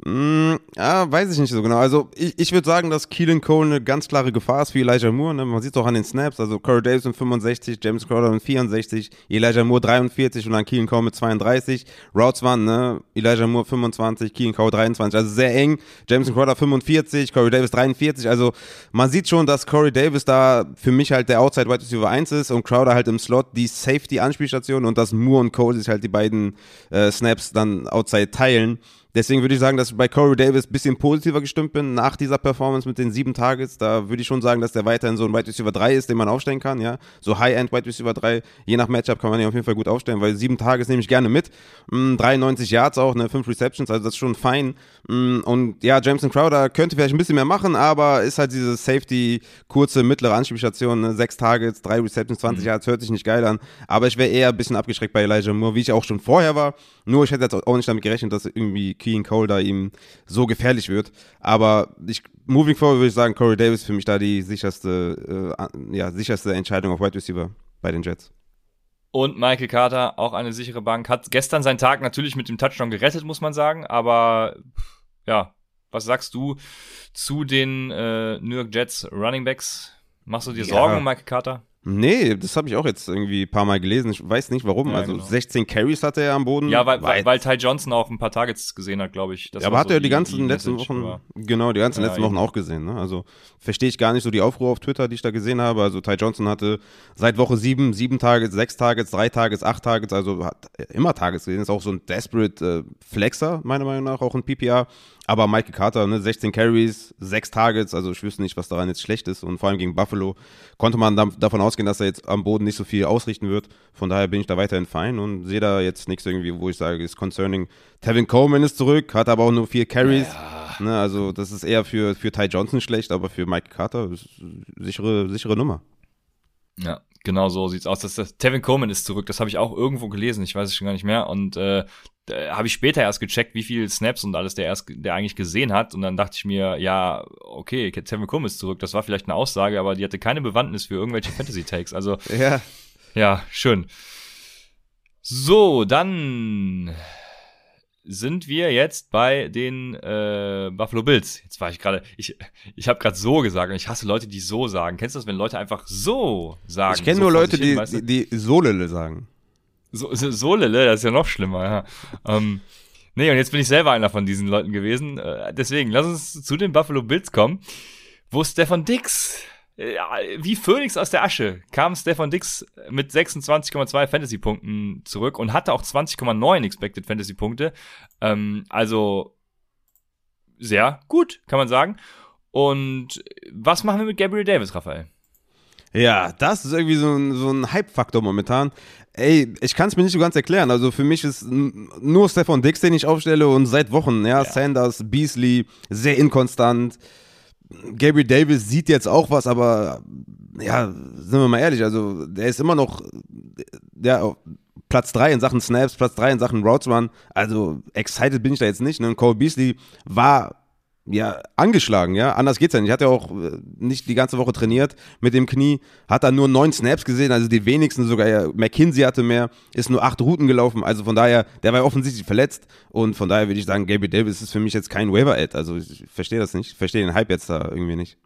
Mm, ja, weiß ich nicht so genau. Also ich, ich würde sagen, dass Keelan Cole eine ganz klare Gefahr ist für Elijah Moore. Ne? Man sieht es auch an den Snaps. Also Corey Davis mit 65, James Crowder mit 64, Elijah Moore 43 und dann Keelan Cole mit 32. Routes waren, ne? Elijah Moore 25, Keelan Cole 23. Also sehr eng. James Crowder 45, Corey Davis 43. Also man sieht schon, dass Corey Davis da für mich halt der Outside Wide Receiver 1 ist und Crowder halt im Slot die Safety-Anspielstation und dass Moore und Cole sich halt die beiden äh, Snaps dann Outside teilen. Deswegen würde ich sagen, dass ich bei Corey Davis ein bisschen positiver gestimmt bin nach dieser Performance mit den sieben Targets. Da würde ich schon sagen, dass der weiterhin so ein Wide Receiver 3 ist, den man aufstellen kann. Ja, So High-End Wide Receiver 3, je nach Matchup kann man ihn auf jeden Fall gut aufstellen, weil sieben Targets nehme ich gerne mit. 93 mm, Yards auch, ne, fünf Receptions, also das ist schon fein. Mm, und ja, Jameson Crowder könnte vielleicht ein bisschen mehr machen, aber ist halt diese Safety, kurze, mittlere Anspielstation, ne, sechs Targets, drei Receptions, 20 mhm. Yards, hört sich nicht geil an. Aber ich wäre eher ein bisschen abgeschreckt bei Elijah Moore, wie ich auch schon vorher war. Nur ich hätte jetzt auch nicht damit gerechnet, dass irgendwie Keen Cole da ihm so gefährlich wird. Aber ich, moving forward würde ich sagen, Corey Davis für mich da die sicherste, äh, ja, sicherste Entscheidung auf Wide Receiver bei den Jets. Und Michael Carter, auch eine sichere Bank, hat gestern seinen Tag natürlich mit dem Touchdown gerettet, muss man sagen. Aber ja, was sagst du zu den äh, New York Jets Running Backs? Machst du dir Sorgen um Michael Carter? Nee, das habe ich auch jetzt irgendwie ein paar Mal gelesen. Ich weiß nicht warum. Ja, also genau. 16 Carries hatte er am Boden. Ja, weil, weil, weil Ty Johnson auch ein paar Targets gesehen hat, glaube ich. Das ja, aber hat so er die, die ganzen die letzten Wochen, war. genau, die ganzen ja, letzten Wochen auch gesehen. Ne? Also verstehe ich gar nicht so die Aufruhr auf Twitter, die ich da gesehen habe. Also Ty Johnson hatte seit Woche sieben, sieben Targets, sechs Targets, drei Targets, acht Targets, also hat immer Targets gesehen. Ist auch so ein Desperate äh, Flexer, meiner Meinung nach, auch ein PPR. Aber Michael Carter, ne, 16 Carries, 6 Targets, also ich wüsste nicht, was daran jetzt schlecht ist. Und vor allem gegen Buffalo konnte man da, davon ausgehen, dass er jetzt am Boden nicht so viel ausrichten wird. Von daher bin ich da weiterhin fein und sehe da jetzt nichts irgendwie, wo ich sage, ist concerning. Tevin Coleman ist zurück, hat aber auch nur vier Carries. Ja. Ne, also das ist eher für, für Ty Johnson schlecht, aber für Michael Carter ist sichere, sichere Nummer. Ja, genau so sieht's aus. Das, das, Tevin Coleman ist zurück, das habe ich auch irgendwo gelesen, ich weiß es schon gar nicht mehr. Und äh, habe ich später erst gecheckt, wie viel Snaps und alles der erst, der eigentlich gesehen hat. Und dann dachte ich mir, ja, okay, Tevin Coleman ist zurück. Das war vielleicht eine Aussage, aber die hatte keine Bewandtnis für irgendwelche Fantasy-Takes. Also, ja. ja, schön. So, dann sind wir jetzt bei den äh, Buffalo Bills. Jetzt war ich gerade, ich, ich habe gerade so gesagt und ich hasse Leute, die so sagen. Kennst du das, wenn Leute einfach so sagen? Ich kenne so nur Leute, hin, die, weißt du? die Solele sagen. So, so, so Lille, das ist ja noch schlimmer, ja. Ähm, nee, und jetzt bin ich selber einer von diesen Leuten gewesen. Äh, deswegen, lass uns zu den Buffalo Bills kommen, wo Stefan Dix, äh, wie Phoenix aus der Asche, kam Stefan Dix mit 26,2 Fantasy-Punkten zurück und hatte auch 20,9 Expected Fantasy-Punkte. Ähm, also sehr gut, kann man sagen. Und was machen wir mit Gabriel Davis, Raphael? Ja, das ist irgendwie so ein, so ein Hype-Faktor momentan. Ey, ich kann es mir nicht so ganz erklären. Also für mich ist nur Stefan Dix, den ich aufstelle und seit Wochen, ja, Ja. Sanders, Beasley, sehr inkonstant. Gabriel Davis sieht jetzt auch was, aber ja, sind wir mal ehrlich, also der ist immer noch ja, Platz 3 in Sachen Snaps, Platz 3 in Sachen Routes Run. Also excited bin ich da jetzt nicht. Ne? Und Cole Beasley war ja, angeschlagen, ja. Anders geht's ja nicht. Hat ja auch äh, nicht die ganze Woche trainiert mit dem Knie, hat dann nur neun Snaps gesehen, also die wenigsten sogar, ja, McKinsey hatte mehr, ist nur acht Routen gelaufen, also von daher, der war ja offensichtlich verletzt und von daher würde ich sagen, Gabriel Davis ist für mich jetzt kein Waiver-Ad, also ich verstehe das nicht, ich verstehe den Hype jetzt da irgendwie nicht.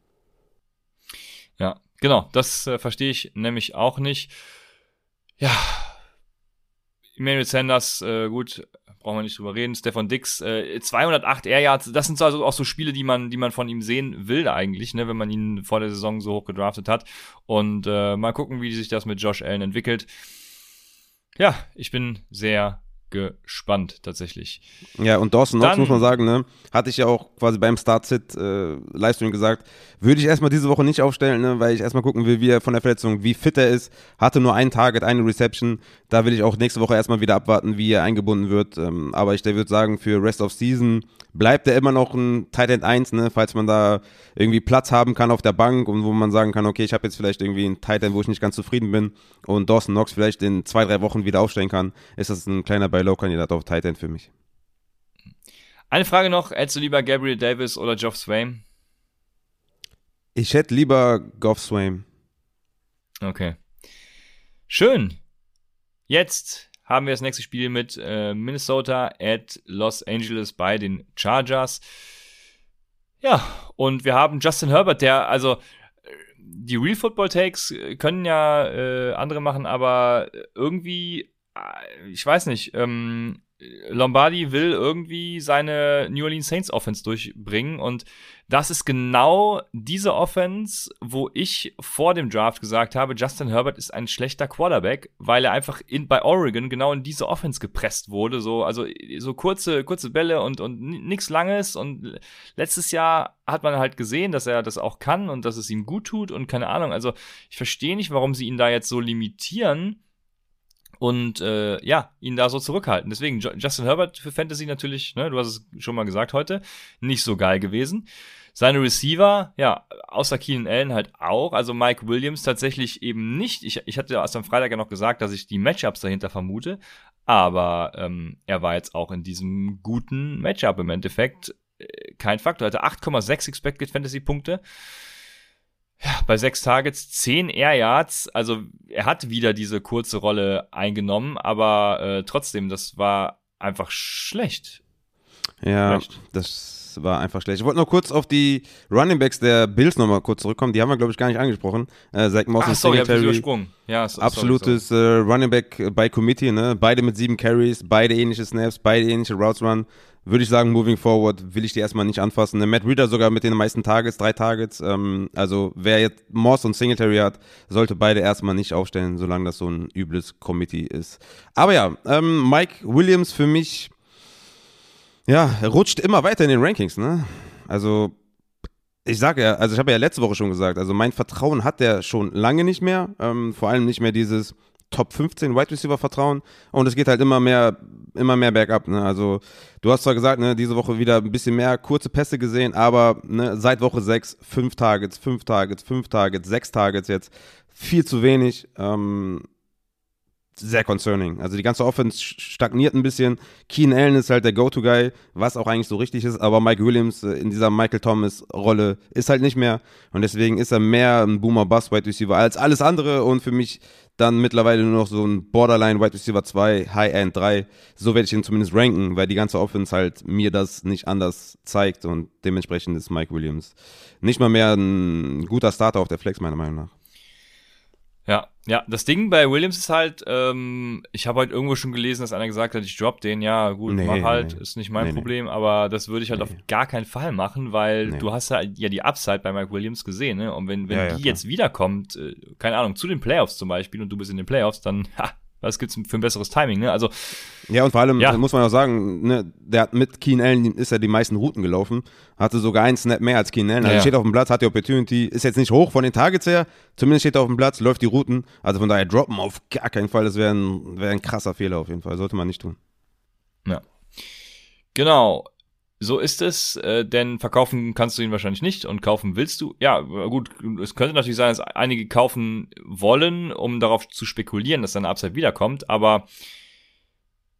Ja, genau, das äh, verstehe ich nämlich auch nicht. Ja, Emmanuel Sanders, äh, gut, brauchen wir nicht drüber reden. Stefan Dix, äh, 208 Air Yards, das sind so also auch so Spiele, die man, die man von ihm sehen will eigentlich, ne, wenn man ihn vor der Saison so hoch gedraftet hat. Und äh, mal gucken, wie sich das mit Josh Allen entwickelt. Ja, ich bin sehr gespannt tatsächlich. Ja, und Dawson Knox, muss man sagen, ne, hatte ich ja auch quasi beim Start-Sit äh, gesagt, würde ich erstmal diese Woche nicht aufstellen, ne, weil ich erstmal gucken will, wie er von der Verletzung, wie fit er ist, hatte nur ein Target, eine Reception, da will ich auch nächste Woche erstmal wieder abwarten, wie er eingebunden wird, ähm, aber ich würde sagen, für Rest of Season bleibt er immer noch ein Tight End 1, ne, falls man da irgendwie Platz haben kann auf der Bank und wo man sagen kann, okay, ich habe jetzt vielleicht irgendwie einen Tight End, wo ich nicht ganz zufrieden bin und Dawson Knox vielleicht in zwei, drei Wochen wieder aufstellen kann, ist das ein kleiner Buy-Low-Kandidat auf Tight End für mich. Eine Frage noch, hättest du lieber Gabriel Davis oder Geoff Swain? Ich hätte lieber Goff Swain. Okay. Schön. Jetzt haben wir das nächste Spiel mit äh, Minnesota at Los Angeles bei den Chargers. Ja, und wir haben Justin Herbert, der, also die Real Football Takes äh, können ja äh, andere machen, aber irgendwie, äh, ich weiß nicht, ähm, Lombardi will irgendwie seine New Orleans Saints Offense durchbringen und das ist genau diese Offense, wo ich vor dem Draft gesagt habe, Justin Herbert ist ein schlechter Quarterback, weil er einfach in, bei Oregon genau in diese Offense gepresst wurde, so also so kurze kurze Bälle und und nichts langes. Und letztes Jahr hat man halt gesehen, dass er das auch kann und dass es ihm gut tut und keine Ahnung, also ich verstehe nicht, warum sie ihn da jetzt so limitieren und äh, ja, ihn da so zurückhalten. Deswegen, Justin Herbert für Fantasy natürlich, ne, du hast es schon mal gesagt heute, nicht so geil gewesen. Seine Receiver, ja, außer Keenan Allen halt auch. Also Mike Williams tatsächlich eben nicht. Ich, ich hatte erst am Freitag ja noch gesagt, dass ich die Matchups dahinter vermute. Aber ähm, er war jetzt auch in diesem guten Matchup im Endeffekt äh, kein Faktor. Er hatte 8,6 Expected Fantasy Punkte. Ja, bei sechs Targets, 10 Air Yards. Also er hat wieder diese kurze Rolle eingenommen, aber äh, trotzdem, das war einfach schlecht. Ja, Schlecht. das war einfach schlecht. Ich wollte noch kurz auf die Running Backs der Bills nochmal kurz zurückkommen. Die haben wir, glaube ich, gar nicht angesprochen. Äh, Zach Moss Ach und sorry, übersprungen. Ja, so, Absolutes äh, Running Back bei Committee, ne? Beide mit sieben Carries, beide ähnliche Snaps, beide ähnliche Routes Run. Würde ich sagen, moving forward will ich die erstmal nicht anfassen. Matt Reader sogar mit den meisten Targets, drei Targets. Ähm, also wer jetzt Moss und Singletary hat, sollte beide erstmal nicht aufstellen, solange das so ein übles Committee ist. Aber ja, ähm, Mike Williams für mich, ja, rutscht immer weiter in den Rankings, ne? Also ich sage ja, also ich habe ja letzte Woche schon gesagt, also mein Vertrauen hat der schon lange nicht mehr. Ähm, vor allem nicht mehr dieses Top 15 Wide Receiver Vertrauen. Und es geht halt immer mehr, immer mehr bergab. Ne? Also du hast zwar gesagt, ne, diese Woche wieder ein bisschen mehr kurze Pässe gesehen, aber ne, seit Woche 6 fünf Targets, fünf Targets, fünf Targets, sechs Targets jetzt. Viel zu wenig. Ähm, sehr concerning. Also die ganze Offense stagniert ein bisschen. Keen Allen ist halt der Go-To-Guy, was auch eigentlich so richtig ist, aber Mike Williams äh, in dieser Michael Thomas-Rolle ist halt nicht mehr und deswegen ist er mehr ein Boomer-Bust-Wide Receiver als alles andere und für mich dann mittlerweile nur noch so ein Borderline Wide Receiver 2, High-End 3. So werde ich ihn zumindest ranken, weil die ganze Offense halt mir das nicht anders zeigt und dementsprechend ist Mike Williams nicht mal mehr ein guter Starter auf der Flex, meiner Meinung nach. Ja, ja, das Ding bei Williams ist halt, ähm, ich habe halt irgendwo schon gelesen, dass einer gesagt hat, ich drop den, ja, gut, nee, mach halt, nee. ist nicht mein nee, Problem, aber das würde ich halt auf gar keinen Fall machen, weil du hast ja, ja die Upside bei Mike Williams gesehen, ne? Und wenn, wenn ja, die ja, jetzt wiederkommt, äh, keine Ahnung, zu den Playoffs zum Beispiel und du bist in den Playoffs, dann, ha, was gibt's für ein besseres Timing, ne? Also. Ja, und vor allem ja. muss man auch sagen, ne, der hat mit Keen Allen ist er die meisten Routen gelaufen, hatte sogar einen Snap mehr als Keen Allen. Also ja, steht auf dem Platz, hat die Opportunity, ist jetzt nicht hoch von den Targets her, zumindest steht er auf dem Platz, läuft die Routen. Also von daher droppen auf gar keinen Fall, das wäre ein, wär ein krasser Fehler auf jeden Fall, sollte man nicht tun. Ja. Genau. So ist es, äh, denn verkaufen kannst du ihn wahrscheinlich nicht und kaufen willst du. Ja, gut, es könnte natürlich sein, dass einige kaufen wollen, um darauf zu spekulieren, dass seine Upside wiederkommt, aber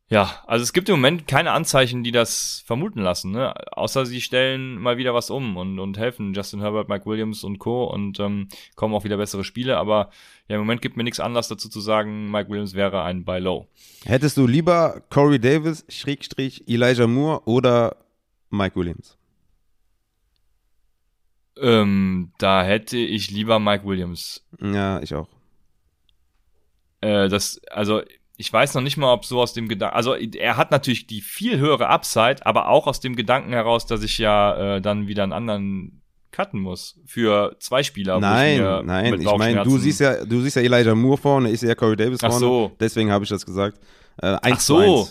ja, also es gibt im Moment keine Anzeichen, die das vermuten lassen, ne? Außer sie stellen mal wieder was um und, und helfen Justin Herbert, Mike Williams und Co. und ähm, kommen auch wieder bessere Spiele, aber ja, im Moment gibt mir nichts Anlass dazu zu sagen, Mike Williams wäre ein Buy Low. Hättest du lieber Corey Davis, Schrägstrich, Elijah Moore oder Mike Williams? Ähm, da hätte ich lieber Mike Williams. Ja, ich auch. Äh, das, also ich weiß noch nicht mal, ob so aus dem Gedanken, also er hat natürlich die viel höhere Upside, aber auch aus dem Gedanken heraus, dass ich ja äh, dann wieder einen anderen cutten muss für zwei Spieler. Nein, ich nein, ich meine, du siehst ja, du siehst ja Elijah Moore vorne, ich sehe ja Corey Davis vorne. Ach so. Deswegen habe ich das gesagt. Äh, Ach so.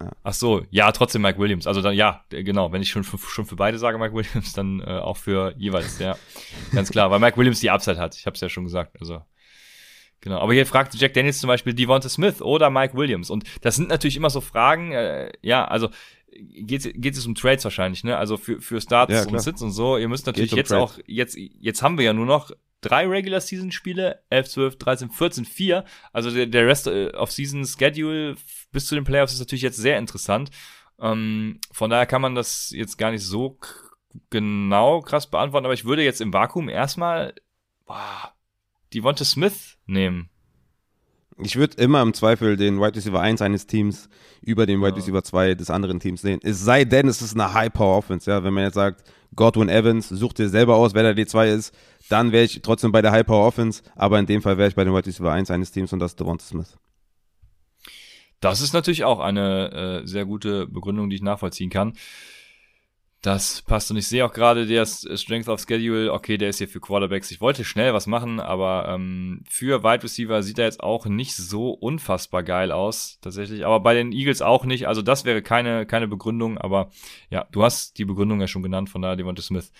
Ja. Ach so, ja, trotzdem Mike Williams. Also dann, ja, genau, wenn ich schon für, schon für beide sage Mike Williams, dann äh, auch für jeweils, ja. Ganz klar, weil Mike Williams die Upside hat. Ich habe es ja schon gesagt. Also Genau, aber hier fragt Jack Daniels zum Beispiel Devonta Smith oder Mike Williams. Und das sind natürlich immer so Fragen, äh, ja, also geht, geht es um Trades wahrscheinlich, ne? Also für, für Starts ja, und Sits und so. Ihr müsst natürlich um jetzt Trade. auch, jetzt, jetzt haben wir ja nur noch drei Regular Season Spiele, 11, 12, 13, 14, 4. Also der, der Rest äh, of Season Schedule bis zu den Playoffs ist natürlich jetzt sehr interessant. Ähm, von daher kann man das jetzt gar nicht so genau krass beantworten, aber ich würde jetzt im Vakuum erstmal boah, Devonta Smith nehmen. Ich würde immer im Zweifel den Wide Receiver 1 eines Teams über den Wide Receiver 2 des anderen Teams sehen. Es sei denn, es ist eine High-Power-Offense. Ja? Wenn man jetzt sagt, Godwin Evans, sucht dir selber aus, wer der D2 ist, dann wäre ich trotzdem bei der High-Power-Offense. Aber in dem Fall wäre ich bei den Wide Receiver 1 eines Teams und das ist Devonta Smith. Das ist natürlich auch eine äh, sehr gute Begründung, die ich nachvollziehen kann. Das passt und ich sehe auch gerade der Strength of Schedule, okay, der ist hier für Quarterbacks. Ich wollte schnell was machen, aber ähm, für Wide Receiver sieht er jetzt auch nicht so unfassbar geil aus, tatsächlich. Aber bei den Eagles auch nicht. Also das wäre keine, keine Begründung, aber ja, du hast die Begründung ja schon genannt von da Devonta Smith.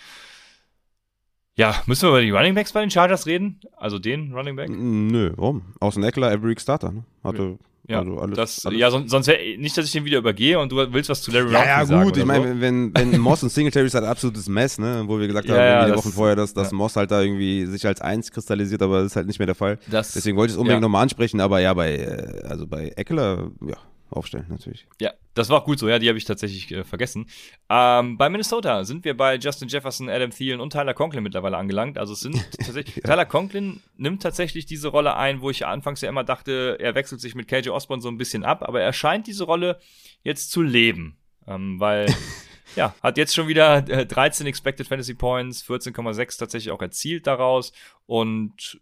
Ja, müssen wir über die Running Backs bei den Chargers reden? Also den Running Back? Nö, warum? Außen Eckler, every week Starter. Ne? Hatte ja, also alles, das, alles. ja sonst, sonst wär, nicht, dass ich den wieder übergehe und du willst was zu Larry Round ja, ja, sagen. Ja, gut, ich meine, so. wenn, wenn Moss und Singletary ist halt absolutes Mess, ne? Wo wir gesagt ja, haben, ja, die Wochen vorher, dass, dass. Moss halt da irgendwie sich als eins kristallisiert, aber das ist halt nicht mehr der Fall. Das, Deswegen wollte ich es unbedingt ja. nochmal ansprechen, aber ja, bei, äh, also bei Eckler, ja, aufstellen, natürlich. Ja, das war auch gut so, ja, die habe ich tatsächlich äh, vergessen. Ähm, bei Minnesota sind wir bei Justin Jefferson, Adam Thielen und Tyler Conklin mittlerweile angelangt. Also es sind tatsächlich, ja. Tyler Conklin nimmt tatsächlich diese Rolle ein, wo ich anfangs ja immer dachte, er wechselt sich mit KJ Osborne so ein bisschen ab, aber er scheint diese Rolle jetzt zu leben, ähm, weil ja, hat jetzt schon wieder 13 äh, Expected Fantasy Points, 14,6 tatsächlich auch erzielt daraus und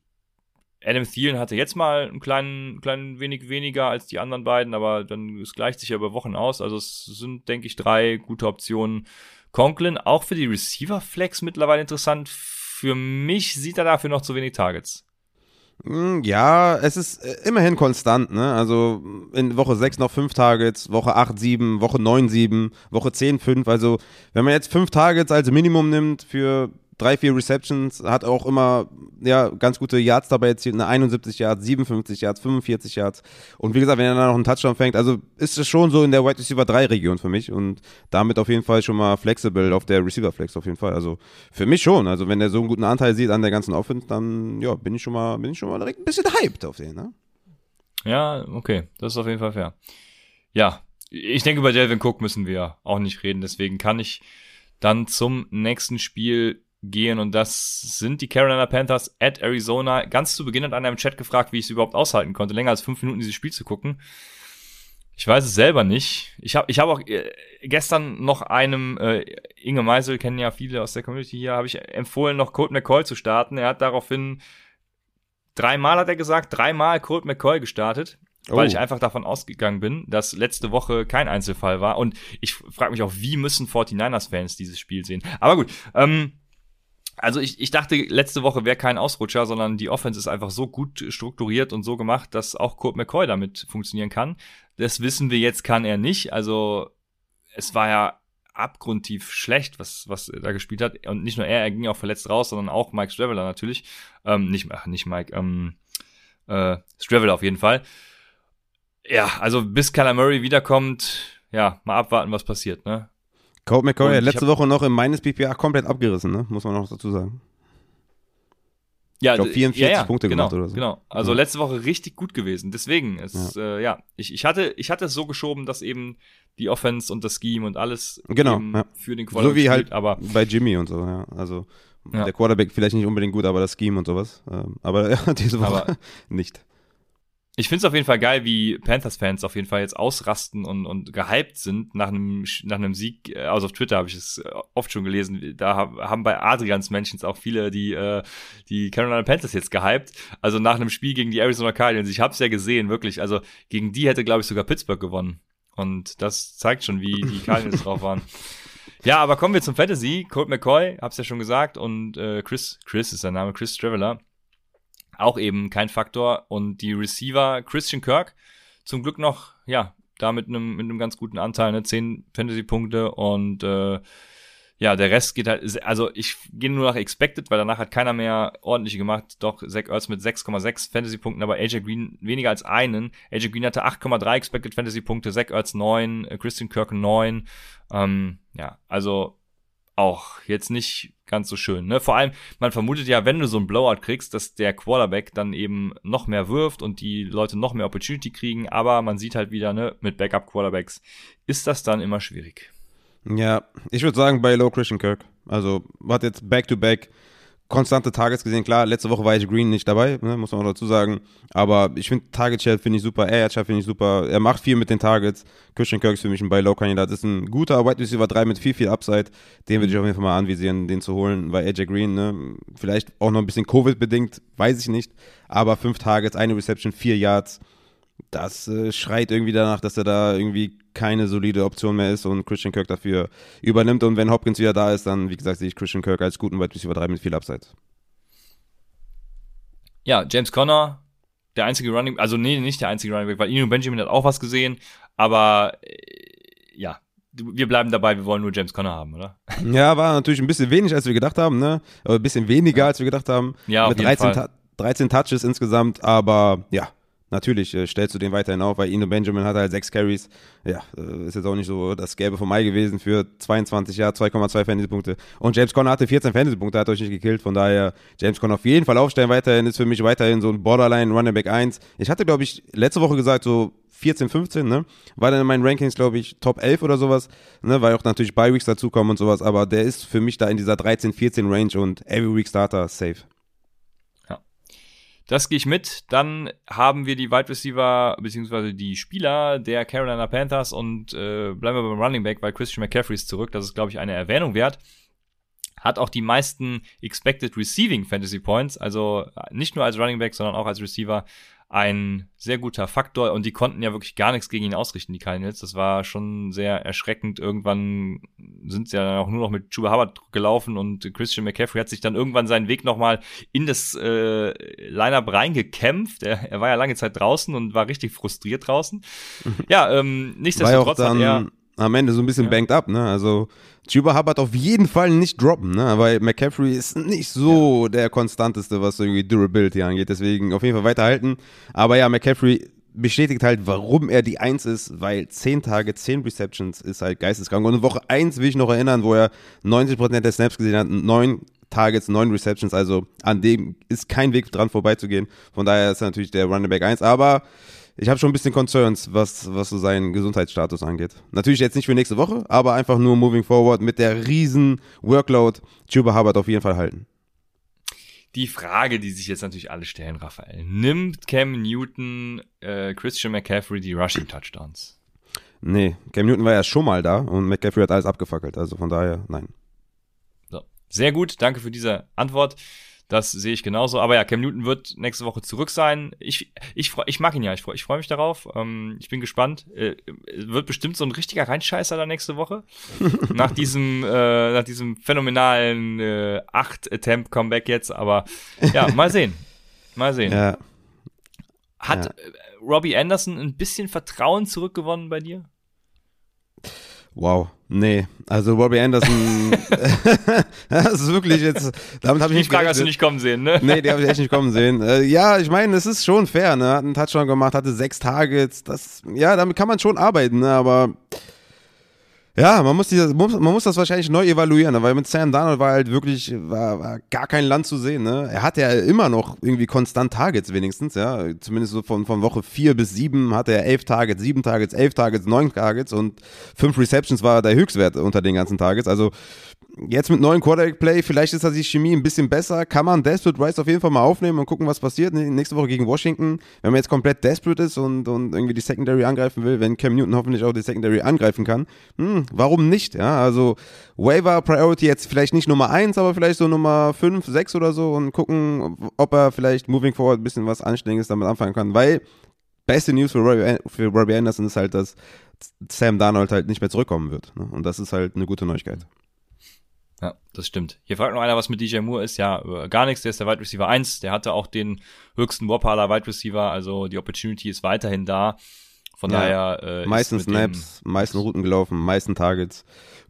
Adam Thielen hatte jetzt mal einen kleinen, kleinen wenig weniger als die anderen beiden, aber dann es gleicht sich ja über Wochen aus. Also es sind, denke ich, drei gute Optionen. Conklin auch für die Receiver Flex mittlerweile interessant. Für mich sieht er dafür noch zu wenig Targets. Hm, ja, es ist äh, immerhin konstant, ne? Also in Woche 6 noch 5 Targets, Woche 8 7, Woche 9 7, Woche 10 5. Also wenn man jetzt 5 Targets als Minimum nimmt für drei, vier Receptions, hat auch immer ja, ganz gute Yards dabei erzielt, eine 71 Yards, 57 Yards, 45 Yards. Und wie gesagt, wenn er dann noch einen Touchdown fängt, also ist es schon so in der Wide Receiver 3 Region für mich und damit auf jeden Fall schon mal flexibel auf der Receiver Flex auf jeden Fall. Also für mich schon. Also wenn er so einen guten Anteil sieht an der ganzen Offense, dann ja, bin ich schon mal, bin ich schon mal direkt ein bisschen hyped auf den, ne? Ja, okay, das ist auf jeden Fall fair. Ja, ich denke, über Delvin Cook müssen wir auch nicht reden, deswegen kann ich dann zum nächsten Spiel gehen und das sind die Carolina Panthers at Arizona. Ganz zu Beginn hat einer im Chat gefragt, wie ich es überhaupt aushalten konnte, länger als fünf Minuten dieses Spiel zu gucken. Ich weiß es selber nicht. Ich habe ich hab auch äh, gestern noch einem, äh, Inge Meisel, kennen ja viele aus der Community hier, habe ich empfohlen, noch Colt McCoy zu starten. Er hat daraufhin dreimal, hat er gesagt, dreimal Colt McCoy gestartet. Oh. Weil ich einfach davon ausgegangen bin, dass letzte Woche kein Einzelfall war. Und ich frage mich auch, wie müssen 49ers-Fans dieses Spiel sehen? Aber gut, ähm, also ich, ich dachte, letzte Woche wäre kein Ausrutscher, sondern die Offense ist einfach so gut strukturiert und so gemacht, dass auch Kurt McCoy damit funktionieren kann. Das wissen wir jetzt, kann er nicht. Also es war ja abgrundtief schlecht, was, was er da gespielt hat. Und nicht nur er, er ging auch verletzt raus, sondern auch Mike Straveller natürlich. Ähm, nicht, ach, nicht Mike, ähm, äh, Straveller auf jeden Fall. Ja, also bis Kyler Murray wiederkommt, ja, mal abwarten, was passiert, ne? Colt McCoy hat letzte Woche noch in meines PPA komplett abgerissen, ne? Muss man noch dazu sagen. Ja, ich glaube 44 ja, ja, Punkte genau, gemacht oder so. Genau. Also ja. letzte Woche richtig gut gewesen. Deswegen, es, ja, äh, ja ich, ich, hatte, ich hatte es so geschoben, dass eben die Offense und das Scheme und alles genau, für den Quarterback So wie halt aber bei Jimmy und so, ja. Also der Quarterback vielleicht nicht unbedingt gut, aber das Scheme und sowas. Ähm, aber diese Woche aber, nicht ich finde es auf jeden Fall geil, wie Panthers-Fans auf jeden Fall jetzt ausrasten und, und gehypt sind nach einem, nach einem Sieg. Also auf Twitter habe ich es äh, oft schon gelesen. Da haben bei Adrians Mentions auch viele die, äh, die Carolina Panthers jetzt gehypt. Also nach einem Spiel gegen die Arizona Cardinals. Ich habe es ja gesehen, wirklich. Also gegen die hätte, glaube ich, sogar Pittsburgh gewonnen. Und das zeigt schon, wie die Cardinals drauf waren. Ja, aber kommen wir zum Fantasy. Colt McCoy, hab's ja schon gesagt, und äh, Chris, Chris ist sein Name, Chris Traveler auch eben kein Faktor. Und die Receiver Christian Kirk zum Glück noch, ja, da mit einem mit einem ganz guten Anteil, ne, 10 Fantasy-Punkte und äh, ja, der Rest geht halt, also ich gehe nur nach Expected, weil danach hat keiner mehr ordentlich gemacht. Doch Zach Ertz mit 6,6 Fantasy-Punkten, aber AJ Green weniger als einen. AJ Green hatte 8,3 Expected Fantasy-Punkte, Zach Ertz 9, äh, Christian Kirk 9. Ähm, ja, also auch jetzt nicht ganz so schön. Ne? Vor allem, man vermutet ja, wenn du so einen Blowout kriegst, dass der Quarterback dann eben noch mehr wirft und die Leute noch mehr Opportunity kriegen, aber man sieht halt wieder, ne, mit Backup-Quarterbacks ist das dann immer schwierig. Ja, ich würde sagen bei Low Christian Kirk. Also hat jetzt Back-to-Back -back konstante Targets gesehen. Klar, letzte Woche war ich Green nicht dabei, ne, muss man auch dazu sagen. Aber ich finde Target Share finde ich super, Air Share finde ich super. Er macht viel mit den Targets. Christian Kirk ist für mich ein Buy-Low-Kandidat. Ist ein guter Wide Receiver 3 mit viel, viel Upside. Den würde ich auf jeden Fall mal anvisieren, den zu holen, weil AJ Green, ne, vielleicht auch noch ein bisschen Covid-bedingt, weiß ich nicht. Aber fünf Targets, eine Reception, vier Yards das äh, schreit irgendwie danach, dass er da irgendwie keine solide Option mehr ist und Christian Kirk dafür übernimmt. Und wenn Hopkins wieder da ist, dann, wie gesagt, sehe ich Christian Kirk als guten Wide Receiver 3 mit viel Upside. Ja, James Conner, der einzige Running, also nee, nicht der einzige Running Back, weil Inu Benjamin hat auch was gesehen, aber äh, ja, wir bleiben dabei, wir wollen nur James Conner haben, oder? Ja, war natürlich ein bisschen wenig, als wir gedacht haben, ne? Aber ein bisschen weniger, als wir gedacht haben. Ja, Mit 13, 13 Touches insgesamt, aber ja, Natürlich äh, stellst du den weiterhin auf, weil Ino Benjamin hat halt sechs Carries. Ja, äh, ist jetzt auch nicht so das Gelbe vom Mai gewesen für 22 Jahre, 2,2 Fantasy-Punkte. Und James Conner hatte 14 Fantasy-Punkte, hat euch nicht gekillt. Von daher, James Conner auf jeden Fall aufstellen weiterhin, ist für mich weiterhin so ein Borderline Running Back 1. Ich hatte, glaube ich, letzte Woche gesagt, so 14, 15, ne? War dann in meinen Rankings, glaube ich, Top 11 oder sowas, ne? Weil auch natürlich Bye-Weeks dazukommen und sowas, aber der ist für mich da in dieser 13, 14 Range und Every Week Starter safe. Das gehe ich mit. Dann haben wir die Wide Receiver beziehungsweise die Spieler der Carolina Panthers und äh, bleiben wir beim Running Back, weil Christian McCaffrey ist zurück. Das ist, glaube ich, eine Erwähnung wert. Hat auch die meisten Expected Receiving Fantasy Points, also nicht nur als Running Back, sondern auch als Receiver ein sehr guter Faktor und die konnten ja wirklich gar nichts gegen ihn ausrichten, die Cardinals. Das war schon sehr erschreckend. Irgendwann sind sie ja dann auch nur noch mit Chuba Hubbard gelaufen und Christian McCaffrey hat sich dann irgendwann seinen Weg nochmal in das äh, Lineup reingekämpft. Er, er war ja lange Zeit draußen und war richtig frustriert draußen. Ja, ähm, nichtsdestotrotz hat er am Ende so ein bisschen ja. banked up, ne? Also Chuba Hubbard auf jeden Fall nicht droppen, ne? Weil McCaffrey ist nicht so ja. der konstanteste, was irgendwie Durability angeht. Deswegen auf jeden Fall weiterhalten. Aber ja, McCaffrey bestätigt halt, warum er die Eins ist, weil 10 Tage, 10 Receptions ist halt geisteskrank. Und in Woche 1 will ich noch erinnern, wo er 90% der Snaps gesehen hat, 9 Targets, 9 Receptions, also an dem ist kein Weg dran vorbeizugehen. Von daher ist er natürlich der Running Back 1. Aber ich habe schon ein bisschen Concerns, was, was so seinen Gesundheitsstatus angeht. Natürlich jetzt nicht für nächste Woche, aber einfach nur moving forward mit der riesen Workload Chuba Hubbard auf jeden Fall halten. Die Frage, die sich jetzt natürlich alle stellen, Raphael, nimmt Cam Newton äh, Christian McCaffrey die Rushing Touchdowns? Nee, Cam Newton war ja schon mal da und McCaffrey hat alles abgefackelt, also von daher nein. So. Sehr gut, danke für diese Antwort. Das sehe ich genauso. Aber ja, Cam Newton wird nächste Woche zurück sein. Ich, ich, ich mag ihn ja. Ich freue ich freu mich darauf. Ähm, ich bin gespannt. Äh, wird bestimmt so ein richtiger Reinscheißer da nächste Woche. nach diesem, äh, nach diesem phänomenalen äh, 8-Attempt-Comeback jetzt. Aber ja, mal sehen. Mal sehen. Ja. Hat ja. Äh, Robbie Anderson ein bisschen Vertrauen zurückgewonnen bei dir? Wow, nee. Also Robbie Anderson, das ist wirklich jetzt, damit habe ich Die Frage hast du nicht kommen sehen, ne? Nee, die habe ich echt nicht kommen sehen. Äh, ja, ich meine, es ist schon fair, ne? Hat einen Touchdown gemacht, hatte sechs Targets, das, ja, damit kann man schon arbeiten, ne? Aber ja, man muss, dieses, man muss das wahrscheinlich neu evaluieren, weil mit Sam Darnold war halt wirklich war, war gar kein Land zu sehen. Ne? Er hatte ja immer noch irgendwie konstant Targets wenigstens, ja. Zumindest so von, von Woche 4 bis 7 hatte er 11 Targets, 7 Targets, 11 Targets, 9 Targets und 5 Receptions war der Höchstwert unter den ganzen Targets. Also jetzt mit neuen Quarterback-Play, vielleicht ist da die Chemie ein bisschen besser. Kann man Desperate Rice auf jeden Fall mal aufnehmen und gucken, was passiert. Nächste Woche gegen Washington. Wenn man jetzt komplett desperate ist und, und irgendwie die Secondary angreifen will, wenn Cam Newton hoffentlich auch die Secondary angreifen kann, hm, warum nicht? Ja, also Waiver Priority jetzt vielleicht nicht Nummer 1, aber vielleicht so Nummer 5, 6 oder so und gucken, ob er vielleicht moving forward ein bisschen was Anständiges damit anfangen kann, weil beste News für Robbie, für Robbie Anderson ist halt, dass Sam Darnold halt nicht mehr zurückkommen wird. Ne? Und das ist halt eine gute Neuigkeit. Ja, das stimmt. Hier fragt noch einer, was mit DJ Moore ist. Ja, äh, gar nichts. Der ist der Wide Receiver 1. Der hatte auch den höchsten Whopper Wide Receiver. Also die Opportunity ist weiterhin da. Von ja, daher. Äh, meisten Snaps, meisten Routen gelaufen, meisten Targets.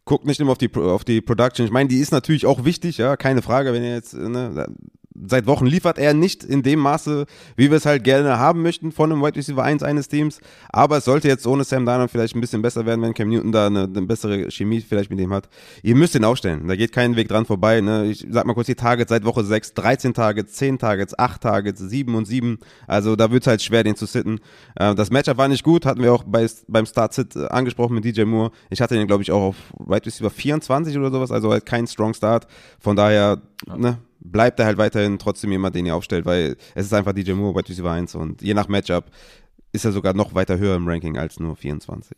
Guckt nicht immer auf die, auf die Production. Ich meine, die ist natürlich auch wichtig, ja, keine Frage, wenn ihr jetzt, ne, seit Wochen liefert er nicht in dem Maße, wie wir es halt gerne haben möchten von einem Wide Receiver 1 eines Teams. Aber es sollte jetzt ohne Sam Darnold vielleicht ein bisschen besser werden, wenn Cam Newton da eine, eine bessere Chemie vielleicht mit ihm hat. Ihr müsst ihn aufstellen. Da geht kein Weg dran vorbei. Ne? Ich sag mal kurz die Targets seit Woche 6, 13 Targets, 10 Targets, 8 Targets, 7 und 7. Also da wird es halt schwer, den zu sitten. Äh, das Matchup war nicht gut, hatten wir auch bei, beim Start-Sit äh, angesprochen mit DJ Moore. Ich hatte den, glaube ich, auch auf Wide Receiver 24 oder sowas, also halt kein Strong Start. Von daher, ja. ne, bleibt er halt weiterhin trotzdem jemand, den ihr aufstellt, weil es ist einfach DJ Moore bei Receiver 1 und je nach Matchup ist er sogar noch weiter höher im Ranking als nur 24.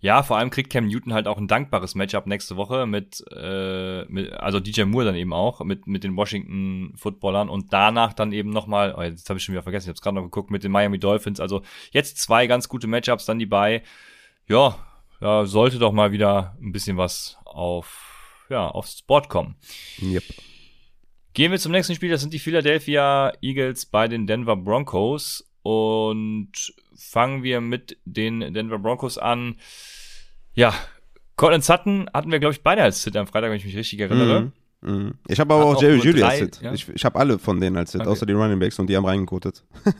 Ja, vor allem kriegt Cam Newton halt auch ein dankbares Matchup nächste Woche mit, äh, mit also DJ Moore dann eben auch, mit, mit den Washington Footballern und danach dann eben nochmal, oh, jetzt habe ich schon wieder vergessen, ich habe es gerade noch geguckt, mit den Miami Dolphins. Also jetzt zwei ganz gute Matchups, dann die bei. Ja, ja, sollte doch mal wieder ein bisschen was auf, ja, aufs Board kommen. Yep. Gehen wir zum nächsten Spiel. Das sind die Philadelphia Eagles bei den Denver Broncos. Und fangen wir mit den Denver Broncos an. Ja, Colin Sutton hatten wir, glaube ich, beide als Sit am Freitag, wenn ich mich richtig erinnere. Mm, mm. Ich habe aber Hat auch Jerry Judy als Sit. Ja? Ich, ich habe alle von denen als Sit, okay. außer die Running Backs und die haben reingekotet.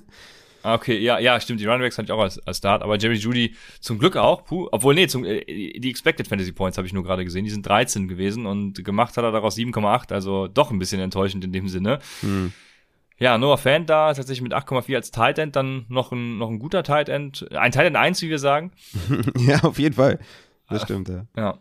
Ah, okay, ja, ja, stimmt. Die Runningbacks hatte ich auch als, als Start, aber Jerry Judy zum Glück auch. Puh, obwohl, nee, zum, äh, die Expected Fantasy Points habe ich nur gerade gesehen. Die sind 13 gewesen und gemacht hat er daraus 7,8, also doch ein bisschen enttäuschend in dem Sinne. Hm. Ja, Noah Fan da, tatsächlich mit 8,4 als Tight End, dann noch ein, noch ein guter Tight End. Ein Tight End 1, wie wir sagen. ja, auf jeden Fall. Das stimmt, ja. Ja.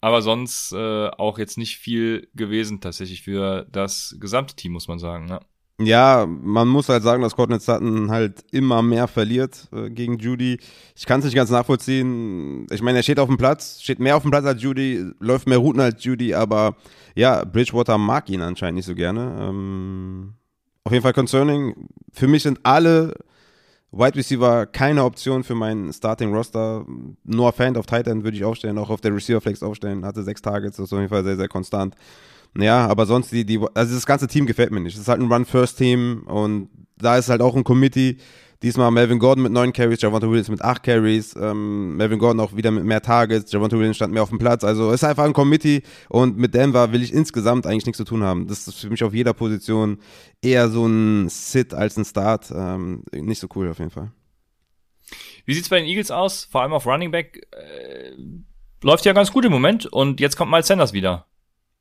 Aber sonst äh, auch jetzt nicht viel gewesen tatsächlich für das gesamte Team, muss man sagen. Ja. Ja, man muss halt sagen, dass Courtney Sutton halt immer mehr verliert äh, gegen Judy. Ich kann es nicht ganz nachvollziehen. Ich meine, er steht auf dem Platz, steht mehr auf dem Platz als Judy, läuft mehr Routen als Judy, aber ja, Bridgewater mag ihn anscheinend nicht so gerne. Ähm, auf jeden Fall concerning. Für mich sind alle Wide Receiver keine Option für meinen Starting Roster. Nur Fan auf Tight End würde ich aufstellen, auch auf der Receiver Flex aufstellen. Hatte sechs Targets, das ist auf jeden Fall sehr, sehr konstant. Ja, aber sonst die, die, also das ganze Team gefällt mir nicht. Es ist halt ein Run-First-Team und da ist halt auch ein Committee. Diesmal Melvin Gordon mit neun Carries, Javante Williams mit acht Carries, ähm, Melvin Gordon auch wieder mit mehr Targets, Javante Williams stand mehr auf dem Platz. Also es ist einfach ein Committee und mit Denver will ich insgesamt eigentlich nichts zu tun haben. Das ist für mich auf jeder Position eher so ein Sit als ein Start. Ähm, nicht so cool auf jeden Fall. Wie sieht's bei den Eagles aus? Vor allem auf Running Back äh, läuft ja ganz gut im Moment und jetzt kommt Miles Sanders wieder.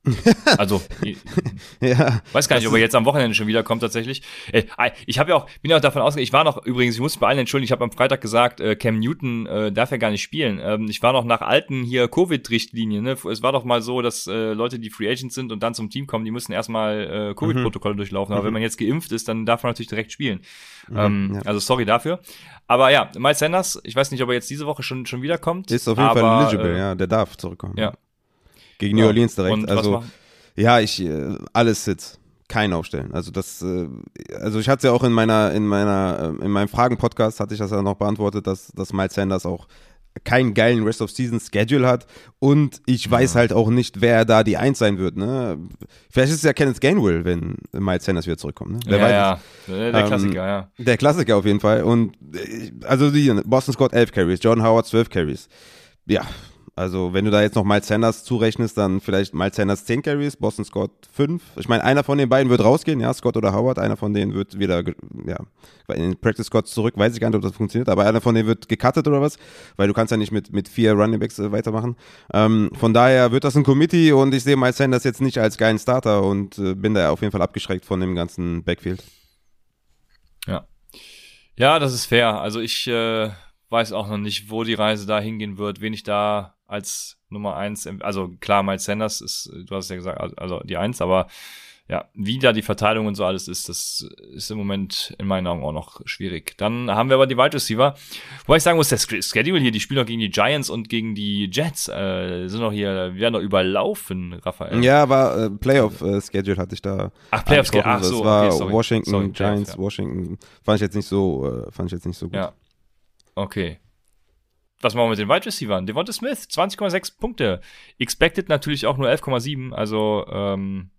Also, Ja. weiß gar nicht, ob er jetzt am Wochenende schon wiederkommt tatsächlich. Äh, ich habe ja auch, bin ja auch davon ausgegangen, ich war noch, übrigens, ich muss bei allen entschuldigen, ich habe am Freitag gesagt, äh, Cam Newton äh, darf ja gar nicht spielen. Ähm, ich war noch nach alten hier Covid-Richtlinien. Ne? Es war doch mal so, dass äh, Leute, die Free Agents sind und dann zum Team kommen, die müssen erstmal äh, Covid-Protokolle durchlaufen. Aber wenn man jetzt geimpft ist, dann darf man natürlich direkt spielen. ähm, ja. Also sorry dafür. Aber ja, Miles Sanders, ich weiß nicht, ob er jetzt diese Woche schon, schon wiederkommt. Ist auf jeden aber, Fall eligible, äh, ja. Der darf zurückkommen. ja. Gegen Ja. New Orleans direkt. Und also, ja, ich, äh, alles Sitz. Kein Aufstellen. Also das, äh, also ich hatte ja auch in meiner, in meiner, äh, in meinem Fragen-Podcast hatte ich das ja noch beantwortet, dass, dass Miles Sanders auch keinen geilen Rest of Season Schedule hat und ich weiß halt auch nicht, wer da die Eins sein wird. Ne? Vielleicht ist es ja Kenneth Gainwell, wenn Miles Sanders wieder zurückkommt. Ne? Wer ja, weiß ja, es. der, der Ähm, Klassiker, ja. Der Klassiker auf jeden Fall. Und also die Boston Scott 11 Carries, John Howard 12 Carries. Ja, also wenn du da jetzt noch Miles Sanders zurechnest, dann vielleicht Miles Sanders 10 Carries, Boston Scott 5. Ich meine, einer von den beiden wird rausgehen, ja, Scott oder Howard. Einer von denen wird wieder, ja, in den Practice Squad zurück. Weiß ich gar nicht, ob das funktioniert, aber einer von denen wird gecuttet oder was, weil du kannst ja nicht mit, mit vier Running Backs äh, weitermachen. Ähm, von daher wird das ein Committee und ich sehe Miles Sanders jetzt nicht als geilen Starter und äh, bin da auf jeden Fall abgeschreckt von dem ganzen Backfield. Ja. Ja, das ist fair. Also ich äh, weiß auch noch nicht, wo die Reise da hingehen wird, wen ich da als Nummer eins, em- also klar, Miles Sanders ist, du hast es ja gesagt, also- die Eins, aber ja, wie da die Verteilung und so alles ist, das ist im Moment in meinen Augen auch noch schwierig. Dann haben wir aber die Wide Receiver, wobei ich sagen muss, der Sch- Schedule hier, die spielen noch gegen die Giants und gegen die Jets, äh, sind noch hier, wir werden noch überlaufen, Raphael. Ja, aber äh, Playoff-Schedule hatte ich da. Ach, Playoffs, angesprochen. ach so, Das war okay, sorry. Washington, Sorry, Giants, ja. Washington. Fand ich jetzt nicht so, äh, fand ich jetzt nicht so gut. Ja. Okay. Was machen wir mit den Wide Receivers? Devonta Smith, 20,6 Punkte. Expected natürlich auch nur 11,7. Also, ähm,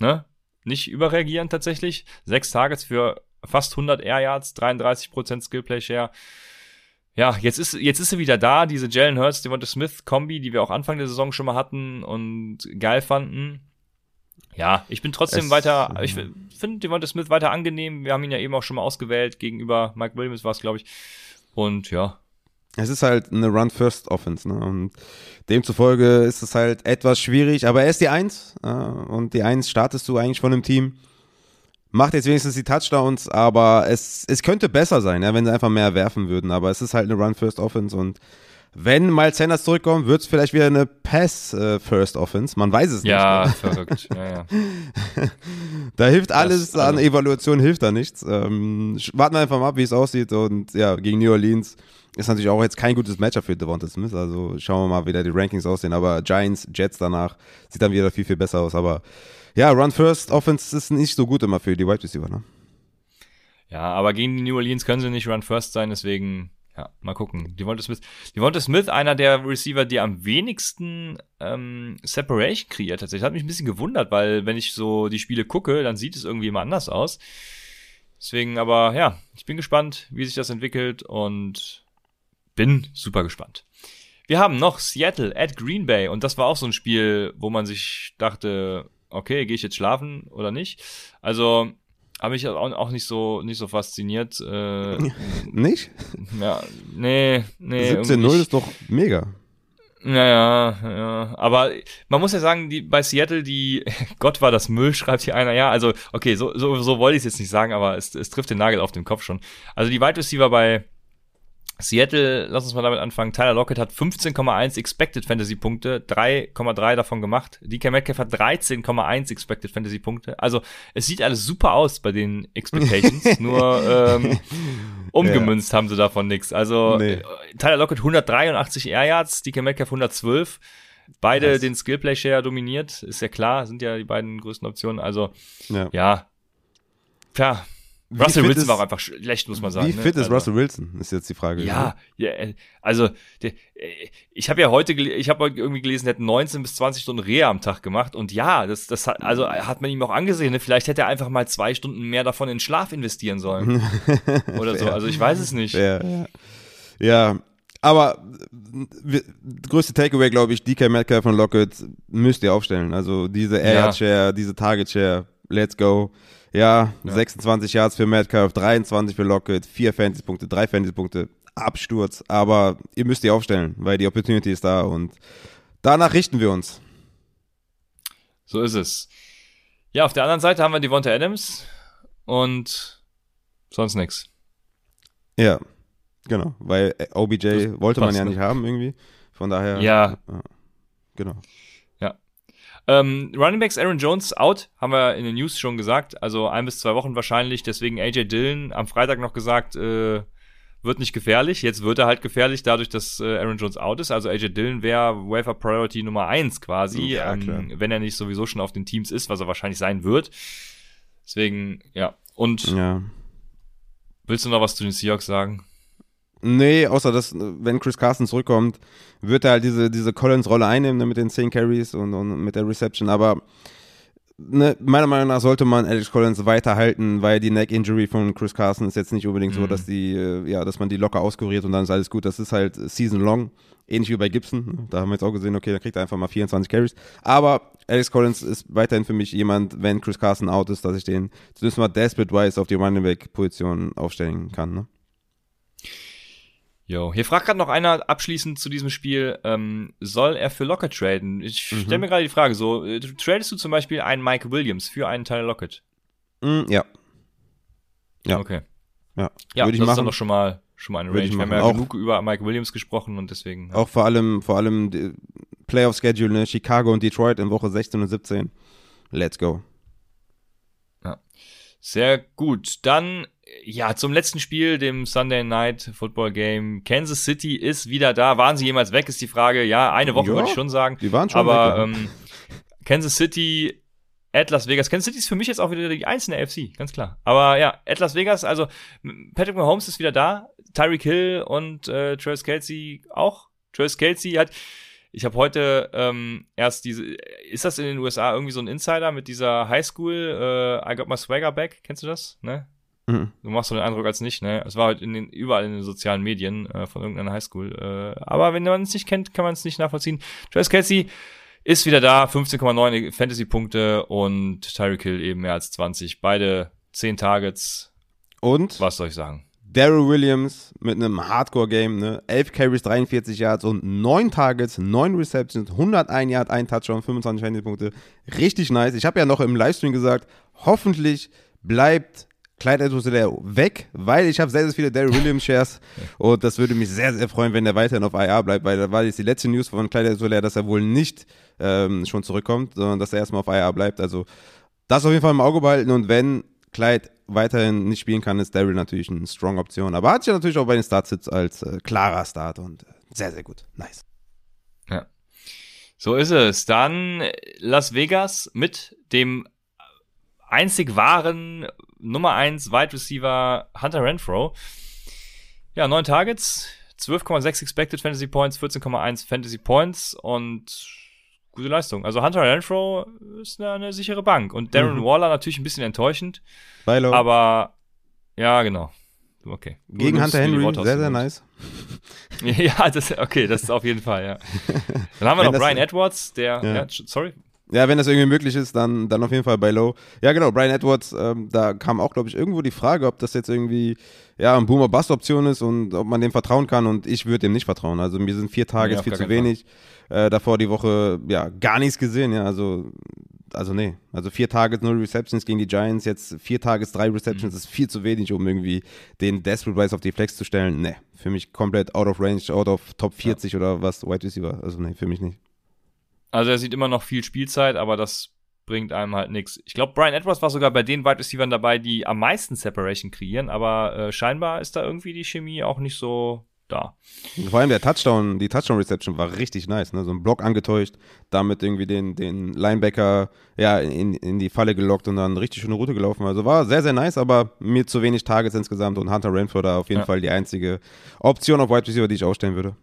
ne? Nicht überreagieren tatsächlich. Sechs Targets für fast 100 Air Yards, 33% Skillplay Share. Ja, jetzt ist, jetzt ist sie wieder da, diese Jalen Hurts, Devonta Smith Kombi, die wir auch Anfang der Saison schon mal hatten und geil fanden. Ja, ich bin trotzdem Es, weiter, ich finde Devonta Smith weiter angenehm. Wir haben ihn ja eben auch schon mal ausgewählt gegenüber Mike Williams war es, glaube ich. Und ja, Es ist halt eine Run-First-Offense, ne? Und demzufolge ist es halt etwas schwierig, aber er ist die Eins, äh, und die Eins startest du eigentlich von einem Team. Macht jetzt wenigstens die Touchdowns, aber es, es könnte besser sein, ja, wenn sie einfach mehr werfen würden. Aber es ist halt eine Run-First-Offense und wenn Miles Sanders zurückkommt, wird es vielleicht wieder eine Pass-First-Offense. Man weiß es ja, nicht. verrückt. Ja, ja. Da hilft alles also- an Evaluation, hilft da nichts. Ähm, warten wir einfach mal ab, wie es aussieht. Und ja, gegen New Orleans ist natürlich auch jetzt kein gutes Matchup für Devonta Smith. Also schauen wir mal, wie da die Rankings aussehen. Aber Giants, Jets danach sieht dann wieder viel, viel besser aus. Aber ja, Run First Offense ist nicht so gut immer für die Wide Receiver. Ne? ja, aber gegen die New Orleans können sie nicht Run First sein, deswegen, ja, mal gucken. Devonta Smith, Devonta Smith, einer der Receiver, die am wenigsten ähm, Separation kreiert tatsächlich. Hat mich ein bisschen gewundert, weil wenn ich so die Spiele gucke, dann sieht es irgendwie immer anders aus. Deswegen, aber ja, ich bin gespannt, wie sich das entwickelt und bin super gespannt. Wir haben noch Seattle at Green Bay und das war auch so ein Spiel, wo man sich dachte, okay, gehe ich jetzt schlafen oder nicht? Also habe ich auch, nicht so nicht so fasziniert. Äh, Nicht? ja, nee, nee. irgendwie 17-0 nicht. ist doch mega. Naja, ja. Aber man muss ja sagen, die, bei Seattle, die, Gott war das Müll, schreibt hier einer, ja. Also, okay, so, so, so wollte ich es jetzt nicht sagen, aber es, es trifft den Nagel auf den Kopf schon. Also die Wide Receiver bei Seattle, lass uns mal damit anfangen. Tyler Lockett hat 15,1 Expected Fantasy Punkte, 3,3 davon gemacht. DK Metcalf hat 13,1 Expected Fantasy Punkte. Also es sieht alles super aus bei den Expectations, nur ähm, umgemünzt haben sie davon nichts. Also Nee. äh, Tyler Lockett 183 Air Yards, DK Metcalf 112. Beide Krass. den Skillplay Share dominiert, ist ja klar, sind ja die beiden größten Optionen. Also Ja. ja, tja. Russell Wilson ist- war auch einfach schlecht, muss man sagen. Wie ne? fit ist also, Russell Wilson, ist jetzt die Frage. Ja, ja äh, also der, äh, ich habe ja heute, ich habe heute irgendwie gelesen, er hat 19 bis 20 Stunden Reha am Tag gemacht und ja, das, das hat, also hat man ihm auch angesehen. Ne? Vielleicht hätte er einfach mal zwei Stunden mehr davon in Schlaf investieren sollen oder so. Fair. Also ich weiß es nicht. Ja, ja. ja. aber äh, größte Takeaway, glaube ich, DK Metcalf und Lockett müsst ihr aufstellen. Also diese Air Ja. Share, diese Target Share, let's go. Ja, Ja. 26 Yards für Metcalf, 23 für Lockett, 4 Fantasy-Punkte, 3 Fantasy-Punkte, Absturz. Aber ihr müsst die aufstellen, weil die Opportunity ist da und danach richten wir uns. So ist es. Ja, auf der anderen Seite haben wir Devonta Adams und sonst nix. Ja, genau, weil OBJ Das wollte man ja ne? nicht haben irgendwie. Von daher. Ja. Genau. Ähm, Running Backs Aaron Jones out, haben wir in den News schon gesagt. Also ein bis zwei Wochen wahrscheinlich. Deswegen AJ Dillon am Freitag noch gesagt, äh, wird nicht gefährlich. Jetzt wird er halt gefährlich, dadurch, dass äh, Aaron Jones out ist. Also AJ Dillon wäre Wafer Priority Nummer eins quasi, Ja, klar. ähm, wenn er nicht sowieso schon auf den Teams ist, was er wahrscheinlich sein wird. Deswegen, ja. Und Ja. willst du noch was zu den Seahawks sagen? Nee, außer dass, wenn Chris Carson zurückkommt, wird er halt diese, diese Collins-Rolle einnehmen ne, mit den 10 Carries und, und mit der Reception. Aber ne, meiner Meinung nach sollte man Alex Collins weiterhalten, weil die Neck-Injury von Chris Carson ist jetzt nicht unbedingt so, Mhm. dass die, äh, ja, dass man die locker auskuriert und dann ist alles gut. Das ist halt season-long. Ähnlich wie bei Gibson. Da haben wir jetzt auch gesehen, okay, da kriegt er einfach mal 24 Carries. Aber Alex Collins ist weiterhin für mich jemand, wenn Chris Carson out ist, dass ich den zumindest mal desperate-wise auf die Running Back-Position aufstellen kann. Ne? Jo, hier fragt gerade noch einer abschließend zu diesem Spiel, ähm, soll er für Lockett traden? Ich stelle mir gerade die Frage so, äh, tradest du zum Beispiel einen Mike Williams für einen Tyler Lockett? Mm, ja. Ja. Okay. Ja, Ja, würde ich das ist dann doch schon mal, schon mal eine Range. Wir haben ja Auch- genug über Mike Williams gesprochen und deswegen. ja. Auch vor allem, vor allem Playoff-Schedule, ne? Chicago und Detroit in Woche 16 und 17. Let's go. Sehr gut. Dann, ja, zum letzten Spiel, dem Sunday Night Football Game. Kansas City ist wieder da. Waren sie jemals weg, ist die Frage. Ja, eine Woche Ja, würde ich schon sagen. Die waren schon Aber weg, ähm, Kansas City, at Las Vegas. Kansas City ist für mich jetzt auch wieder die einzelne AFC, ganz klar. Aber ja, at Las Vegas, also Patrick Mahomes ist wieder da. Tyreek Hill und äh, Travis Kelsey auch. Travis Kelsey hat, ich habe heute ähm, erst diese, ist das in den USA irgendwie so ein Insider mit dieser Highschool, äh, I got my swagger back, kennst du das? Ne? Mhm. Du machst so den Eindruck als nicht, ne? Es war halt in den, überall in den sozialen Medien äh, von irgendeiner Highschool. Äh, aber wenn man es nicht kennt, kann man es nicht nachvollziehen. Travis Kelsey ist wieder da, 15,9 Fantasy-Punkte und Tyreek Hill eben mehr als 20. Beide 10 Targets. Und Was soll ich sagen? Daryl Williams mit einem Hardcore-Game, ne? 11 Carries, 43 Yards und 9 Targets, 9 Receptions, 101 Yard, 1 Touchdown, 25 Handypunkte. Richtig nice. Ich habe ja noch im Livestream gesagt, hoffentlich bleibt Clyde edwards weg, weil ich habe sehr, sehr viele Daryl Williams Shares und das würde mich sehr, sehr freuen, wenn er weiterhin auf IR bleibt, weil da war jetzt die letzte News von Clyde edwards dass er wohl nicht ähm, schon zurückkommt, sondern dass er erstmal auf IR bleibt. Also das auf jeden Fall im Auge behalten und wenn Clyde weiterhin nicht spielen kann, ist Daryl natürlich eine strong Option. Aber hat sich ja natürlich auch bei den Startsits als äh, klarer Start und äh, sehr, sehr gut. Nice. So ist es. Dann Las Vegas mit dem einzig wahren Nummer 1 Wide Receiver Hunter Renfro. Ja, 9 Targets, 12,6 Expected Fantasy Points, 14,1 Fantasy Points und gute Leistung. Also Hunter Renfro ist eine, eine sichere Bank. Und Darren Mhm. Waller natürlich ein bisschen enttäuschend, Bailo. aber ja, genau. Okay. Gegen Hunter Henry, sehr, sehr nice. Ja, das, okay, das ist auf jeden Fall, ja. Dann haben wir noch Brian Edwards, der, Ja. ja, sorry, Ja, wenn das irgendwie möglich ist, dann, dann auf jeden Fall bei Low. Ja, genau, Brian Edwards, ähm, da kam auch, glaube ich, irgendwo die Frage, ob das jetzt irgendwie ja, eine Boomer-Bust-Option ist und ob man dem vertrauen kann und ich würde dem nicht vertrauen. Also mir sind vier Tage auf viel zu wenig. Äh, davor die Woche, ja, gar nichts gesehen, ja, also also nee, also vier Targets, null Receptions gegen die Giants, jetzt vier Tages, drei Receptions, ist viel zu wenig, um irgendwie den Desperate Rise auf die Flex zu stellen. Nee, für mich komplett out of range, out of Top 40 oder was, Wide Receiver, also nee, für mich nicht. Also er sieht immer noch viel Spielzeit, aber das bringt einem halt nichts. Ich glaube, Brian Edwards war sogar bei den Wide Receivers dabei, die am meisten Separation kreieren, aber äh, scheinbar ist da irgendwie die Chemie auch nicht so da. Vor allem der Touchdown, die Touchdown-Reception war richtig nice, ne? So ein Block angetäuscht, damit irgendwie den, den Linebacker ja, in, in die Falle gelockt und dann richtig schöne Route gelaufen. Also war sehr, sehr nice, aber mir zu wenig Targets insgesamt und Hunter Renfro da auf jeden Ja. Fall die einzige Option auf Wide Receiver, die ich aufstellen würde.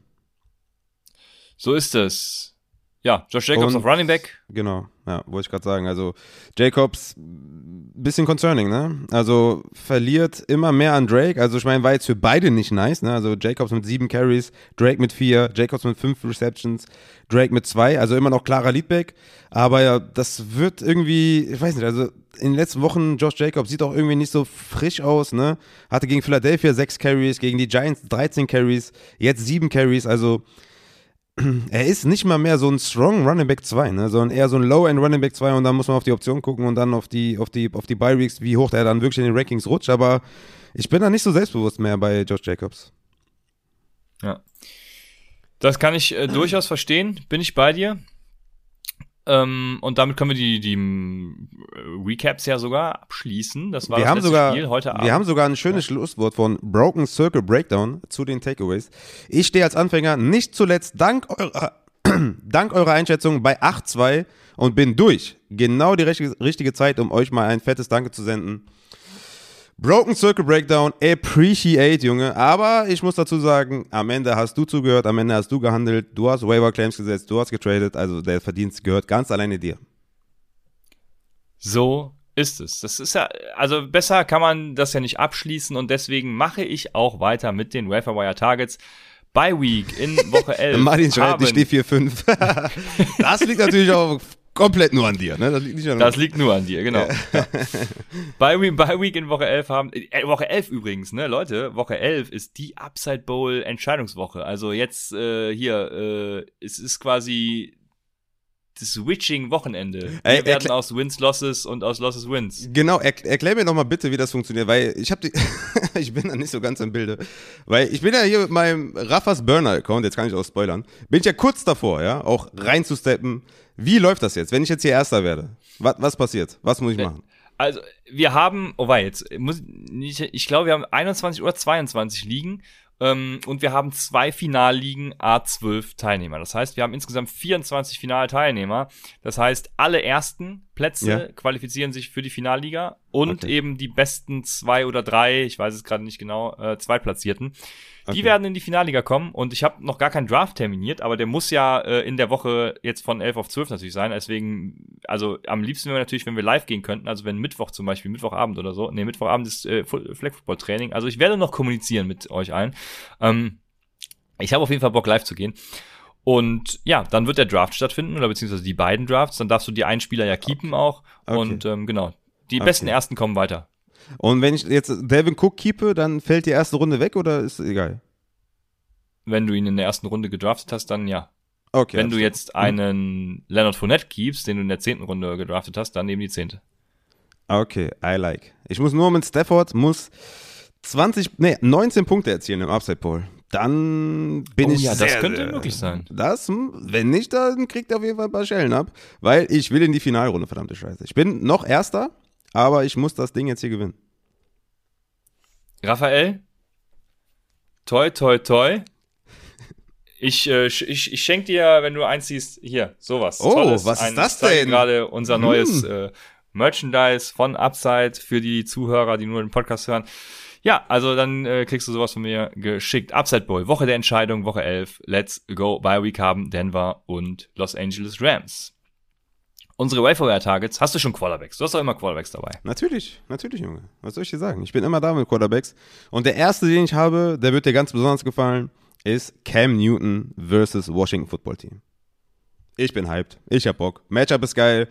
So ist es. Ja, Josh Jacobs Und- auf Running Back. Genau, ja, wollte ich gerade sagen. Also Jacobs, bisschen concerning, ne? Also verliert immer mehr an Drake. Also ich meine, war jetzt für beide nicht nice, ne? Also Jacobs mit sieben Carries, Drake mit vier, Jacobs mit fünf Receptions, Drake mit zwei. Also immer noch klarer Leadback. Aber ja, das wird irgendwie, ich weiß nicht, also in den letzten Wochen, Josh Jacobs sieht auch irgendwie nicht so frisch aus, ne? Hatte gegen Philadelphia sechs Carries, gegen die Giants 13 Carries, jetzt sieben Carries. Also er ist nicht mal mehr so ein strong Running Back 2, ne, sondern eher so ein Low-End Running Back 2 und dann muss man auf die Option gucken und dann auf die, auf die, auf die Bye-Weeks, wie hoch der dann wirklich in den Rankings rutscht, aber ich bin da nicht so selbstbewusst mehr bei Josh Jacobs. Ja. Das kann ich äh, durchaus verstehen, bin ich bei dir. Ähm, und damit können wir die, die äh, Recaps ja sogar abschließen. Das war wir das haben sogar, Spiel heute Abend. Wir haben sogar ein schönes Schlusswort von Broken Circle Breakdown zu den Takeaways. Ich stehe als Anfänger nicht zuletzt dank eurer, dank eurer Einschätzung bei 8-2 und bin durch. Genau die richtige, richtige Zeit, um euch mal ein fettes Danke zu senden. Broken Circle Breakdown, appreciate, Junge. Aber ich muss dazu sagen, am Ende hast du zugehört, am Ende hast du gehandelt, du hast Waiver Claims gesetzt, du hast getradet, also der Verdienst gehört ganz alleine dir. So ist es. Das ist ja, also besser kann man das ja nicht abschließen und deswegen mache ich auch weiter mit den Waiver Wire Targets. By Week in Woche 11. Martin schreibt, ich stehe 4-5. das liegt natürlich auch komplett nur an dir, ne? Das liegt nicht an Das liegt nur an dir, genau. Ja. Bye, Week, Bye Week in Woche 11 haben, äh, Woche 11 übrigens, ne, Leute, Woche 11 ist die Upside Bowl Entscheidungswoche. Also jetzt äh, hier, äh, es ist quasi das Switching Wochenende. Wir werden aus Wins Losses und aus Losses Wins. Genau, er, erklär mir noch mal bitte, wie das funktioniert, weil ich habe die, ich bin da nicht so ganz im Bilde, weil ich bin ja hier mit meinem Raffas Burner Account, jetzt kann ich auch spoilern, bin ich ja kurz davor, ja, auch reinzusteppen. Wie läuft das jetzt, wenn ich jetzt hier Erster werde? Was, was passiert? Was muss ich machen? Also, wir haben, oh wei, jetzt muss nicht, ich glaube, wir haben 21 oder 22 Ligen ähm, und wir haben zwei Finalligen A12 Teilnehmer. Das heißt, wir haben insgesamt 24 Finalteilnehmer. Das heißt, alle ersten Plätze Ja. qualifizieren sich für die Finalliga und Okay. eben die besten zwei oder drei, ich weiß es gerade nicht genau, äh, Zweitplatzierten. Die Okay. werden in die Finalliga kommen und ich habe noch gar keinen Draft terminiert, aber der muss ja äh, in der Woche jetzt von 11 auf 12 natürlich sein. Deswegen, also am liebsten wäre natürlich, wenn wir live gehen könnten, also wenn Mittwoch zum Beispiel, Mittwochabend oder so. Nee, Mittwochabend ist äh, Flag Football Training. Also ich werde noch kommunizieren mit euch allen. Ähm, ich habe auf jeden Fall Bock live zu gehen. Und ja, dann wird der Draft stattfinden oder beziehungsweise die beiden Drafts. Dann darfst du die einen Spieler ja keepen auch. Okay. Und ähm, genau, die Okay. besten ersten kommen weiter. Und wenn ich jetzt Devin Cook keepe, dann fällt die erste Runde weg oder ist egal? Wenn du ihn in der ersten Runde gedraftet hast, dann ja. Okay. Wenn du klar. jetzt einen Leonard Fournette keepst, den du in der zehnten Runde gedraftet hast, dann eben die zehnte. Okay, I like. Ich muss nur mit Stafford, muss 20, nee, 19 Punkte erzielen im Upside Poll. Dann bin Oh ich ja, das sehr, könnte sehr- möglich sein. Das, hm, wenn nicht, dann kriegt er auf jeden Fall ein paar Schellen ab, weil ich will in die Finalrunde, verdammte Scheiße. Ich bin noch Erster, aber ich muss das Ding jetzt hier gewinnen. Raphael, toi, toi, toi. Ich, äh, ich, ich schenke dir, wenn du eins siehst, hier, sowas. Oh, Tolles. was ist das denn? gerade unser Hm. neues äh, Merchandise von Upside für die Zuhörer, die nur den Podcast hören. Ja, also dann äh, kriegst du sowas von mir geschickt. Upside Bowl, Woche der Entscheidung, Woche 11. Let's go. Bye Week haben Denver und Los Angeles Rams. Unsere Wayfire Targets, hast du schon Quarterbacks? Du hast doch immer Quarterbacks dabei. Natürlich, natürlich, Junge. Was soll ich dir sagen? Ich bin immer da mit Quarterbacks. Und der erste, den ich habe, der wird dir ganz besonders gefallen, ist Cam Newton versus Washington Football Team. Ich bin hyped. Ich hab Bock. Matchup ist geil.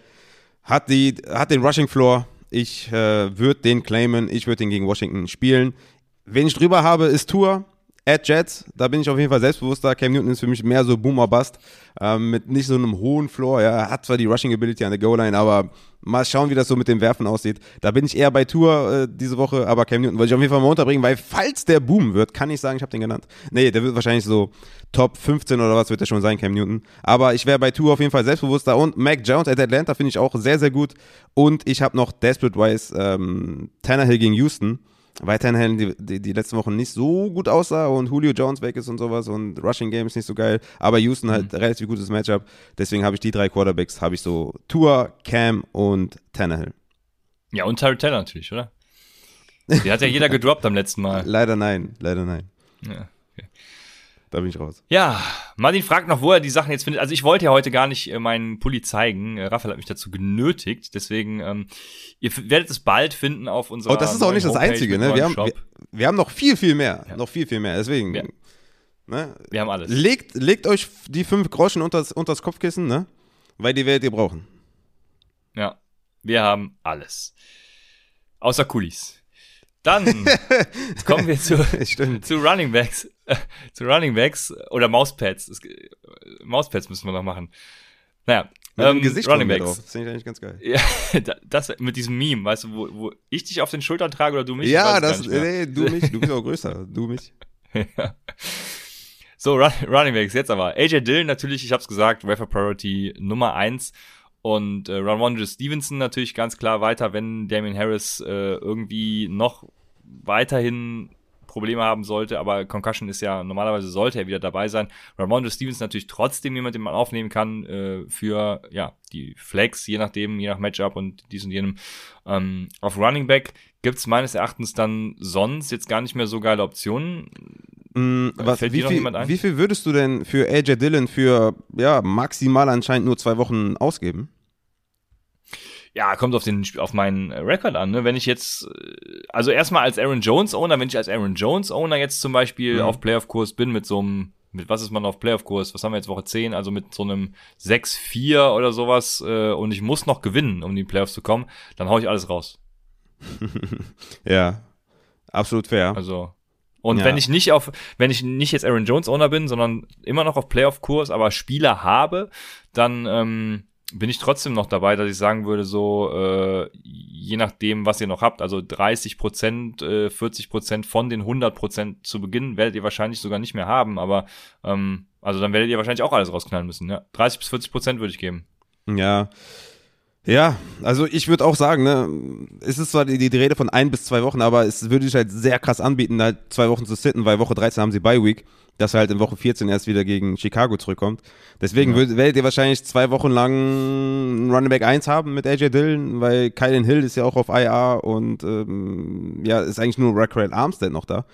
Hat, die, hat den Rushing Floor. Ich äh, würde den claimen. Ich würde den gegen Washington spielen. Wen ich drüber habe, ist Tour. At Jets, da bin ich auf jeden Fall selbstbewusster. Cam Newton ist für mich mehr so Boomer Bust, ähm, mit nicht so einem hohen Floor. Ja, er hat zwar die Rushing Ability an der Goal-Line, aber mal schauen, wie das so mit dem Werfen aussieht. Da bin ich eher bei Tour äh, diese Woche, aber Cam Newton wollte ich auf jeden Fall mal unterbringen, weil falls der boomen wird, kann ich sagen, ich habe den genannt. Nee, der wird wahrscheinlich so Top 15 oder was wird der schon sein, Cam Newton. Aber ich wäre bei Tour auf jeden Fall selbstbewusster und Mac Jones at Atlanta finde ich auch sehr, sehr gut. Und ich habe noch Desperate Wise ähm, Tannehill gegen Houston weil Tannehill die, die, die letzten Wochen nicht so gut aussah und Julio Jones weg ist und sowas und Rushing Game ist nicht so geil, aber Houston halt relativ gutes Matchup, deswegen habe ich die drei Quarterbacks, habe ich so Tua, Cam und Tannehill. Ja, und Tyrell Taylor natürlich, oder? Die hat ja jeder gedroppt am letzten Mal. Leider nein, leider nein, Ja. Da bin ich raus. Ja, Martin fragt noch, wo er die Sachen jetzt findet. Also ich wollte ja heute gar nicht äh, meinen Pulli zeigen. Äh, Raphael hat mich dazu genötigt. Deswegen, ähm, ihr werdet es bald finden auf unserer Oh, das ist auch nicht das Homepage Einzige, ne? Wir haben, wir, wir haben noch viel, viel mehr, Ja. noch viel, viel mehr, deswegen, Ja. ne? Wir haben alles. Legt, legt euch die fünf Groschen unters, unters Kopfkissen, ne? Weil die werdet ihr brauchen. Ja, wir haben alles. Außer Kulis. Dann kommen wir zu, zu Running Backs. zu Running Backs oder Mauspads. Es- Mauspads müssen wir noch machen. Naja, Mit ähm, Gesicht Running Backs. Das finde ich eigentlich ganz geil. Ja, da- das mit diesem Meme, weißt du, wo, wo ich dich auf den Schultern trage oder du mich? Ich ja, das, nee, du mich, du bist auch größer, du mich. Ja. So, Run Running Backs, jetzt aber. AJ Dillon natürlich, ich hab's gesagt, Wafer Priority Nummer eins Und äh, Ramondre Stevenson natürlich ganz klar weiter, wenn Damien Harris äh, irgendwie noch weiterhin Probleme haben sollte, aber Concussion ist ja, normalerweise sollte er wieder dabei sein. Ramondre Stevenson natürlich trotzdem jemand, den man aufnehmen kann äh, für ja die Flex, je nachdem, je nach Matchup und dies und jenem. Ähm, auf Running Back gibt's meines Erachtens dann sonst jetzt gar nicht mehr so geile Optionen. Mm, was, Fällt wie, viel, wie viel würdest du denn für AJ Dillon für ja, maximal anscheinend nur zwei Wochen ausgeben? Ja, kommt auf den auf meinen äh, Rekord an. Ne? Wenn ich jetzt, äh, also erstmal als Aaron Jones Owner, wenn ich als Aaron Jones Owner jetzt zum Beispiel Mhm. auf Playoff-Kurs bin mit so einem, mit was ist man auf Playoff-Kurs? Was haben wir jetzt Woche 10? Also mit so einem 6-4 oder sowas äh, und ich muss noch gewinnen, um in die Playoffs zu kommen, dann hau ich alles raus. Ja, absolut fair. Also und Ja. wenn ich nicht auf, wenn ich nicht jetzt Aaron Jones Owner bin, sondern immer noch auf Playoff-Kurs, aber Spieler habe, dann ähm, bin ich trotzdem noch dabei, dass ich sagen würde, so äh, je nachdem, was ihr noch habt, also 30 Prozent, äh, 40 Prozent von den 100 Prozent zu Beginn werdet ihr wahrscheinlich sogar nicht mehr haben, aber ähm, also dann werdet ihr wahrscheinlich auch alles rausknallen müssen. Ja, 30 bis 40 Prozent würde ich geben. Ja. Ja, also ich würde auch sagen, ne, es ist zwar die, die Rede von ein bis zwei Wochen, aber es würde sich halt sehr krass anbieten, halt zwei Wochen zu sitten, weil Woche 13 haben sie Bye Week, dass er halt in Woche 14 erst wieder gegen Chicago zurückkommt. Deswegen würd, werdet ihr wahrscheinlich zwei Wochen lang einen Running Back 1 haben mit AJ Dillon, weil Kylan Hill ist ja auch auf IR und ähm, ja, ist eigentlich nur Raquel Armstead noch da.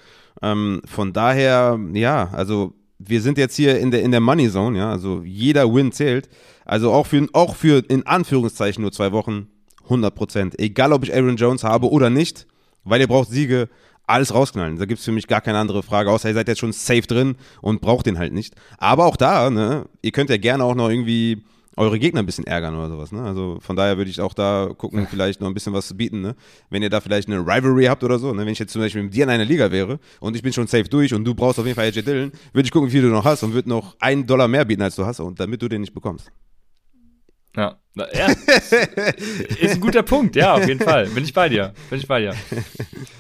Ähm, von daher, ja, also wir sind jetzt hier in der, in der Money Zone, ja, also jeder Win zählt. Also auch für, auch für in Anführungszeichen nur zwei Wochen 100 Prozent. Egal, ob ich Aaron Jones habe oder nicht, weil ihr braucht Siege, alles rausknallen. Da gibt's für mich gar keine andere Frage, außer ihr seid jetzt schon safe drin und braucht den halt nicht. Aber auch da, ne, ihr könnt ja gerne auch noch irgendwie eure Gegner ein bisschen ärgern oder sowas, ne? Also von daher würde ich auch da gucken, vielleicht noch ein bisschen was zu bieten, ne? Wenn ihr da vielleicht eine Rivalry habt oder so, ne? Wenn ich jetzt zum Beispiel mit dir in einer Liga wäre und ich bin schon safe durch und du brauchst auf jeden Fall AJ Dillon, würde ich gucken, wie viel du noch hast und würde noch einen Dollar mehr bieten, als du hast, und damit du den nicht bekommst. Ja, Na, ja ist ein guter Punkt, ja, auf jeden Fall. Bin ich bei dir, bin ich bei dir.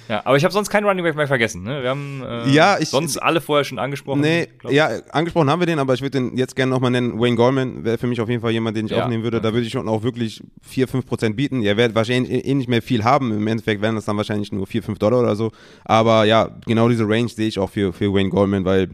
Ja, aber ich habe sonst keinen Running Back mehr vergessen. Ne? Wir haben äh, Ja, ich- sonst alle vorher schon angesprochen. Nee, ja, angesprochen haben wir den, aber ich würde den jetzt gerne nochmal nennen. Wayne Goldman wäre für mich auf jeden Fall jemand, den ich Ja, aufnehmen würde. Da würde ich schon auch wirklich 4, 5 Prozent bieten. Ihr werdet wahrscheinlich eh eh nicht mehr viel haben. Im Endeffekt wären das dann wahrscheinlich nur 4, 5 Dollar oder so. Aber ja, genau diese Range sehe ich auch für, für Wayne Goldman, weil,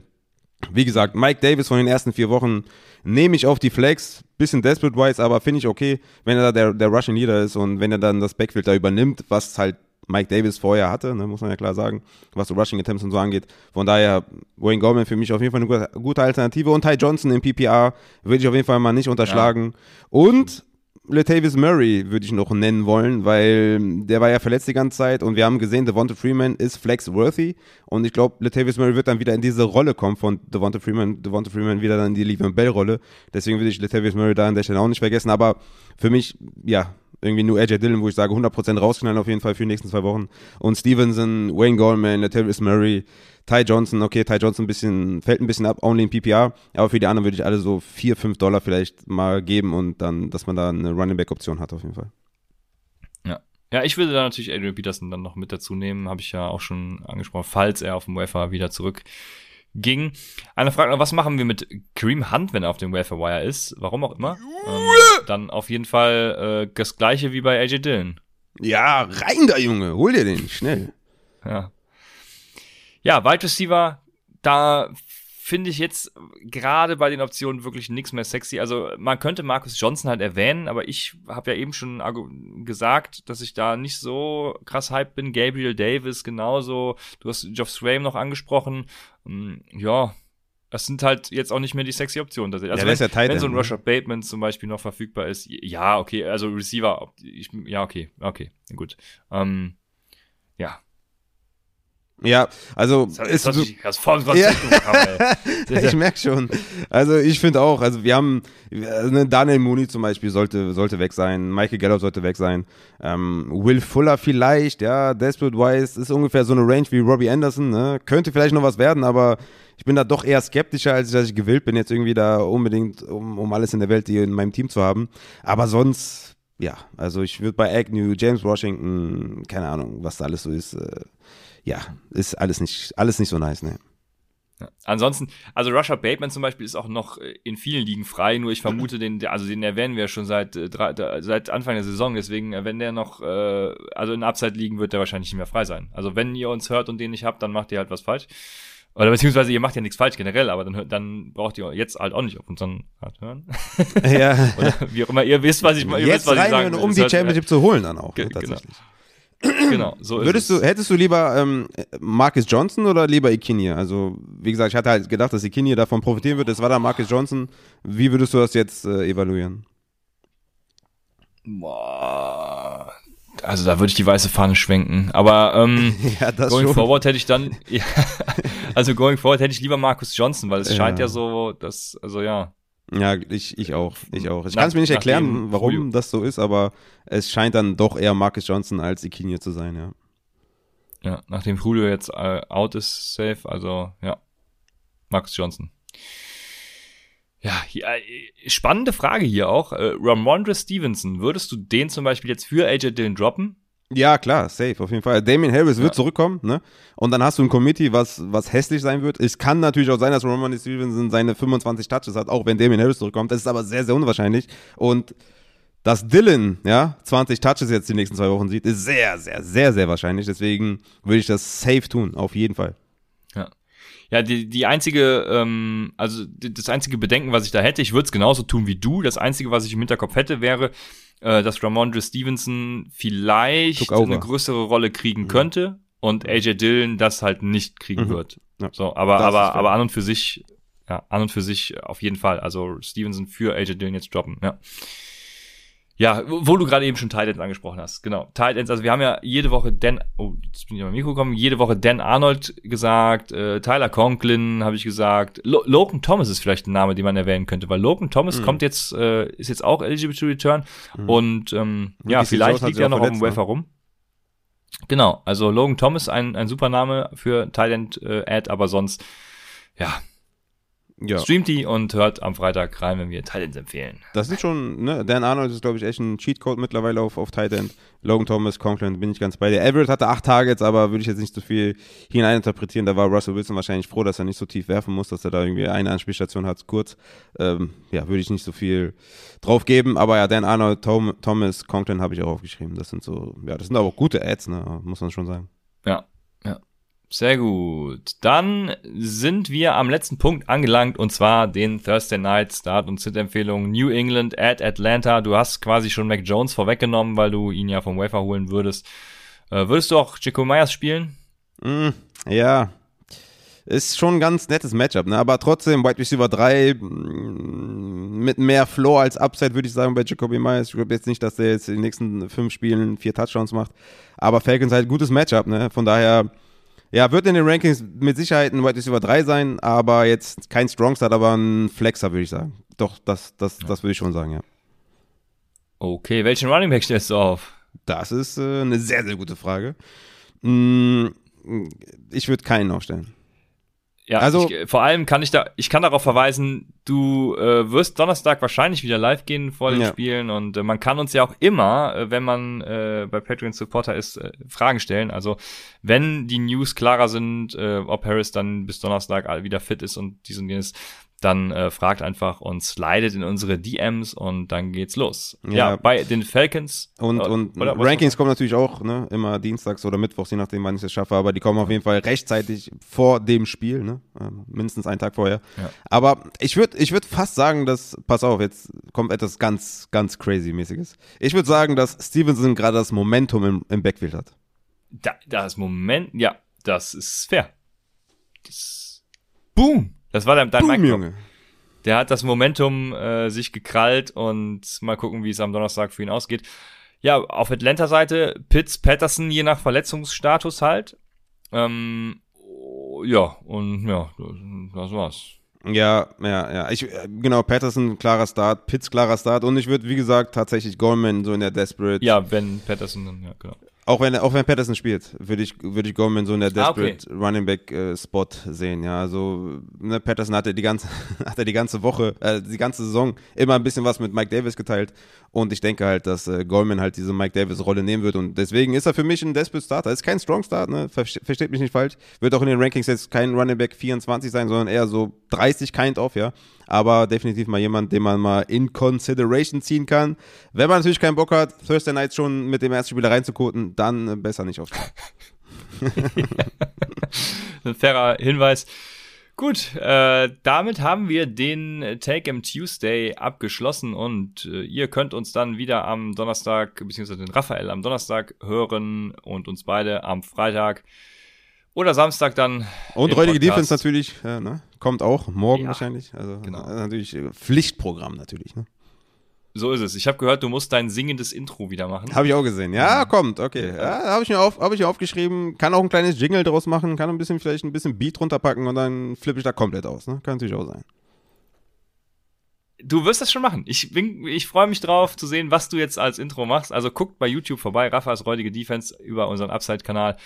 wie gesagt, Mike Davis von den ersten vier Wochen nehme ich auf die Flex. Bisschen desperate-wise, aber finde ich okay, wenn er da der, der Russian Leader ist und wenn er dann das Backfield da übernimmt, was halt Mike Davis vorher hatte, ne, muss man ja klar sagen, was so Rushing Attempts und so angeht. Von daher, Wayne Goldman für mich auf jeden Fall eine gute, gute Alternative. Und Ty Johnson im PPR würde ich auf jeden Fall mal nicht unterschlagen. Und Latavius Murray würde ich noch nennen wollen, weil der war ja verletzt die ganze Zeit und wir haben gesehen, Devonta Freeman ist flex-worthy und ich glaube, Latavius Murray wird dann wieder in diese Rolle kommen von Devonta Freeman, Devonta Freeman wieder dann in die Le'Veon Bell-Rolle. Deswegen würde ich Latavius Murray da an der Stelle auch nicht vergessen, aber für mich, ja, irgendwie nur AJ Dillon, wo ich sage 100% rausknallen auf jeden Fall für die nächsten zwei Wochen. Und Stevenson, Wayne Goldman, Latavius Murray, Ty Johnson, okay, Ty Johnson ein bisschen, fällt ein bisschen ab, only in PPR, aber für die anderen würde ich alle so 4, 5 Dollar vielleicht mal geben und dann, dass man da eine Running Back Option hat auf jeden Fall. Ja. ja, ich würde da natürlich Adrian Peterson dann noch mit dazu nehmen, habe ich ja auch schon angesprochen, falls er auf dem Wafer wieder zurück ging. Eine Frage noch, was machen wir mit Kareem Hunt, wenn er auf dem Wafer Wire ist? Warum auch immer. Ähm, dann auf jeden Fall äh, das gleiche wie bei AJ Dillon. Ja, rein da, Junge, hol dir den, schnell. Ja. Ja, Wide Receiver, da finde ich jetzt gerade bei den Optionen wirklich nichts mehr sexy. Also man könnte Marcus Johnson halt erwähnen, aber ich habe ja eben schon gesagt, dass ich da nicht so krass hyped bin. Gabriel Davis genauso. Du hast Geoff Swaim noch angesprochen. Hm, Ja, das sind halt jetzt auch nicht mehr die sexy Optionen. Also Ja, der ist ja Tight wenn so ein End, ne? Bateman zum Beispiel noch verfügbar ist, ja, okay, also Receiver, ich, ja, okay, okay, gut. Ähm, ja, Ja, also Das ist so, sich das Konzept gebracht, ey. ich merke schon. Also ich finde auch, also wir haben ne, Daniel Mooney zum Beispiel sollte sollte weg sein, Michael Gallup sollte weg sein, ähm, Will Fuller vielleicht, ja, Desperate Wise ist ungefähr so eine Range wie Robbie Anderson, ne? könnte vielleicht noch was werden, aber ich bin da doch eher skeptischer, als dass ich gewillt bin, jetzt irgendwie da unbedingt, um, um alles in der Welt hier in meinem Team zu haben. Aber sonst, ja, also ich würde bei Agnew, James Washington, keine Ahnung, was da alles so ist, äh, ja, ist alles nicht, alles nicht so nice, ne? Ansonsten, also Russia Bateman zum Beispiel ist auch noch äh, in vielen Ligen frei, nur ich vermute, den, also den erwähnen wir schon seit, äh, seit Anfang der Saison, deswegen, äh, wenn der noch, äh, also in Upside liegen, wird der wahrscheinlich nicht mehr frei sein. Also wenn ihr uns hört und den nicht habt, dann macht ihr halt was falsch. Oder beziehungsweise ihr macht ja nichts falsch generell, aber dann, dann braucht ihr jetzt halt auch nicht auf unseren Rat hören. Ja. Oder wie auch immer, ihr wisst, was ich, ihr Jetzt wisst, was ich sagen rein, will. um die Championship zu holen dann auch, Ge- ne, genau. tatsächlich. Genau, so ist Würdest es. du, hättest du lieber ähm, Marcus Johnson oder lieber Ikinye? Also, wie gesagt, ich hatte halt gedacht, dass Ikinye davon profitieren wird. Es war dann Marcus Johnson. Wie würdest du das jetzt äh, evaluieren? Boah. Also da würde ich die weiße Fahne schwenken. Aber ähm, Ja, going schon. forward hätte ich dann, ja, also going forward hätte ich lieber Marcus Johnson, weil es Ja. scheint ja so, dass, also ja, Ja, ich, ich auch. Ich auch. Ich kann es mir nicht erklären, warum Julio- das so ist, aber es scheint dann doch eher Marcus Johnson als Ikinye zu sein, ja. ja, nachdem Julio jetzt äh, out ist, safe, also ja, Marcus Johnson. Ja, hier, äh, spannende Frage hier auch. Äh, Ramondre Stevenson, würdest du den zum Beispiel jetzt für AJ Dillon droppen? Ja, klar, safe, auf jeden Fall. Damien Harris wird Ja. zurückkommen, ne? Und dann hast du ein Committee, was, was hässlich sein wird. Es kann natürlich auch sein, dass Roman Stevenson seine 25 Touches hat, auch wenn Damien Harris zurückkommt. Das ist aber sehr, sehr unwahrscheinlich. Und dass Dylan, ja, 20 Touches jetzt die nächsten zwei Wochen sieht, ist sehr, sehr, sehr, sehr wahrscheinlich. Deswegen würde ich das safe tun, auf jeden Fall. Ja. Die, die einzige, ähm, also das einzige Bedenken, was ich da hätte, ich würde es genauso tun wie du. Das einzige, was ich im Hinterkopf hätte, wäre, äh, dass Ramondre Stevenson vielleicht eine größere Rolle kriegen könnte und AJ Dillon das halt nicht kriegen Mhm. wird. Ja. So, aber, Das aber, aber an und für sich, ja, an und für sich auf jeden Fall. Also Stevenson für AJ Dillon jetzt droppen, ja. Ja, wo du gerade eben schon Tight Ends angesprochen hast. Genau. Tight Ends, also wir haben ja jede Woche Dan, oh, jetzt bin ich am Mikro gekommen, jede Woche Dan Arnold gesagt, äh, Tyler Conklin habe ich gesagt, Lo Logan Thomas ist vielleicht ein Name, den man erwähnen könnte, weil Logan Thomas Mhm. kommt jetzt, äh, ist jetzt auch eligible to return und ähm, ja, vielleicht liegt er noch auf dem Wafer rum. Genau, also Logan Thomas, ein, ein super Name für End äh, Ad, aber sonst, ja, Ja. streamt die und hört am Freitag rein, wenn wir Tight Ends empfehlen. Das sind schon, ne, Dan Arnold ist, glaube ich, echt ein Cheatcode mittlerweile auf, auf Tight End. Logan Thomas, Conklin, bin ich ganz bei dir. Everett hatte acht Targets, aber würde ich jetzt nicht so viel hineininterpretieren. Da war Russell Wilson wahrscheinlich froh, dass er nicht so tief werfen muss, dass er da irgendwie eine Anspielstation hat, kurz. Ähm, ja, würde ich nicht so viel drauf geben. Aber ja, Dan Arnold, Tom, Thomas, Conklin habe ich auch aufgeschrieben. Das sind so, ja, das sind aber auch gute Ads, ne, muss man schon sagen. Ja, ja. Sehr gut. Dann sind wir am letzten Punkt angelangt und zwar den Thursday Night Start und Sit-Empfehlung New England at Atlanta. Du hast quasi schon Mac Jones vorweggenommen, weil du ihn ja vom Wafer holen würdest. Äh, würdest du auch Jaco Myers spielen? Mm, ja. Ist schon ein ganz nettes Matchup, ne? Aber trotzdem, Wide Receiver 3 mm, mit mehr Floor als Upside, würde ich sagen, bei Jacoby Myers. Ich glaube jetzt nicht, dass der jetzt in den nächsten fünf Spielen vier Touchdowns macht. Aber Falcons halt gutes Matchup, ne? Von daher, ja, wird in den Rankings mit Sicherheit ein Wide Receiver 3 sein, aber jetzt kein Strong Start, aber ein Flexer, würde ich sagen. Doch, das, das, das würde ich schon sagen, ja. Okay, welchen Running Back stellst du auf? Das ist äh, eine sehr, sehr gute Frage. Mm, ich würde keinen aufstellen. Ja, Also- ich, vor allem kann ich da, ich kann darauf verweisen, du äh, wirst Donnerstag wahrscheinlich wieder live gehen vor den Ja. Spielen und äh, man kann uns ja auch immer, äh, wenn man äh, bei Patreon Supporter ist, äh, Fragen stellen. Also wenn die News klarer sind, äh, ob Harris dann bis Donnerstag wieder fit ist und dies und jenes, dann äh, fragt einfach und slidet in unsere DMs und dann geht's los. Ja, Ja. bei den Falcons Und, äh, und oder Rankings kommen natürlich auch, ne, immer dienstags oder mittwochs, je nachdem, wann ich es schaffe, aber die kommen auf jeden Fall rechtzeitig vor dem Spiel, ne, ähm, mindestens einen Tag vorher. Ja. Aber ich würde ich würd fast sagen, dass, pass auf, jetzt kommt etwas ganz, ganz crazy-mäßiges. Ich würde sagen, dass Stevenson gerade das Momentum im, im Backfield hat. Da, das Moment, ja, das ist fair. Das, boom! Das war dein, dein Boom. Junge. Der hat das Momentum äh, sich gekrallt und mal gucken, wie es am Donnerstag für ihn ausgeht. Ja, auf Atlanta-Seite Pitts, Patterson, je nach Verletzungsstatus halt. Ähm, ja, und ja, das war's. Ja, ja, ja. Ich, genau, Patterson, klarer Start, Pitts, klarer Start. Und ich würde, wie gesagt, tatsächlich Goldman so in der Desperate. Ja, wenn Patterson dann, ja, genau. Auch wenn, auch wenn Patterson spielt, würde ich, würde ich Goldman so in der Desperate ah, okay. Running Back äh, Spot sehen. Ja, also ne, Patterson hatte die ganze, hatte die ganze Woche, äh, die ganze Saison immer ein bisschen was mit Mike Davis geteilt. Und ich denke halt, dass äh, Goldman halt diese Mike Davis Rolle nehmen wird. Und deswegen ist er für mich ein Desperate Starter. Ist kein Strong Start, ne? Versteht mich nicht falsch. Wird auch in den Rankings jetzt kein Running Back 24 sein, sondern eher so 30 kind of, ja aber definitiv mal jemand, den man mal in Consideration ziehen kann. Wenn man natürlich keinen Bock hat, Thursday Night schon mit dem ersten Spieler reinzukoten, dann besser nicht aufstehen. Ein fairer Hinweis. Gut, äh, damit haben wir den Take em Tuesday abgeschlossen und äh, ihr könnt uns dann wieder am Donnerstag, beziehungsweise den Raphael am Donnerstag hören und uns beide am Freitag oder Samstag dann. Und heutige Defense natürlich, ja, ne? kommt auch morgen ja, wahrscheinlich. Also genau. natürlich äh, Pflichtprogramm natürlich. Ne? So ist es. Ich habe gehört, du musst dein singendes Intro wieder machen. Habe ich auch gesehen. Ja, kommt. Okay. Ja, habe ich mir auf, habe ich aufgeschrieben. Kann auch ein kleines Jingle draus machen. Kann ein bisschen vielleicht ein bisschen Beat runterpacken und dann flippe ich da komplett aus. Ne? Kann natürlich auch sein. Du wirst das schon machen. Ich, bin, ich freue mich drauf zu sehen, was du jetzt als Intro machst. Also guckt bei YouTube vorbei, Raffas räudige Defense über unseren Upside-Kanal.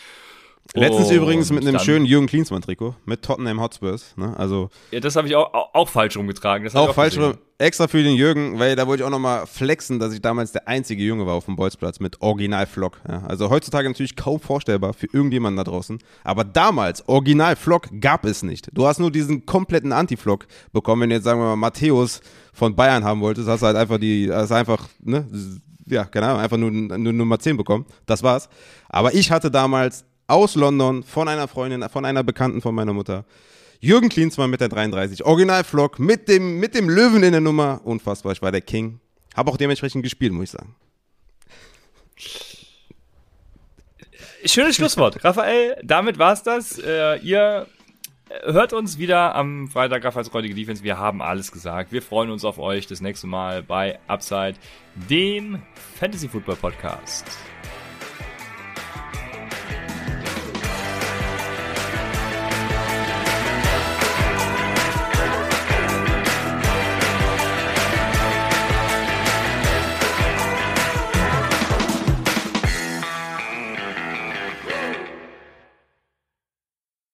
Letztens und übrigens mit einem schönen Jürgen Klinsmann-Trikot mit Tottenham Hotspurs. Ne? Also ja, das habe ich auch, auch, auch, falsch rumgetragen. auch, auch falsch rum. Extra für den Jürgen, weil da wollte ich auch nochmal flexen, dass ich damals der einzige Junge war auf dem Bolzplatz mit Original-Flock. Ja? Also heutzutage natürlich kaum vorstellbar für irgendjemanden da draußen. Aber damals, Original-Flock gab es nicht. Du hast nur diesen kompletten Anti-Flock bekommen. Wenn du jetzt, sagen wir mal, Matthäus von Bayern haben wolltest, hast du halt einfach die, hast einfach, ne, ja, keine Ahnung, einfach nur, nur Nummer 10 bekommen. Das war's. Aber ich hatte damals aus London von einer Freundin, von einer Bekannten von meiner Mutter. Jürgen Klinsmann mit der 33, Original-Vlog mit dem, mit dem Löwen in der Nummer. Unfassbar, ich war der King. Habe auch dementsprechend gespielt, muss ich sagen. Schönes Schlusswort. Raphael, damit war's das. Äh, ihr hört uns wieder am Freitag Raffals Räudige Defense. Wir haben alles gesagt. Wir freuen uns auf euch das nächste Mal bei Upside, dem Fantasy Football Podcast.